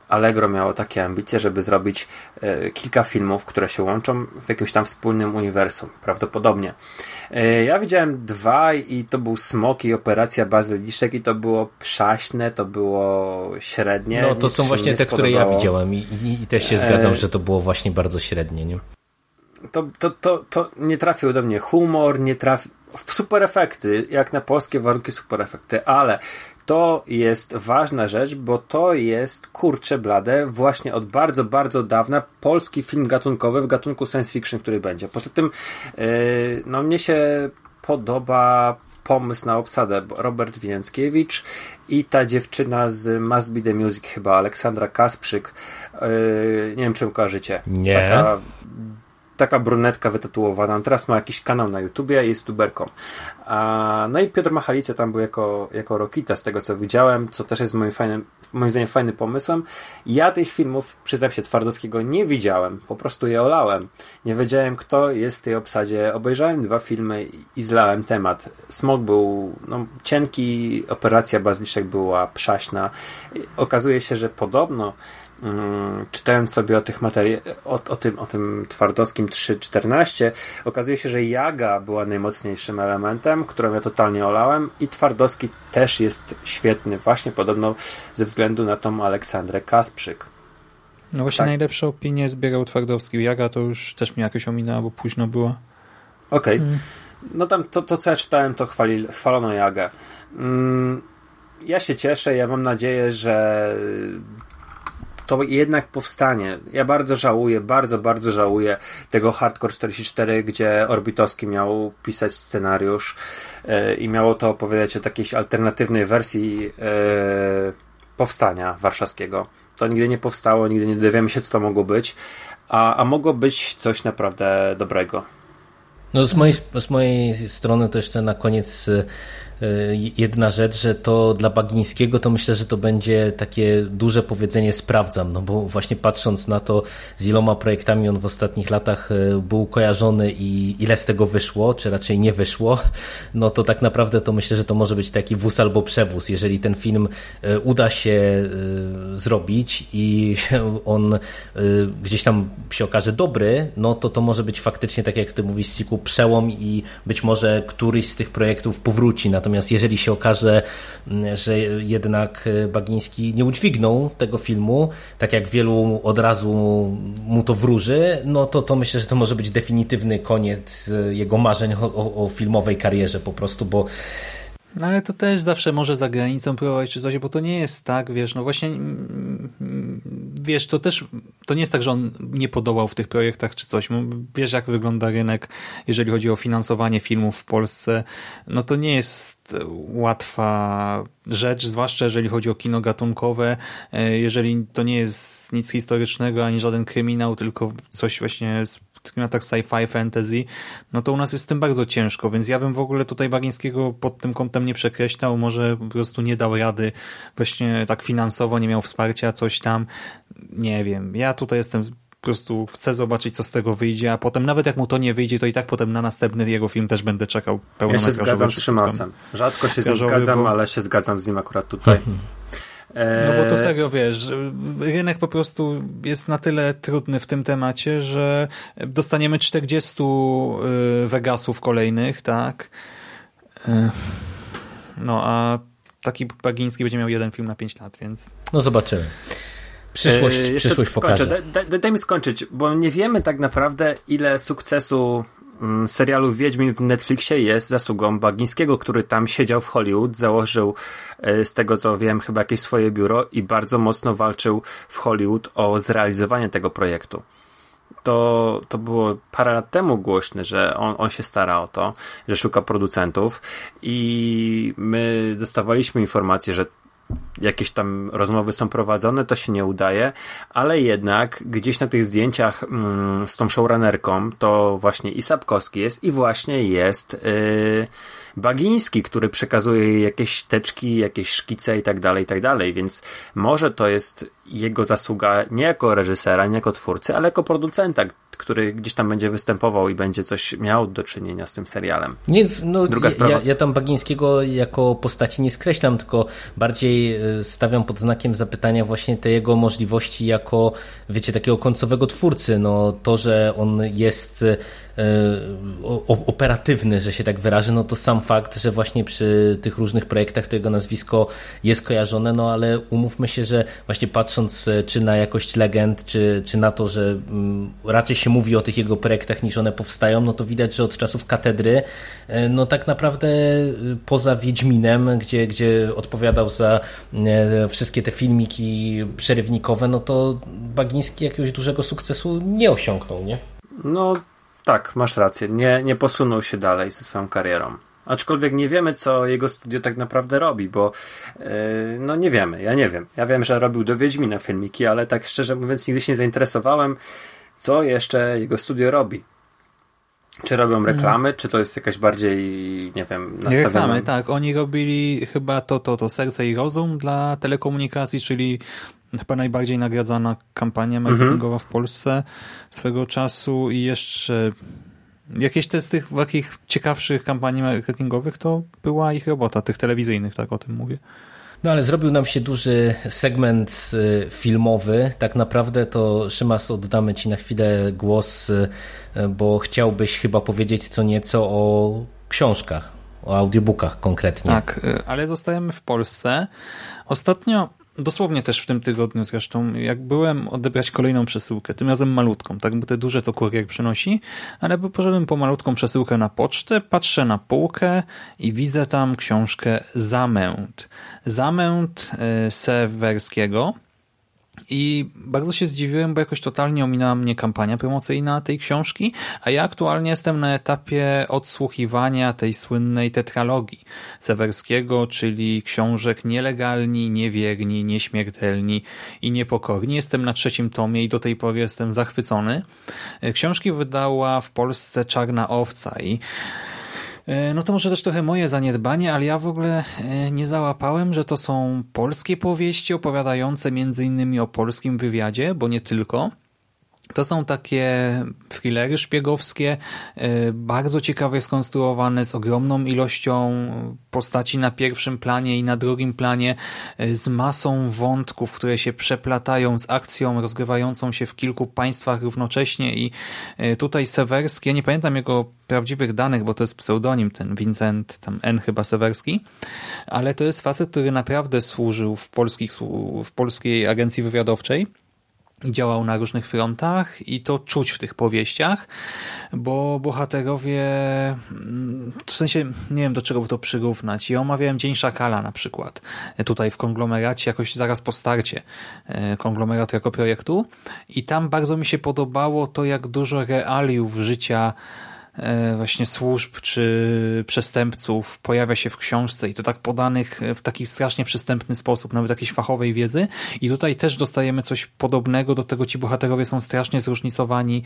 Allegro miało takie ambicje, żeby zrobić e, kilka filmów, które się łączą w jakimś tam wspólnym uniwersum, prawdopodobnie. E, ja widziałem dwa i to był Smok i Operacja Bazyliszek i to było przaśne, to było średnie. No to są właśnie te, które ja widziałem i, i, i też się zgadzam, e... że to było właśnie bardzo średnie, nie? To, to, to, to nie trafił do mnie humor, nie trafił super efekty, jak na polskie warunki super efekty, ale to jest ważna rzecz, bo to jest kurcze blade właśnie od bardzo, bardzo dawna polski film gatunkowy w gatunku science fiction, który będzie. Poza tym, yy, no mnie się podoba pomysł na obsadę. Robert Więckiewicz i ta dziewczyna z Must Be The Music chyba, Aleksandra Kasprzyk. Yy, nie wiem, czym kojarzycie. Nie. Taka taka brunetka wytatuowana. Teraz ma jakiś kanał na YouTubie, jest tuberką. A, no i Piotr Machalice tam był jako, jako Rokita, z tego co widziałem, co też jest moim, fajnym, moim zdaniem fajnym pomysłem. Ja tych filmów, przyznam się, Twardowskiego nie widziałem. Po prostu je olałem. Nie wiedziałem, kto jest w tej obsadzie. Obejrzałem dwa filmy i zlałem temat. Smog był no, cienki, operacja Bazliszek była przaśna. Okazuje się, że podobno Mm, czytając sobie o tych materii, o, o, tym, o tym twardowskim 3.14, okazuje się, że Jaga była najmocniejszym elementem, którą ja totalnie olałem i twardowski też jest świetny, właśnie podobno ze względu na tą Aleksandrę Kasprzyk. No właśnie tak. najlepsze opinie zbierał Twardowski. Jaga to już też mnie jakoś ominęła, bo późno było. Okej. Okay. Mm. No tam to, to, co ja czytałem, to chwali, chwalono Jagę. Mm, ja się cieszę, ja mam nadzieję, że to jednak powstanie. Ja bardzo żałuję, bardzo, bardzo żałuję tego Hardcore 44, gdzie Orbitowski miał pisać scenariusz yy, i miało to opowiadać o takiej alternatywnej wersji yy, powstania warszawskiego. To nigdy nie powstało, nigdy nie dowiemy się, co to mogło być, a, a mogło być coś naprawdę dobrego. No z mojej, z mojej strony to na koniec E, jedna rzecz, że to dla Bagińskiego to myślę, że to będzie takie duże powiedzenie sprawdzam, no bo właśnie patrząc na to z iloma projektami on w ostatnich latach e, był kojarzony i ile z tego wyszło, czy raczej nie wyszło, no to tak naprawdę to myślę, że to może być taki wóz albo przewóz. Jeżeli ten film e, uda się zrobić i on gdzieś tam się okaże dobry, no to to może być faktycznie, tak jak ty mówisz, Siku, przełom i być może któryś z tych projektów powróci na Natomiast jeżeli się okaże, mm, że jednak e, Bagiński nie udźwignął tego filmu, tak jak wielu od razu mu to wróży, no to, to myślę, że to może być definitywny koniec e, jego marzeń o, o, o filmowej karierze po prostu, bo no ale to też zawsze może za granicą próbować czy coś, bo to nie jest tak, wiesz, no właśnie mm, mm, wiesz, to też to nie jest tak, że on nie podołał w tych projektach czy coś. Wiesz, jak wygląda rynek, jeżeli chodzi o finansowanie filmów w Polsce. No to nie jest łatwa rzecz, zwłaszcza jeżeli chodzi o kino gatunkowe, e, jeżeli to nie jest nic historycznego, ani żaden kryminał, tylko coś właśnie w klimatach sci-fi, fantasy, no to u nas jest z tym bardzo ciężko, więc ja bym w ogóle tutaj Bagińskiego pod tym kątem nie przekreślał, może po prostu nie dał rady, właśnie tak finansowo, nie miał wsparcia, coś tam, nie wiem. Ja tutaj jestem po prostu chcę zobaczyć, co z tego wyjdzie, a potem nawet jak mu to nie wyjdzie, to i tak potem na następny jego film też będę czekał. Ja się zgadzam z Szymasem. Rzadko się z nim zgadzam, bo... ale się zgadzam z nim akurat tutaj. Mhm. No bo to serio, wiesz, rynek po prostu jest na tyle trudny w tym temacie, że dostaniemy 40 y, Vegasów kolejnych, tak? Y, no a taki Bagiński będzie miał jeden film na 5 lat, więc... No zobaczymy. Przyszłość, przyszłość pokaże. Daj, daj, daj mi skończyć, bo nie wiemy tak naprawdę, ile sukcesu serialu Wiedźmin w Netflixie jest zasługą Bagińskiego, który tam siedział w Hollywood, założył e, z tego co wiem chyba jakieś swoje biuro i bardzo mocno walczył w Hollywood o zrealizowanie tego projektu. To, to było parę lat temu głośne, że on, on się stara o to, że szuka producentów i my dostawaliśmy informację, że jakieś tam rozmowy są prowadzone, to się nie udaje, ale jednak gdzieś na tych zdjęciach mm, z tą showrunnerką to właśnie i Sapkowski jest i właśnie jest yy, Bagiński, który przekazuje jej jakieś teczki, jakieś szkice i tak dalej, i tak dalej, więc może to jest jego zasługa nie jako reżysera, nie jako twórcy, ale jako producenta, który gdzieś tam będzie występował i będzie coś miał do czynienia z tym serialem. Nie, no, Druga sprawa. Ja, ja tam Bagińskiego jako postaci nie skreślam, tylko bardziej e, stawiam pod znakiem zapytania właśnie te jego możliwości jako, wiecie, takiego końcowego twórcy. No, to, że on jest E, operatywny, że się tak wyrażę, no to sam fakt, że właśnie przy tych różnych projektach to jego nazwisko jest kojarzone, no ale umówmy się, że właśnie patrząc e, czy na jakość legend, czy, czy na to, że mm, raczej się mówi o tych jego projektach niż one powstają, no to widać, że od czasów katedry, e, no tak naprawdę poza Wiedźminem, gdzie, gdzie odpowiadał za wszystkie te filmiki przerywnikowe, no to Bagiński jakiegoś dużego sukcesu nie osiągnął, nie? No tak, masz rację. Nie, nie posunął się dalej ze swoją karierą. Aczkolwiek nie wiemy, co jego studio tak naprawdę robi, bo yy, no nie wiemy, ja nie wiem. Ja wiem, że robił do Wiedźmina filmiki, ale tak szczerze mówiąc nigdy się nie zainteresowałem, co jeszcze jego studio robi. Czy robią Mhm. reklamy, czy to jest jakaś bardziej, nie wiem, nastawiona... Reklamy, tak. Oni robili chyba to, to, to Serce i Rozum dla telekomunikacji, czyli chyba najbardziej nagradzana kampania marketingowa w Polsce swego czasu i jeszcze jakieś te z tych takich ciekawszych kampanii marketingowych to była ich robota, tych telewizyjnych, tak o tym mówię. No ale zrobił nam się duży segment y, filmowy. Tak naprawdę to Szymas oddamy Ci na chwilę głos, y, bo chciałbyś chyba powiedzieć co nieco o książkach, o audiobookach konkretnie. Tak, y, ale zostajemy w Polsce. Ostatnio, dosłownie też w tym tygodniu zresztą, jak byłem odebrać kolejną przesyłkę, tym razem malutką, tak, bo te duże to kurier przynosi, ale poszedłem po malutką przesyłkę na pocztę, patrzę na półkę i widzę tam książkę Zamęt. Zamęt y, Sewerskiego, i bardzo się zdziwiłem, bo jakoś totalnie ominęła mnie kampania promocyjna tej książki, a ja aktualnie jestem na etapie odsłuchiwania tej słynnej tetralogii Sewerskiego, czyli książek nielegalni, niewierni, nieśmiertelni i niepokorni. Jestem na trzecim tomie i do tej pory jestem zachwycony. Książki wydała w Polsce Czarna Owca i no to może też trochę moje zaniedbanie, ale ja w ogóle e, nie załapałem, że to są polskie powieści opowiadające między innymi o polskim wywiadzie, bo nie tylko. To są takie thrillery szpiegowskie, e, bardzo ciekawie skonstruowane, z ogromną ilością postaci na pierwszym planie i na drugim planie, e, z masą wątków, które się przeplatają z akcją rozgrywającą się w kilku państwach równocześnie i e, tutaj Sewerski, ja nie pamiętam jego prawdziwych danych, bo to jest pseudonim, ten Vincent, tam N chyba Sewerski, ale to jest facet, który naprawdę służył w, polskich, w polskiej agencji wywiadowczej działał na różnych frontach i to czuć w tych powieściach, bo bohaterowie, w sensie nie wiem do czego by to przyrównać. Ja omawiałem Dzień Szakala na przykład, tutaj w konglomeracie, jakoś zaraz po starcie konglomeratu jako projektu i tam bardzo mi się podobało to, jak dużo realiów życia właśnie służb czy przestępców pojawia się w książce i to tak podanych w taki strasznie przystępny sposób, nawet jakiejś fachowej wiedzy. I tutaj też dostajemy coś podobnego, do tego. Ci bohaterowie są strasznie zróżnicowani.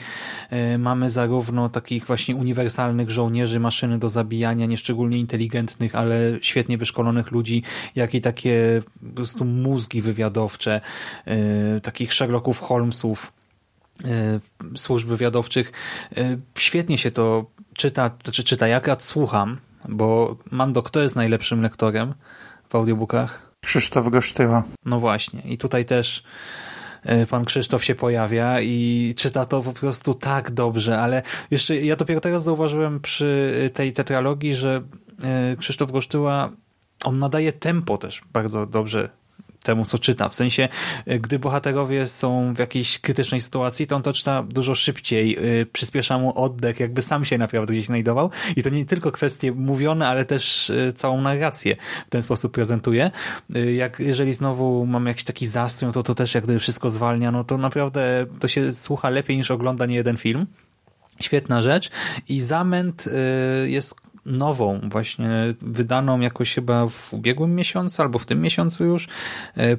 Mamy zarówno takich właśnie uniwersalnych żołnierzy, maszyny do zabijania, nieszczególnie inteligentnych, ale świetnie wyszkolonych ludzi, jak i takie po prostu mózgi wywiadowcze, takich Sherlocków Holmesów, służb wywiadowczych. Świetnie się to czyta, znaczy czyta, jak ja słucham, bo Mando, kto jest najlepszym lektorem w audiobookach? Krzysztof Gosztyła. No właśnie. I tutaj też pan Krzysztof się pojawia i czyta to po prostu tak dobrze, ale jeszcze ja dopiero teraz zauważyłem przy tej tetralogii, że Krzysztof Gosztyła on nadaje tempo też bardzo dobrze temu, co czyta. W sensie, gdy bohaterowie są w jakiejś krytycznej sytuacji, to on to czyta dużo szybciej, przyspiesza mu oddech, jakby sam się naprawdę gdzieś znajdował i to nie tylko kwestie mówione, ale też całą narrację w ten sposób prezentuje. Jak jeżeli znowu mam jakiś taki zastrój, to to też jak gdyby wszystko zwalnia, no to naprawdę to się słucha lepiej niż ogląda nie jeden film. Świetna rzecz i Zamęt jest nową, właśnie wydaną jakoś chyba w ubiegłym miesiącu albo w tym miesiącu już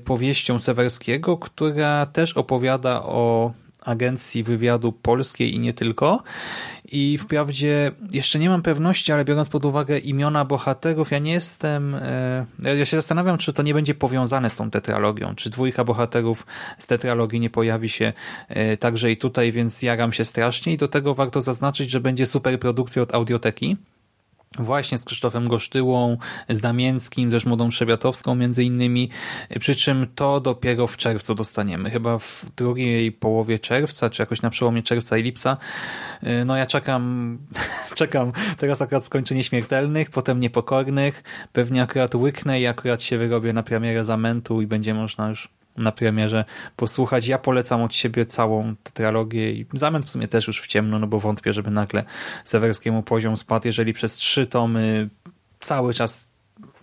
powieścią Sewerskiego, która też opowiada o agencji wywiadu polskiej i nie tylko. I wprawdzie jeszcze nie mam pewności, ale biorąc pod uwagę imiona bohaterów, ja nie jestem. Ja się zastanawiam, czy to nie będzie powiązane z tą tetralogią, czy dwójka bohaterów z tetralogii nie pojawi się także i tutaj, więc jaram się strasznie. I do tego warto zaznaczyć, że będzie super produkcja od audioteki właśnie z Krzysztofem Gosztyłą, z Damięckim, ze Żmodą Trzebiatowską między innymi, przy czym to dopiero w czerwcu dostaniemy, chyba w drugiej połowie czerwca, czy jakoś na przełomie czerwca i lipca. No ja czekam, czekam, teraz akurat skończę Nieśmiertelnych, potem Niepokornych, pewnie akurat łyknę i akurat się wyrobię na premierę Zamętu i będzie można już na premierze posłuchać. Ja polecam od siebie całą tetralogię i zamęt w sumie też już w ciemno, no bo wątpię, żeby nagle Sewerskiemu poziom spadł, jeżeli przez trzy tomy cały czas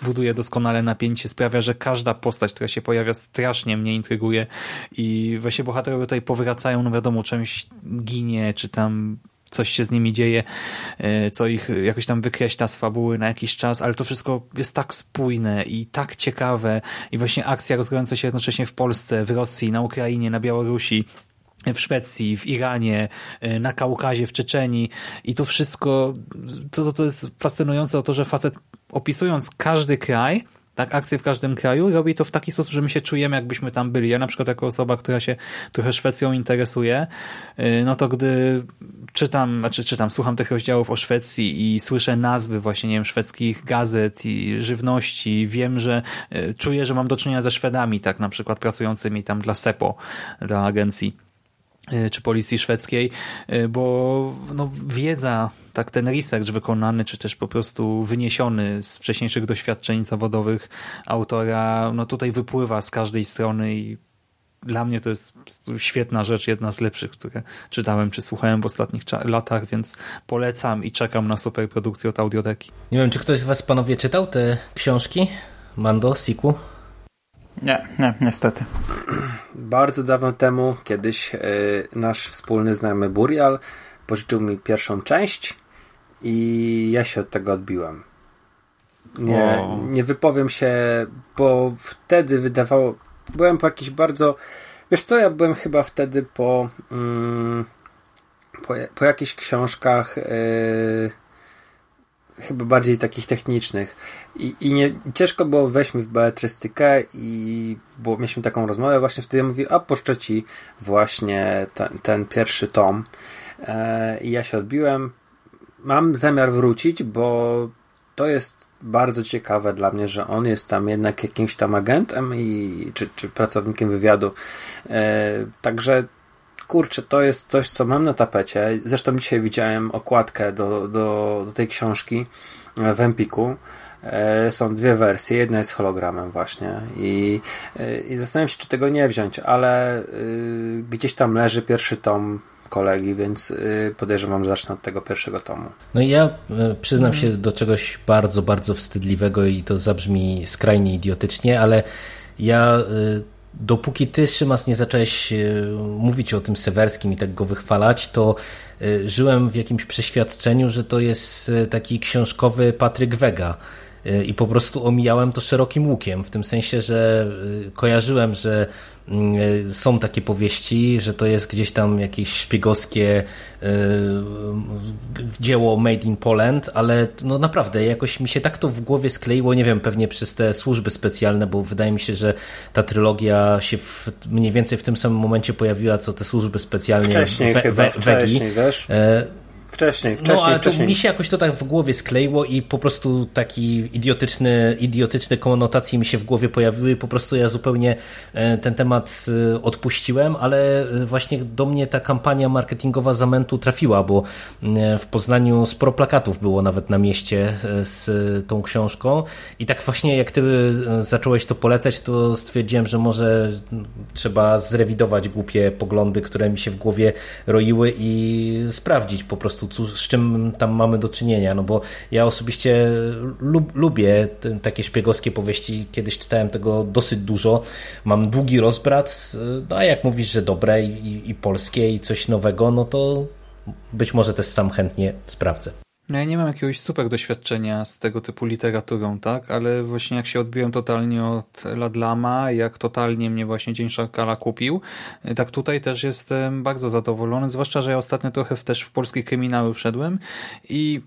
buduje doskonale napięcie, sprawia, że każda postać, która się pojawia strasznie mnie intryguje i właśnie bohaterowie tutaj powracają, no wiadomo, czymś ginie, czy tam coś się z nimi dzieje, e, co ich jakoś tam wykreśla z fabuły na jakiś czas, ale to wszystko jest tak spójne i tak ciekawe. I właśnie akcja rozgrywająca się jednocześnie w Polsce, w Rosji, na Ukrainie, na Białorusi, w Szwecji, w Iranie, e, na Kaukazie, w Czeczeni. I to wszystko, to, to jest fascynujące o to, że facet opisując każdy kraj, tak, akcje w każdym kraju, robi to w taki sposób, że my się czujemy, jakbyśmy tam byli. Ja na przykład jako osoba, która się trochę Szwecją interesuje, y, no to gdy czytam, znaczy czytam, słucham tych rozdziałów o Szwecji i słyszę nazwy właśnie, nie wiem, szwedzkich gazet i żywności, wiem, że y, czuję, że mam do czynienia ze Szwedami, tak, na przykład pracującymi tam dla SEPO, dla agencji y, czy policji szwedzkiej, bo no, wiedza tak ten research wykonany, czy też po prostu wyniesiony z wcześniejszych doświadczeń zawodowych autora, no tutaj wypływa z każdej strony i dla mnie to jest świetna rzecz, jedna z lepszych, które czytałem czy słuchałem w ostatnich latach, więc polecam i czekam na super produkcję od Audioteki. Nie wiem, czy ktoś z Was, panowie, czytał te książki? Mando, Siku? Nie, nie, niestety. Bardzo dawno temu, kiedyś yy, nasz wspólny znajomy Burial pożyczył mi pierwszą część i ja się od tego odbiłem. Nie, nie wypowiem się, bo wtedy wydawało. Byłem po jakiś bardzo. Wiesz co, ja byłem chyba wtedy po. Mm, po, po jakichś książkach. Yy, chyba bardziej takich technicznych. I, i nie, ciężko było wejść mi w beletrystykę i bo mieliśmy taką rozmowę właśnie wtedy ja mówię, a poszczę ci właśnie ten, ten pierwszy tom. E, I ja się odbiłem, mam zamiar wrócić, bo to jest bardzo ciekawe dla mnie, że on jest tam jednak jakimś tam agentem i, czy, czy pracownikiem wywiadu. E, także kurczę, to jest coś, co mam na tapecie. Zresztą dzisiaj widziałem okładkę do, do, do tej książki w Empiku. E, są dwie wersje, jedna jest hologramem właśnie i, e, i zastanawiam się, czy tego nie wziąć, ale gdzieś tam leży pierwszy tom kolegi, więc y, podejrzewam, że zacznę od tego pierwszego tomu. No i ja y, przyznam się do czegoś bardzo, bardzo wstydliwego i to zabrzmi skrajnie idiotycznie, ale ja y, dopóki ty, Szymas, nie zacząłeś mówić o tym Sewerskim i tak go wychwalać, to żyłem w jakimś przeświadczeniu, że to jest taki książkowy Patryk Wega i po prostu omijałem to szerokim łukiem, w tym sensie, że kojarzyłem, że są takie powieści, że to jest gdzieś tam jakieś szpiegowskie e, dzieło made in Poland, ale no naprawdę jakoś mi się tak to w głowie skleiło, nie wiem, pewnie przez te służby specjalne, bo wydaje mi się, że ta trylogia się w, mniej więcej w tym samym momencie pojawiła, co te służby specjalne wcześniej we, chyba, we, wcześniej, wiesz? E, Wcześniej, wcześniej, No, ale wcześniej. to mi się jakoś to tak w głowie skleiło i po prostu taki idiotyczny, idiotyczne konotacje mi się w głowie pojawiły po prostu ja zupełnie e, ten temat e, odpuściłem, ale e, właśnie do mnie ta kampania marketingowa Zamentu trafiła, bo w Poznaniu sporo plakatów było nawet na mieście z tą książką i tak właśnie jak ty zacząłeś to polecać, to stwierdziłem, że może trzeba zrewidować głupie poglądy, które mi się w głowie roiły i sprawdzić po prostu prostu, z czym tam mamy do czynienia, no bo ja osobiście lub, lubię te, takie szpiegowskie powieści, kiedyś czytałem tego dosyć dużo, mam długi rozbrat, no a jak mówisz, że dobre i, i polskie i coś nowego, no to być może też sam chętnie sprawdzę. No ja nie mam jakiegoś super doświadczenia z tego typu literaturą, tak? Ale właśnie jak się odbiłem totalnie od Ladlama, jak totalnie mnie właśnie Dzień Szakala kupił, tak tutaj też jestem bardzo zadowolony, zwłaszcza, że ja ostatnio trochę też w polskie kryminały wszedłem i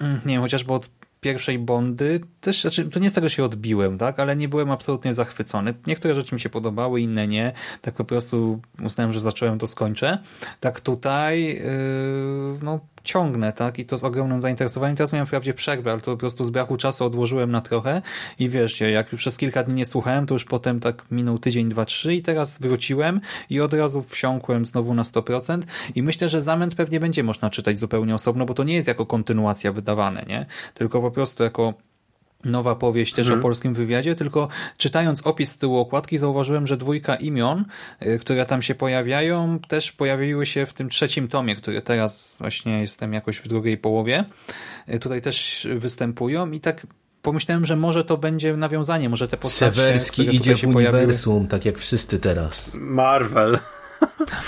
mm, nie wiem, chociażby od pierwszej Bondy też, znaczy, to nie tak, że się odbiłem, tak, ale nie byłem absolutnie zachwycony. Niektóre rzeczy mi się podobały, inne nie. Tak po prostu uznałem, że zacząłem, to skończę. Tak tutaj, yy, no ciągnę, tak? I to z ogromnym zainteresowaniem. Teraz miałem wprawdzie przerwę, ale to po prostu z braku czasu odłożyłem na trochę i wiecie, jak przez kilka dni nie słuchałem, to już potem tak minął tydzień, dwa, trzy i teraz wróciłem i od razu wsiąkłem znowu na 100% i myślę, że Zamęt pewnie będzie można czytać zupełnie osobno, bo to nie jest jako kontynuacja wydawane, nie? Tylko po prostu jako nowa powieść też mhm. o polskim wywiadzie, tylko czytając opis z tyłu okładki zauważyłem, że dwójka imion, y, które tam się pojawiają, też pojawiły się w tym trzecim tomie, który teraz właśnie jestem jakoś w drugiej połowie. Y, tutaj też występują i tak pomyślałem, że może to będzie nawiązanie, może te postacie, Sewerski idzie w uniwersum, pojawiły... tak jak wszyscy teraz. Marvel.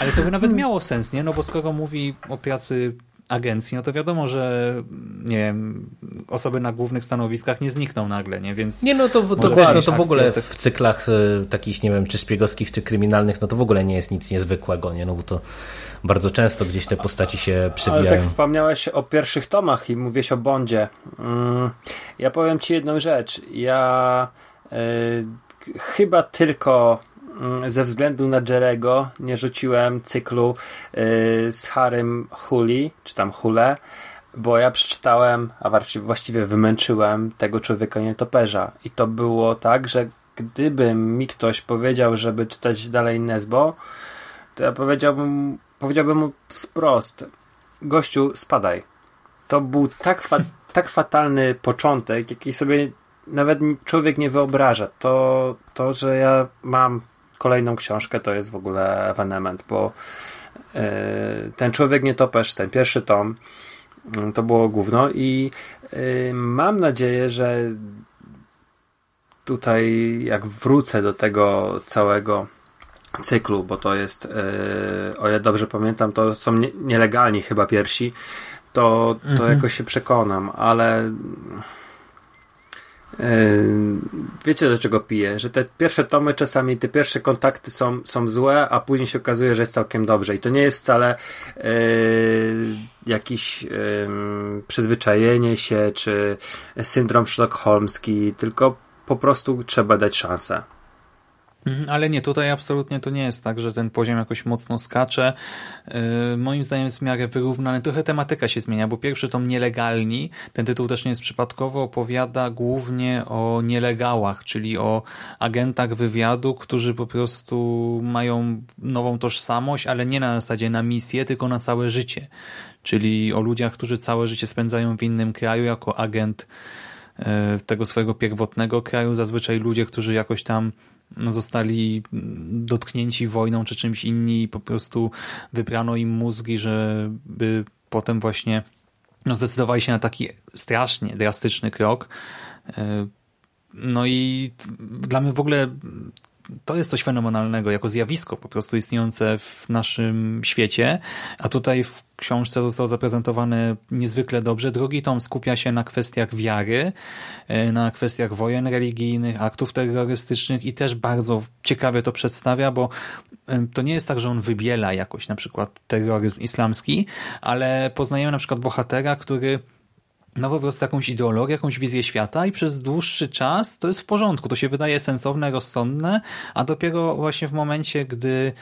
Ale to by nawet miało sens, nie? No bo skoro mówi o pracy agencji, no to wiadomo, że nie wiem, osoby na głównych stanowiskach nie znikną nagle, nie? Więc nie, no to, to, wiesz, no to w ogóle akcja, w cyklach e, takich, nie wiem, czy szpiegowskich, czy kryminalnych, no to w ogóle nie jest nic niezwykłego, nie? No bo to bardzo często gdzieś te postaci się przewijają. Ale tak wspomniałeś o pierwszych tomach i mówiłeś o Bondzie. Mm, ja powiem ci jedną rzecz. Ja y, chyba tylko ze względu na Jerego nie rzuciłem cyklu y, z Harrym Huli, czy tam Hule, bo ja przeczytałem, a właściwie wymęczyłem tego człowieka nietoperza. I to było tak, że gdyby mi ktoś powiedział, żeby czytać dalej Nesbo, to ja powiedziałbym, powiedziałbym mu wprost, gościu, spadaj. To był tak, fa tak fatalny początek, jaki sobie nawet człowiek nie wyobraża. To, to, że ja mam kolejną książkę, to jest w ogóle ewenement, bo yy, ten człowiek nie topesz, ten pierwszy tom, yy, to było gówno i yy, mam nadzieję, że tutaj jak wrócę do tego całego cyklu, bo to jest, yy, o ile dobrze pamiętam, to są nie, nielegalni chyba pierwsi, to, to mhm. jakoś się przekonam, ale wiecie do czego piję, że te pierwsze tomy czasami, te pierwsze kontakty są, są złe, a później się okazuje, że jest całkiem dobrze i to nie jest wcale yy, jakiś przyzwyczajenie się, czy syndrom sztokholmski, tylko po prostu trzeba dać szansę. Mhm, ale nie, tutaj absolutnie to nie jest tak, że ten poziom jakoś mocno skacze. Yy, moim zdaniem jest w miarę wyrównany. Trochę tematyka się zmienia, bo pierwszy tom Nielegalni, ten tytuł też nie jest przypadkowo, opowiada głównie o nielegałach, czyli o agentach wywiadu, którzy po prostu mają nową tożsamość, ale nie na zasadzie na misję, tylko na całe życie. Czyli o ludziach, którzy całe życie spędzają w innym kraju jako agent yy, tego swojego pierwotnego kraju. Zazwyczaj ludzie, którzy jakoś tam no, zostali dotknięci wojną czy czymś inni i po prostu wybrano im mózgi, żeby potem właśnie no, zdecydowali się na taki strasznie drastyczny krok. E, no i dla mnie w ogóle to jest coś fenomenalnego, jako zjawisko po prostu istniejące w naszym świecie, a tutaj w książce zostało zaprezentowane niezwykle dobrze. Drugi tom skupia się na kwestiach wiary, e, na kwestiach wojen religijnych, aktów terrorystycznych i też bardzo ciekawie to przedstawia, bo e, to nie jest tak, że on wybiela jakoś na przykład terroryzm islamski, ale poznajemy na przykład bohatera, który ma po prostu jakąś ideologię, jakąś wizję świata i przez dłuższy czas to jest w porządku, to się wydaje sensowne, rozsądne, a dopiero właśnie w momencie, gdy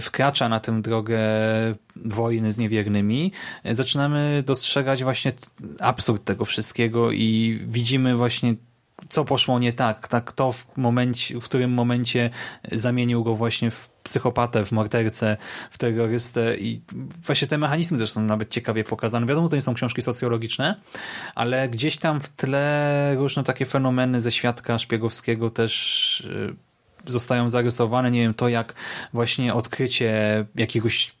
wkracza na tę drogę wojny z niewiernymi, zaczynamy dostrzegać właśnie absurd tego wszystkiego i widzimy właśnie co poszło nie tak, tak to w, momencie, w którym momencie zamienił go właśnie w psychopatę, w mordercę, w terrorystę i właśnie te mechanizmy też są nawet ciekawie pokazane. Wiadomo, to nie są książki socjologiczne, ale gdzieś tam w tle różne takie fenomeny ze świadka szpiegowskiego też y, zostają zarysowane. Nie wiem, to jak właśnie odkrycie jakiegoś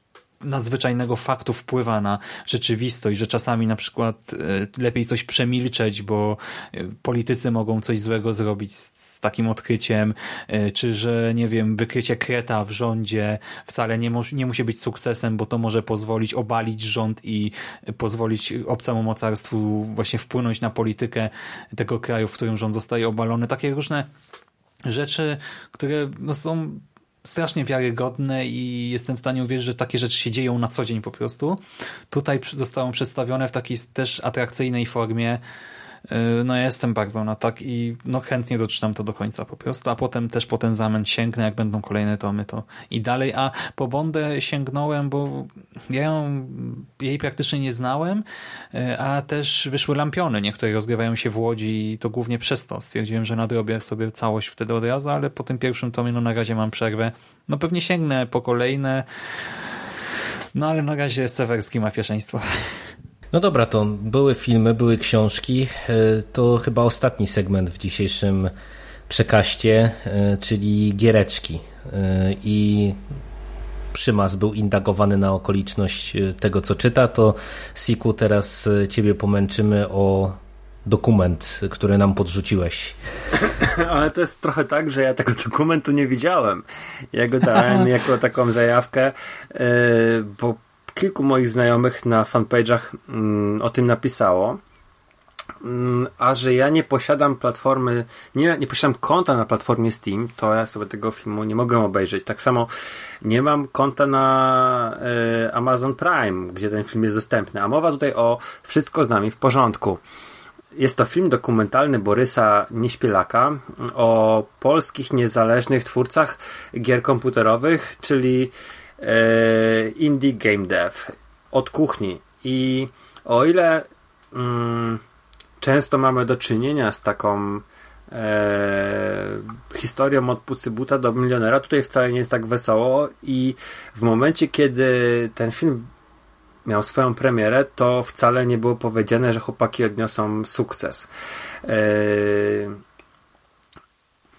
nadzwyczajnego faktu wpływa na rzeczywistość, że czasami na przykład e, lepiej coś przemilczeć, bo e, politycy mogą coś złego zrobić z takim odkryciem, e, czy że, nie wiem, wykrycie kreta w rządzie wcale nie, nie musi być sukcesem, bo to może pozwolić obalić rząd i pozwolić obcemu mocarstwu właśnie wpłynąć na politykę tego kraju, w którym rząd zostaje obalony. Takie różne rzeczy, które no, są strasznie wiarygodne i jestem w stanie uwierzyć, że takie rzeczy się dzieją na co dzień po prostu. Tutaj zostało przedstawione w takiej też atrakcyjnej formie, no ja jestem bardzo na tak i no chętnie doczytam to do końca po prostu, a potem też po ten zamęt sięgnę, jak będą kolejne tomy to i dalej, a po Bondę sięgnąłem, bo ja ją, jej praktycznie nie znałem, y, a też wyszły lampiony, niektóre rozgrywają się w Łodzi i to głównie przez to. Stwierdziłem, że nadrobię sobie całość wtedy od razu, ale po tym pierwszym tomie no na razie mam przerwę, no pewnie sięgnę po kolejne, no ale na razie Sewerski ma pierwszeństwo. No dobra, to były filmy, były książki. E, to chyba ostatni segment w dzisiejszym przekaście, e, czyli giereczki. E, I Przymas był indagowany na okoliczność tego, co czyta, to Siku teraz ciebie pomęczymy o dokument, który nam podrzuciłeś. Ale to jest trochę tak, że ja tego dokumentu nie widziałem. Ja go dałem jako taką zajawkę, bo kilku moich znajomych na fanpage'ach mm, o tym napisało. Mm, a że ja nie posiadam platformy, nie, nie posiadam konta na platformie Steam, to ja sobie tego filmu nie mogę obejrzeć. Tak samo nie mam konta na e, Amazon Prime, gdzie ten film jest dostępny. A mowa tutaj o Wszystko z nami w porządku. Jest to film dokumentalny Borysa Nieśpielaka o polskich niezależnych twórcach gier komputerowych, czyli indie game dev od kuchni. I o ile mm, często mamy do czynienia z taką e, historią od pucybuta do milionera, tutaj wcale nie jest tak wesoło i w momencie, kiedy ten film miał swoją premierę, to wcale nie było powiedziane, że chłopaki odniosą sukces. E,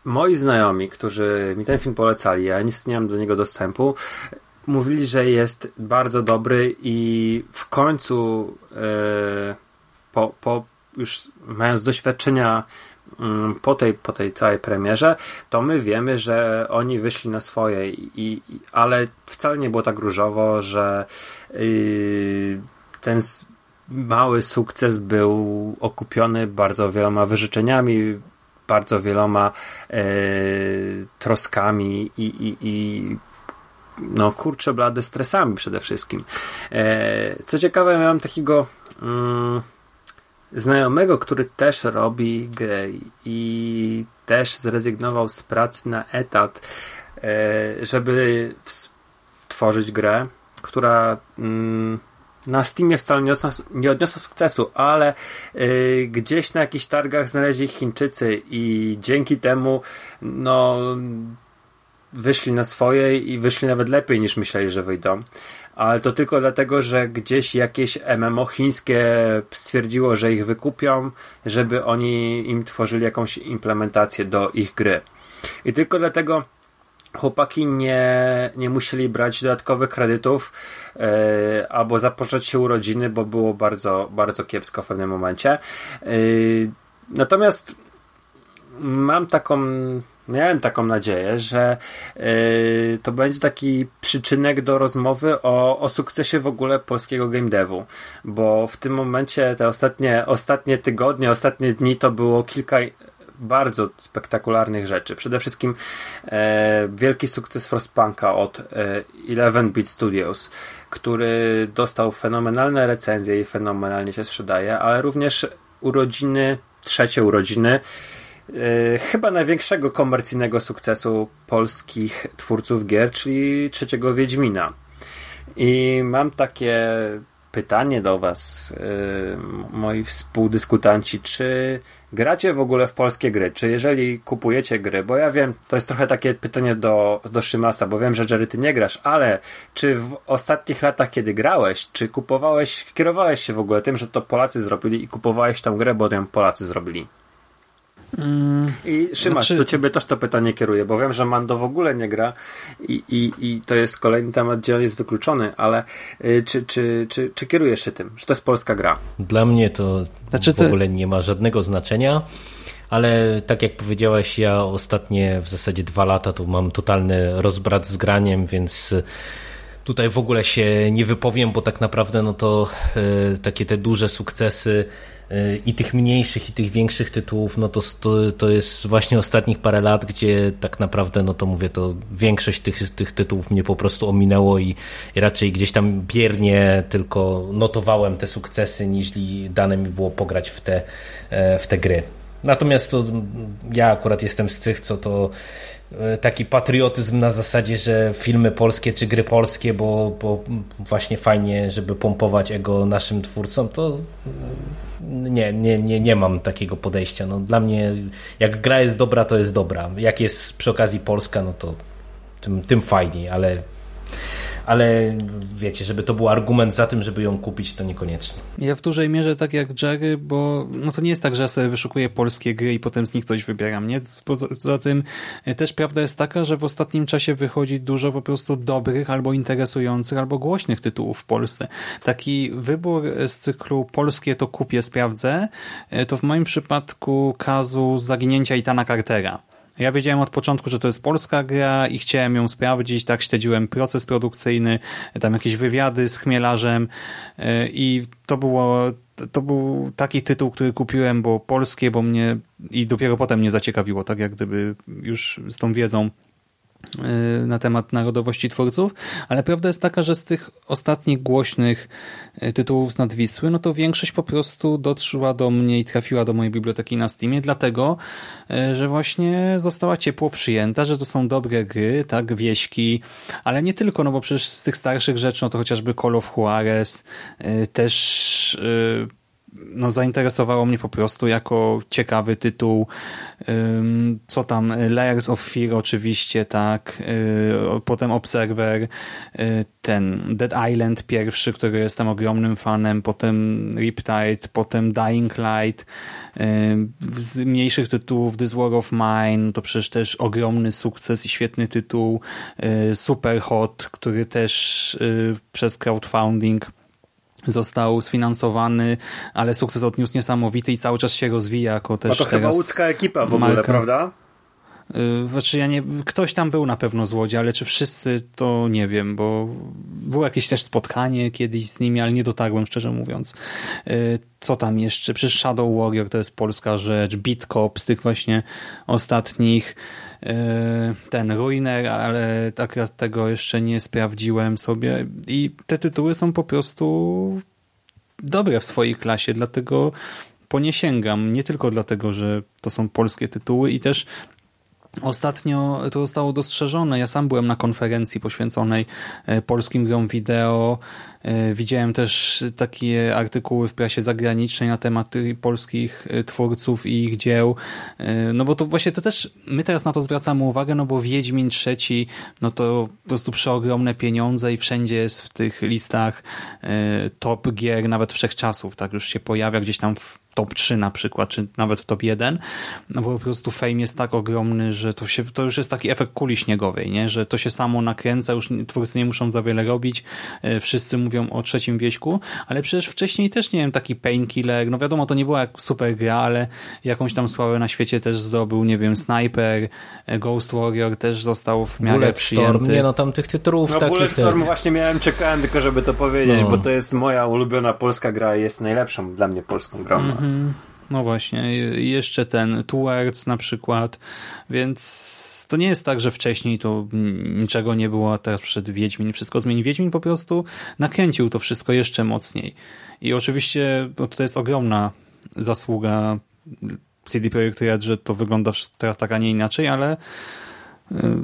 moi znajomi, którzy mi ten film polecali, ja nic nie mam do niego dostępu, mówili, że jest bardzo dobry i w końcu e, po, po już mając doświadczenia mm, po tej, po tej całej premierze, to my wiemy, że oni wyszli na swoje, i, i ale wcale nie było tak różowo, że yy, ten mały sukces był okupiony bardzo wieloma wyrzeczeniami, bardzo wieloma yy, troskami i, i, i no kurczę blade stresami przede wszystkim. E, co ciekawe, miałem takiego mm, znajomego, który też robi grę i też zrezygnował z pracy na etat, e, żeby tworzyć grę, która mm, na Steamie wcale nie odniosła, nie odniosła sukcesu, ale y, gdzieś na jakichś targach znaleźli Chińczycy i dzięki temu no wyszli na swoje i wyszli nawet lepiej niż myśleli, że wyjdą ale to tylko dlatego, że gdzieś jakieś MMO chińskie stwierdziło, że ich wykupią, żeby oni im tworzyli jakąś implementację do ich gry. I tylko dlatego chłopaki nie, nie musieli brać dodatkowych kredytów yy, albo zapożyczać się urodziny, bo było bardzo, bardzo kiepsko w pewnym momencie. Yy, natomiast mam taką miałem taką nadzieję, że yy, to będzie taki przyczynek do rozmowy o, o sukcesie w ogóle polskiego game devu, bo w tym momencie te ostatnie, ostatnie tygodnie, ostatnie dni to było kilka bardzo spektakularnych rzeczy. Przede wszystkim e, wielki sukces Frostpunka od e, 11-bit Studios, który dostał fenomenalne recenzje i fenomenalnie się sprzedaje, ale również urodziny, trzecie urodziny E, chyba największego komercyjnego sukcesu polskich twórców gier, czyli trzeciego Wiedźmina. I mam takie pytanie do Was, yy, moi współdyskutanci, czy gracie w ogóle w polskie gry? Czy jeżeli kupujecie gry, bo ja wiem, to jest trochę takie pytanie do, do Szymasa, bo wiem, że Jerry ty nie grasz, ale czy w ostatnich latach, kiedy grałeś, czy kupowałeś, kierowałeś się w ogóle tym, że to Polacy zrobili i kupowałeś tą grę, bo ją Polacy zrobili? I Szymasz, znaczy... do ciebie też to pytanie kieruję, bo wiem, że Mando w ogóle nie gra i, i, i to jest kolejny temat, gdzie on jest wykluczony, ale y, czy, czy, czy, czy kierujesz się tym, że to jest polska gra? Dla mnie to znaczy, w ogóle nie ma żadnego znaczenia, ale tak jak powiedziałeś, ja ostatnie w zasadzie dwa lata to mam totalny rozbrat z graniem, więc tutaj w ogóle się nie wypowiem, bo tak naprawdę no to y, takie te duże sukcesy i tych mniejszych, i tych większych tytułów, no to, to, to jest właśnie ostatnich parę lat, gdzie tak naprawdę, no to mówię, to większość tych, tych tytułów mnie po prostu ominęło i, i raczej gdzieś tam biernie tylko notowałem te sukcesy, niż dane mi było pograć w te, e, w te gry. Natomiast to ja akurat jestem z tych, co to e, taki patriotyzm na zasadzie, że filmy polskie czy gry polskie, bo, bo właśnie fajnie, żeby pompować ego naszym twórcom, to nie, nie, nie, nie mam takiego podejścia. No, dla mnie, jak gra jest dobra, to jest dobra. Jak jest przy okazji Polska, no to tym, tym fajniej, ale ale wiecie, żeby to był argument za tym, żeby ją kupić, to niekoniecznie. Ja w dużej mierze tak jak Jerry, bo no to nie jest tak, że ja sobie wyszukuję polskie gry i potem z nich coś wybieram, nie? Poza, poza tym e, też prawda jest taka, że w ostatnim czasie wychodzi dużo po prostu dobrych, albo interesujących, albo głośnych tytułów w Polsce. Taki wybór z cyklu polskie to kupię, sprawdzę, e, to w moim przypadku kazu Zaginięcia Itana Cartera Ja wiedziałem od początku, że to jest polska gra i chciałem ją sprawdzić, tak śledziłem proces produkcyjny, tam jakieś wywiady z chmielarzem e, i to było to był taki tytuł, który kupiłem, bo polskie, bo mnie i dopiero potem mnie zaciekawiło, tak jak gdyby już z tą wiedzą Y, na temat narodowości twórców, ale prawda jest taka, że z tych ostatnich głośnych y, tytułów z nadwisły, no to większość po prostu dotrzła do mnie i trafiła do mojej biblioteki na Steamie, dlatego, y, że właśnie została ciepło przyjęta, że to są dobre gry, tak, wieśki, ale nie tylko, no bo przecież z tych starszych rzeczy, no to chociażby Call of Juarez, też no, zainteresowało mnie po prostu jako ciekawy tytuł. Co tam? Layers of Fear oczywiście, tak. Y, potem Observer, y, ten Dead Island pierwszy, który jestem ogromnym fanem, potem Riptide, potem Dying Light. Z mniejszych tytułów This War of Mine to przecież też ogromny sukces i świetny tytuł. Y, Super Hot, który też przez crowdfunding został sfinansowany, ale sukces odniósł niesamowity i cały czas się rozwija jako też A to chyba łódzka ekipa w ogóle, prawda? Y, znaczy ja nie, ktoś tam był na pewno z Łodzi, ale czy wszyscy to nie wiem, bo było jakieś też spotkanie kiedyś z nimi, ale nie dotarłem szczerze mówiąc. Y, co tam jeszcze? Przecież Shadow Warrior to jest polska rzecz, Beat z tych właśnie ostatnich, ten Ruiner, ale akurat tego jeszcze nie sprawdziłem sobie i te tytuły są po prostu dobre w swojej klasie, dlatego po nie sięgam. Nie tylko dlatego, że to są polskie tytuły i też Ostatnio to zostało dostrzeżone. Ja sam byłem na konferencji poświęconej e, polskim grom wideo. E, widziałem też takie artykuły w prasie zagranicznej na temat polskich e, twórców i ich dzieł. No bo to właśnie to też, my teraz na to zwracamy uwagę, no bo Wiedźmin trzeci, no to po prostu przeogromne pieniądze i wszędzie jest w tych listach top gier, nawet wszechczasów, tak już się pojawia gdzieś tam w top 3 na przykład, czy nawet w top 1, no bo po prostu fame jest tak ogromny, że to, się, to już jest taki efekt kuli śniegowej, nie? że to się samo nakręca, już twórcy nie muszą za wiele robić, e, wszyscy mówią o trzecim wieśku, ale przecież wcześniej też, nie wiem, taki Painkiller, no wiadomo, to nie była jak super gra, ale jakąś tam sławę na świecie też zdobył, nie wiem, Sniper, Ghost Warrior też został w miarę Bullet przyjęty. Storm, nie no, tam tych tytułów no, takich... Bulletstorm właśnie miałem, czekałem tylko, żeby to powiedzieć, no. bo to jest moja ulubiona polska gra i jest najlepszą dla mnie polską grą. Mm -hmm. No właśnie, jeszcze ten Towards na przykład, więc to nie jest tak, że wcześniej to niczego nie było, a teraz przed Wiedźmin wszystko zmieni. Wiedźmin po prostu nakręcił to wszystko jeszcze mocniej. I oczywiście no, to jest ogromna zasługa CD Projekt Red, że to wygląda teraz tak, a nie inaczej, ale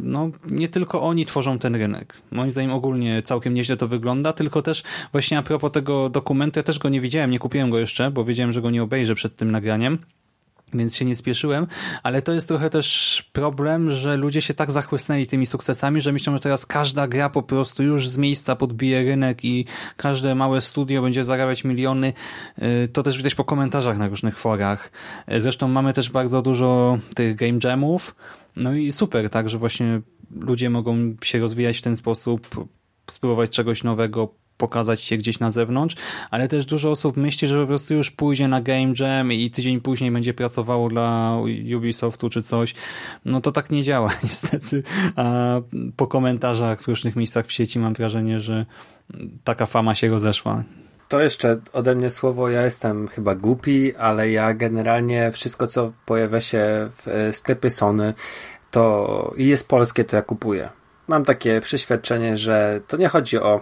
no, nie tylko oni tworzą ten rynek. Moim zdaniem ogólnie całkiem nieźle to wygląda, tylko też właśnie a propos tego dokumentu, ja też go nie widziałem, nie kupiłem go jeszcze, bo wiedziałem, że go nie obejrzę przed tym nagraniem więc się nie spieszyłem, ale to jest trochę też problem, że ludzie się tak zachłysnęli tymi sukcesami, że myślą, że teraz każda gra po prostu już z miejsca podbije rynek i każde małe studio będzie zarabiać miliony. Y, to też widać po komentarzach na różnych forach. Y, zresztą mamy też bardzo dużo tych game jamów, no i super, tak, że właśnie ludzie mogą się rozwijać w ten sposób, spróbować czegoś nowego, pokazać się gdzieś na zewnątrz, ale też dużo osób myśli, że po prostu już pójdzie na Game Jam i tydzień później będzie pracowało dla Ubisoftu czy coś. No to tak nie działa niestety. A po komentarzach w różnych miejscach w sieci mam wrażenie, że taka fama się rozeszła. To jeszcze ode mnie słowo, ja jestem chyba głupi, ale ja generalnie wszystko, co pojawia się w e, sklepie Sony, to i jest polskie, to ja kupuję. Mam takie przeświadczenie, że to nie chodzi o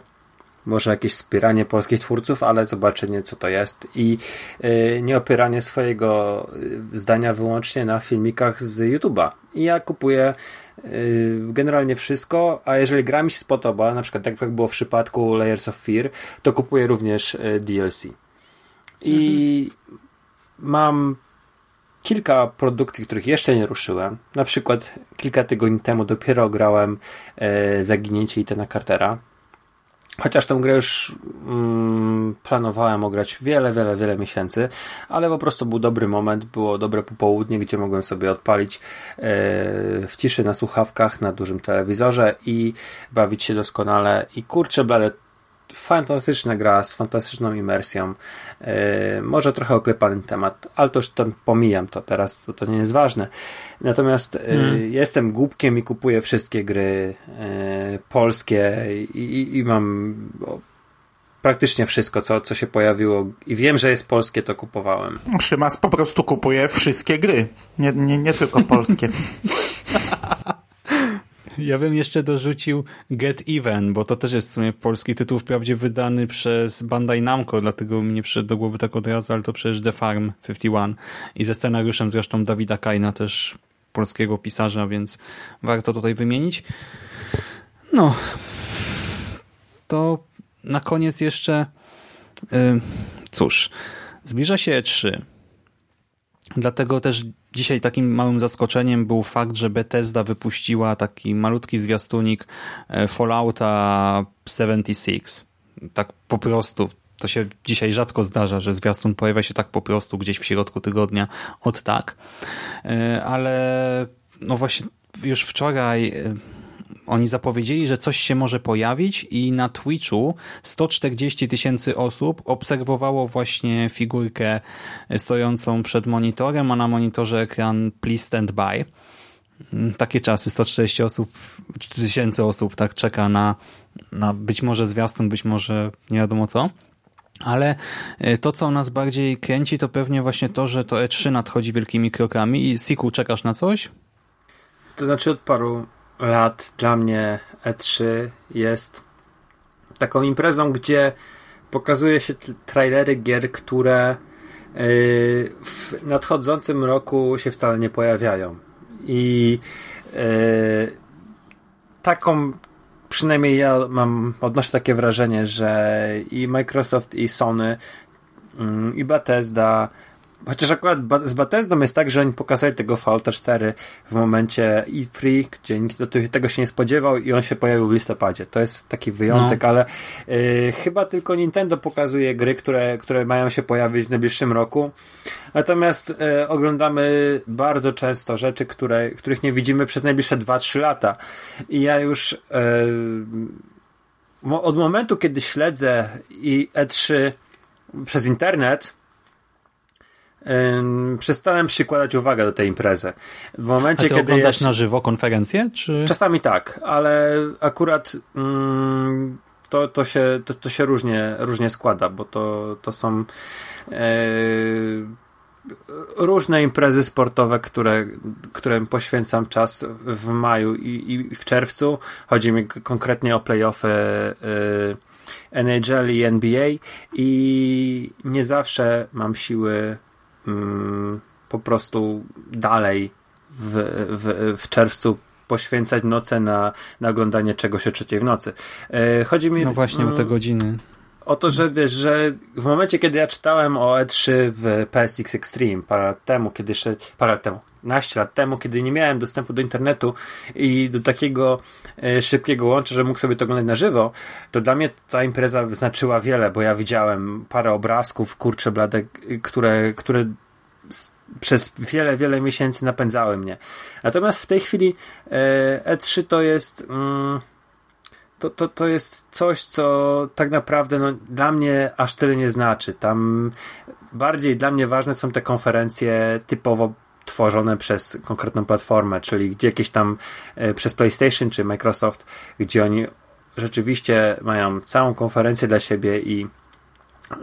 może jakieś wspieranie polskich twórców, ale zobaczenie, co to jest i yy, nie opieranie swojego e, zdania wyłącznie na filmikach z YouTube'a. I ja kupuję Y, generalnie wszystko, a jeżeli gra mi się spodoba, na przykład tak jak było w przypadku Layers of Fear, to kupuję również y, DLC. I mhm. mam kilka produkcji, których jeszcze nie ruszyłem. Na przykład kilka tygodni temu dopiero grałem e, Zaginięcie Itana Cartera. Chociaż tę grę już mm, planowałem ograć wiele, wiele, wiele miesięcy, ale po prostu był dobry moment, było dobre popołudnie, gdzie mogłem sobie odpalić e, w ciszy na słuchawkach, na dużym telewizorze i bawić się doskonale. I kurczę blade, fantastyczna gra z fantastyczną imersją. E, może trochę oklepany temat, ale to już tam pomijam to teraz, bo to nie jest ważne. Natomiast hmm. jestem głupkiem i kupuję wszystkie gry e, polskie i, i, i mam praktycznie wszystko, co, co się pojawiło i wiem, że jest polskie, to kupowałem. Szymas po prostu kupuje wszystkie gry, nie, nie, nie tylko polskie. Ja bym jeszcze dorzucił Get Even, bo to też jest w sumie polski tytuł, wprawdzie wydany przez Bandai Namco, dlatego mi nie przyszedł do głowy tak od razu, ale to przecież The Farm 51 i ze scenariuszem zresztą Dawida Kajna, też polskiego pisarza, więc warto tutaj wymienić. No, to na koniec jeszcze yy, cóż, zbliża się E3, dlatego też Dzisiaj takim małym zaskoczeniem był fakt, że Bethesda wypuściła taki malutki zwiastunik e, Fallouta 76. Tak po prostu. To się dzisiaj rzadko zdarza, że zwiastun pojawia się tak po prostu gdzieś w środku tygodnia od tak. E, ale no właśnie już wczoraj e, oni zapowiedzieli, że coś się może pojawić i na Twitchu 140 tysięcy osób obserwowało właśnie figurkę stojącą przed monitorem, a na monitorze ekran Please Stand By. Takie czasy, 140 osób, tysięcy osób tak czeka na, na być może zwiastun, być może nie wiadomo co. Ale e, to, co nas bardziej kręci, to pewnie właśnie to, że to E3 nadchodzi wielkimi krokami. I Siku, czekasz na coś? To znaczy od paru lat dla mnie E3 jest taką imprezą, gdzie pokazuje się trailery gier, które yy, w nadchodzącym roku się wcale nie pojawiają. I yy, taką przynajmniej ja mam, odnoszę takie wrażenie, że i Microsoft, i Sony, mm, i Bethesda Chociaż akurat z Bethesdą jest tak, że oni pokazali tego Fallouta 4 w momencie E3, gdzie nikt do tego się nie spodziewał i on się pojawił w listopadzie. To jest taki wyjątek, no. ale y, chyba tylko Nintendo pokazuje gry, które, które mają się pojawić w najbliższym roku. Natomiast y, oglądamy bardzo często rzeczy, które, których nie widzimy przez najbliższe 2-3 lata. I ja już y, od momentu, kiedy śledzę i E3 przez internet, przestałem przykładać uwagę do tej imprezy. W momencie, A ty kiedy oglądasz ja... na żywo konferencję? Czy... Czasami tak, ale akurat mm, to, to, się, to, to się różnie, różnie składa, bo to, to są e, różne imprezy sportowe, które, którym poświęcam czas w maju i, i w czerwcu. Chodzi mi konkretnie o playoffy e, NHL i NBA i nie zawsze mam siły po prostu dalej w, w, w czerwcu poświęcać noce na, na oglądanie czegoś o trzeciej w nocy. E, chodzi mi... No właśnie o te mm, godziny. O to, że wiesz, że w momencie, kiedy ja czytałem o E3 w PSX Extreme parę lat temu, kiedy jeszcze, parę lat temu, naście lat temu, kiedy nie miałem dostępu do internetu i do takiego e, szybkiego łącza, że mógł sobie to oglądać na żywo, to dla mnie ta impreza znaczyła wiele, bo ja widziałem parę obrazków, kurcze blade, które, które przez wiele, wiele miesięcy napędzały mnie. Natomiast w tej chwili e, E3 to jest mm, to, to, to jest coś, co tak naprawdę no, dla mnie aż tyle nie znaczy. Tam bardziej dla mnie ważne są te konferencje typowo tworzone przez konkretną platformę, czyli gdzie jakieś tam e, przez PlayStation czy Microsoft, gdzie oni rzeczywiście mają całą konferencję dla siebie i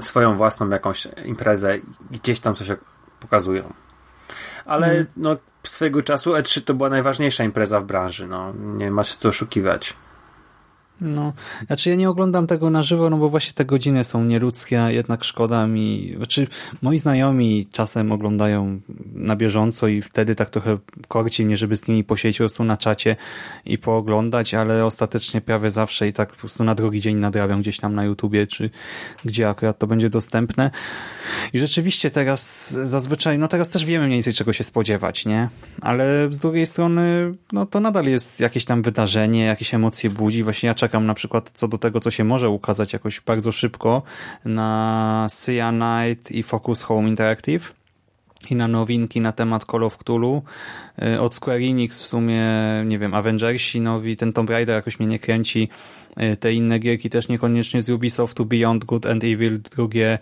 swoją własną jakąś imprezę, gdzieś tam coś pokazują. Ale mm. no, swojego czasu E3 to była najważniejsza impreza w branży. No, nie ma się co oszukiwać. No, znaczy ja nie oglądam tego na żywo, no bo właśnie te godziny są nieludzkie, a jednak szkoda mi, znaczy moi znajomi czasem oglądają na bieżąco i wtedy tak trochę korci mnie, żeby z nimi posiedzieć po prostu na czacie i pooglądać, ale ostatecznie prawie zawsze i tak po prostu na drugi dzień nadrabiam gdzieś tam na YouTubie, czy gdzie akurat to będzie dostępne. I rzeczywiście teraz zazwyczaj, no teraz też wiemy mniej więcej czego się spodziewać, nie? Ale z drugiej strony, no to nadal jest jakieś tam wydarzenie, jakieś emocje budzi, właśnie ja czekam na przykład co do tego, co się może ukazać jakoś bardzo szybko na Night i Focus Home Interactive i na nowinki na temat Call of Cthulhu. Y, od Square Enix w sumie, nie wiem, Avengersi nowi, ten Tomb Raider jakoś mnie nie kręci. Y, te inne gierki też niekoniecznie z Ubisoftu, Beyond Good and Evil drugie.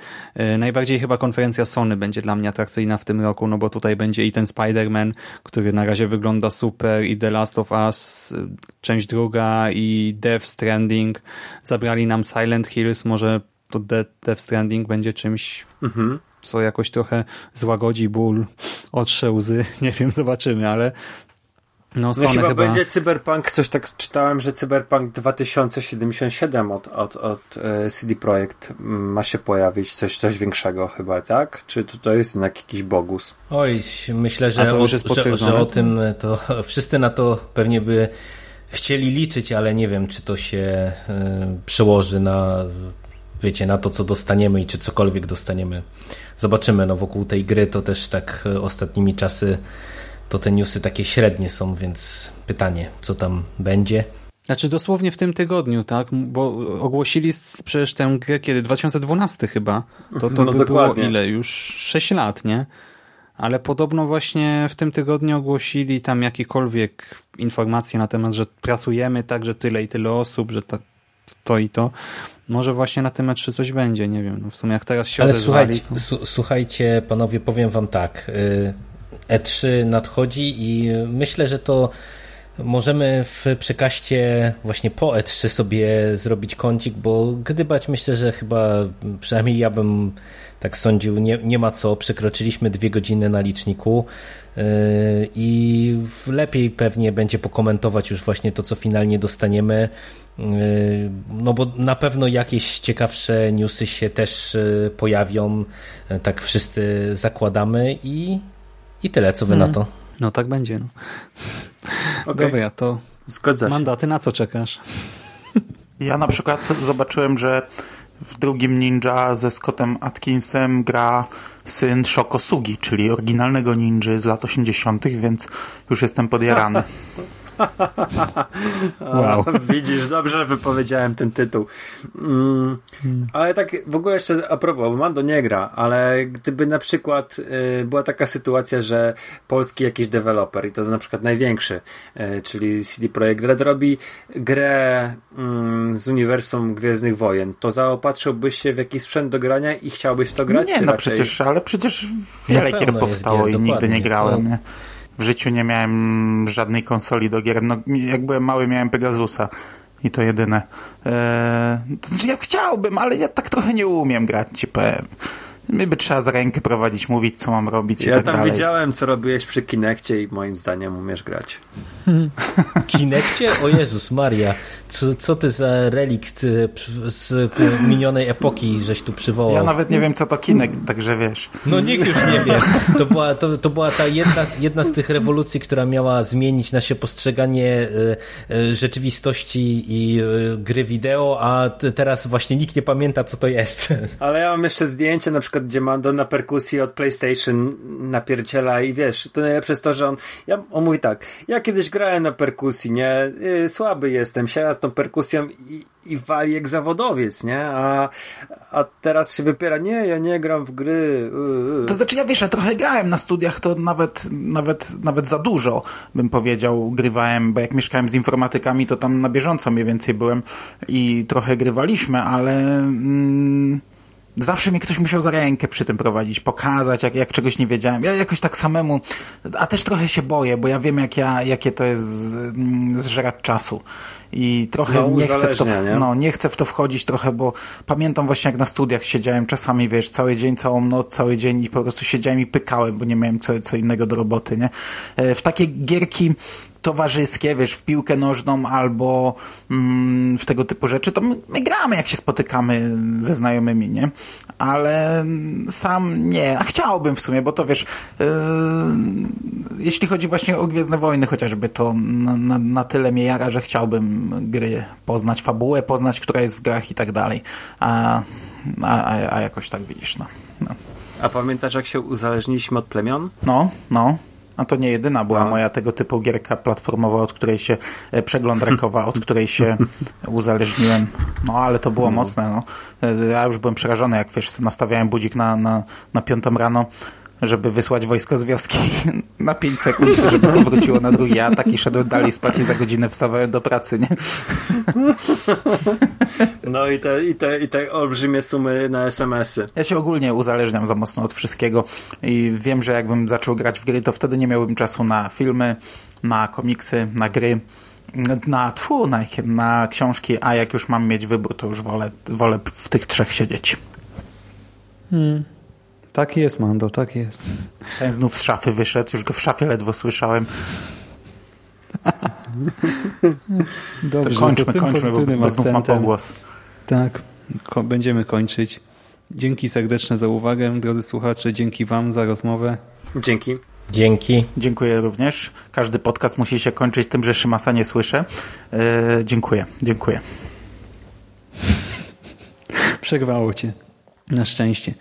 Y, najbardziej chyba konferencja Sony będzie dla mnie atrakcyjna w tym roku, no bo tutaj będzie i ten Spider-Man, który na razie wygląda super i The Last of Us, część druga i Death Stranding. Zabrali nam Silent Hills, może to Death Stranding będzie czymś mhm co jakoś trochę złagodzi ból, otrze łzy, nie wiem, zobaczymy, ale no, Sony no chyba, chyba będzie Cyberpunk, coś tak czytałem, że Cyberpunk 2077 od, od, od e, CD Projekt ma się pojawić, coś, coś większego chyba, tak? Czy to, to jest jednak jakiś bogus? Oj, myślę, że, o, że, że o tym to wszyscy na to pewnie by chcieli liczyć, ale nie wiem, czy to się y, przełoży na wiecie, na to, co dostaniemy i czy cokolwiek dostaniemy. Zobaczymy, no wokół tej gry to też tak e, ostatnimi czasy to te newsy takie średnie są, więc pytanie, co tam będzie. Znaczy dosłownie w tym tygodniu, tak? Bo ogłosili przecież tę grę kiedy? 2012 chyba. To, to no by było ile? Już 6 lat, nie? Ale podobno właśnie w tym tygodniu ogłosili tam jakiekolwiek informacje na temat, że pracujemy tak, że tyle i tyle osób, że to, to i to. Może właśnie na tym meczu coś będzie, nie wiem. No w sumie jak teraz się Ale słuchajcie, to... słuchajcie, panowie, powiem wam tak. E3 y, nadchodzi i myślę, że to możemy w przekaście właśnie po E3 sobie zrobić kącik, bo gdybać myślę, że chyba przynajmniej ja bym tak sądził, nie, nie ma co, przekroczyliśmy dwie godziny na liczniku i lepiej pewnie będzie pokomentować już właśnie to, co finalnie dostaniemy Yy, no bo na pewno jakieś ciekawsze newsy się też yy, pojawią, yy, tak wszyscy zakładamy i, i tyle, co wy hmm. na to. No tak będzie. No. Okay. Dobra, to Zgadza mandaty, na co czekasz? Ja na przykład zobaczyłem, że w drugim Ninja ze Scottem Atkinsem gra syn Shokosugi, czyli oryginalnego ninja z lat 80., więc już jestem podjarany. wow. Widzisz, dobrze wypowiedziałem ten tytuł. Mm, hmm. Ale tak w ogóle jeszcze a propos, bo Mando nie gra, ale gdyby na przykład y, była taka sytuacja, że polski jakiś deweloper i to na przykład największy, y, czyli CD Projekt Red robi grę y, z uniwersum Gwiezdnych Wojen, to zaopatrzyłbyś się w jakiś sprzęt do grania i chciałbyś w to grać? Nie, no raczej... przecież, ale przecież wiele gier powstało gier, i nigdy nie grałem. Nie? W życiu nie miałem żadnej konsoli do gier. No, jak byłem mały, miałem Pegasusa. I to jedyne. Eee, to znaczy ja chciałbym, ale ja tak trochę nie umiem grać, ci powiem. My by trzeba za rękę prowadzić, mówić, co mam robić ja tak tam dalej. widziałem, co robiłeś przy Kinekcie i moim zdaniem umiesz grać. Kinekcie? O Jezus Maria. Co, co ty za relikt y, z minionej epoki żeś tu przywołał? Ja nawet nie wiem, co to Kinect, także wiesz. No nikt już nie wie. To była, to, to była ta jedna, jedna z tych rewolucji, która miała zmienić nasze postrzeganie y, y, rzeczywistości i gry wideo, a teraz właśnie nikt nie pamięta, co to jest. Ale ja mam jeszcze zdjęcie na przykład, gdzie Mando na perkusji od PlayStation napierdziela i wiesz, to najlepsze jest to, że on, ja, on mówi tak, ja kiedyś grałem na perkusji, nie, słaby jestem, siada tą perkusją i, i wali jak zawodowiec, nie? A, a teraz się wypiera, nie, ja nie gram w gry. Yy. To znaczy ja wiesz, ja trochę grałem na studiach, to nawet, nawet, nawet za dużo bym powiedział, grywałem, bo jak mieszkałem z informatykami, to tam na bieżąco mniej więcej byłem i trochę grywaliśmy, ale... Mm, Zawsze mnie ktoś musiał za rękę przy tym prowadzić, pokazać, jak, jak czegoś nie wiedziałem. Ja jakoś tak samemu, a też trochę się boję, bo ja wiem, jak ja, jakie to jest mm, zżerać czasu. I trochę no, nie, chcę w to, nie? No, nie chcę w to wchodzić trochę, bo pamiętam właśnie jak na studiach siedziałem czasami, wiesz, cały dzień, całą noc, cały dzień i po prostu siedziałem i pykałem, bo nie miałem co, co innego do roboty, nie? E, w takie gierki towarzyskie, wiesz, w piłkę nożną albo mm, w tego typu rzeczy, to my, my, gramy, jak się spotykamy ze znajomymi, nie? Ale sam nie, a chciałbym w sumie, bo to wiesz, yy, jeśli chodzi właśnie o Gwiezdne Wojny chociażby, to na, na, na, tyle mnie jara, że chciałbym gry poznać, fabułę poznać, która jest w grach i tak dalej. A, a, a jakoś tak widzisz, no. no. A pamiętasz, jak się uzależniliśmy od plemion? No, no. A to nie jedyna była no. moja tego typu gierka platformowa, od której się e, przeglądarkowa, od której się uzależniłem. No ale to było no. mocne. No. E, ja już byłem przerażony, jak wiesz, nastawiałem budzik na, na, na piątą rano żeby wysłać wojsko z wioski na 5 sekund, żeby powróciło na drugi atak i szedłem dalej spać i za godzinę wstawałem do pracy, nie? No i te, i te, i te olbrzymie sumy na SMS-y. Ja się ogólnie uzależniam za mocno od wszystkiego i wiem, że jakbym zaczął grać w gry, to wtedy nie miałbym czasu na filmy, na komiksy, na gry, na, tfu, na, na książki, a jak już mam mieć wybór, to już wolę, wolę w tych trzech siedzieć. Tak jest, Mando, tak jest. Ten znów z szafy wyszedł, już go w szafie ledwo słyszałem. Dobrze, To kończmy, tym kończmy, bo, bo znów ma akcentem- pogłos. Tak, ko- będziemy kończyć. Dzięki serdeczne za uwagę, drodzy słuchacze, dzięki wam za rozmowę. Dzięki. Dzięki. Dziękuję również. Każdy podcast musi się kończyć tym, że Szymasa nie słyszę. Yy, dziękuję, dziękuję. Przerwało cię. Na szczęście.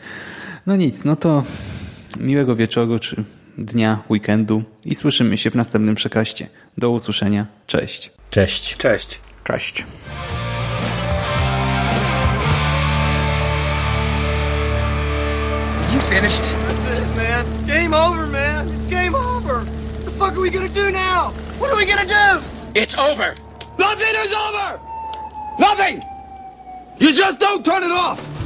No nic, no to miłego wieczoru czy dnia, weekendu i słyszymy się w następnym przekaście. Do usłyszenia. Cześć. Cześć. Cześć. Cześć. You finished? That's it, man. Game over, man. It's game over. What the fuck are we gonna do now? What are we gonna do? It's over. Nothing is over! Nothing! You just don't turn it off!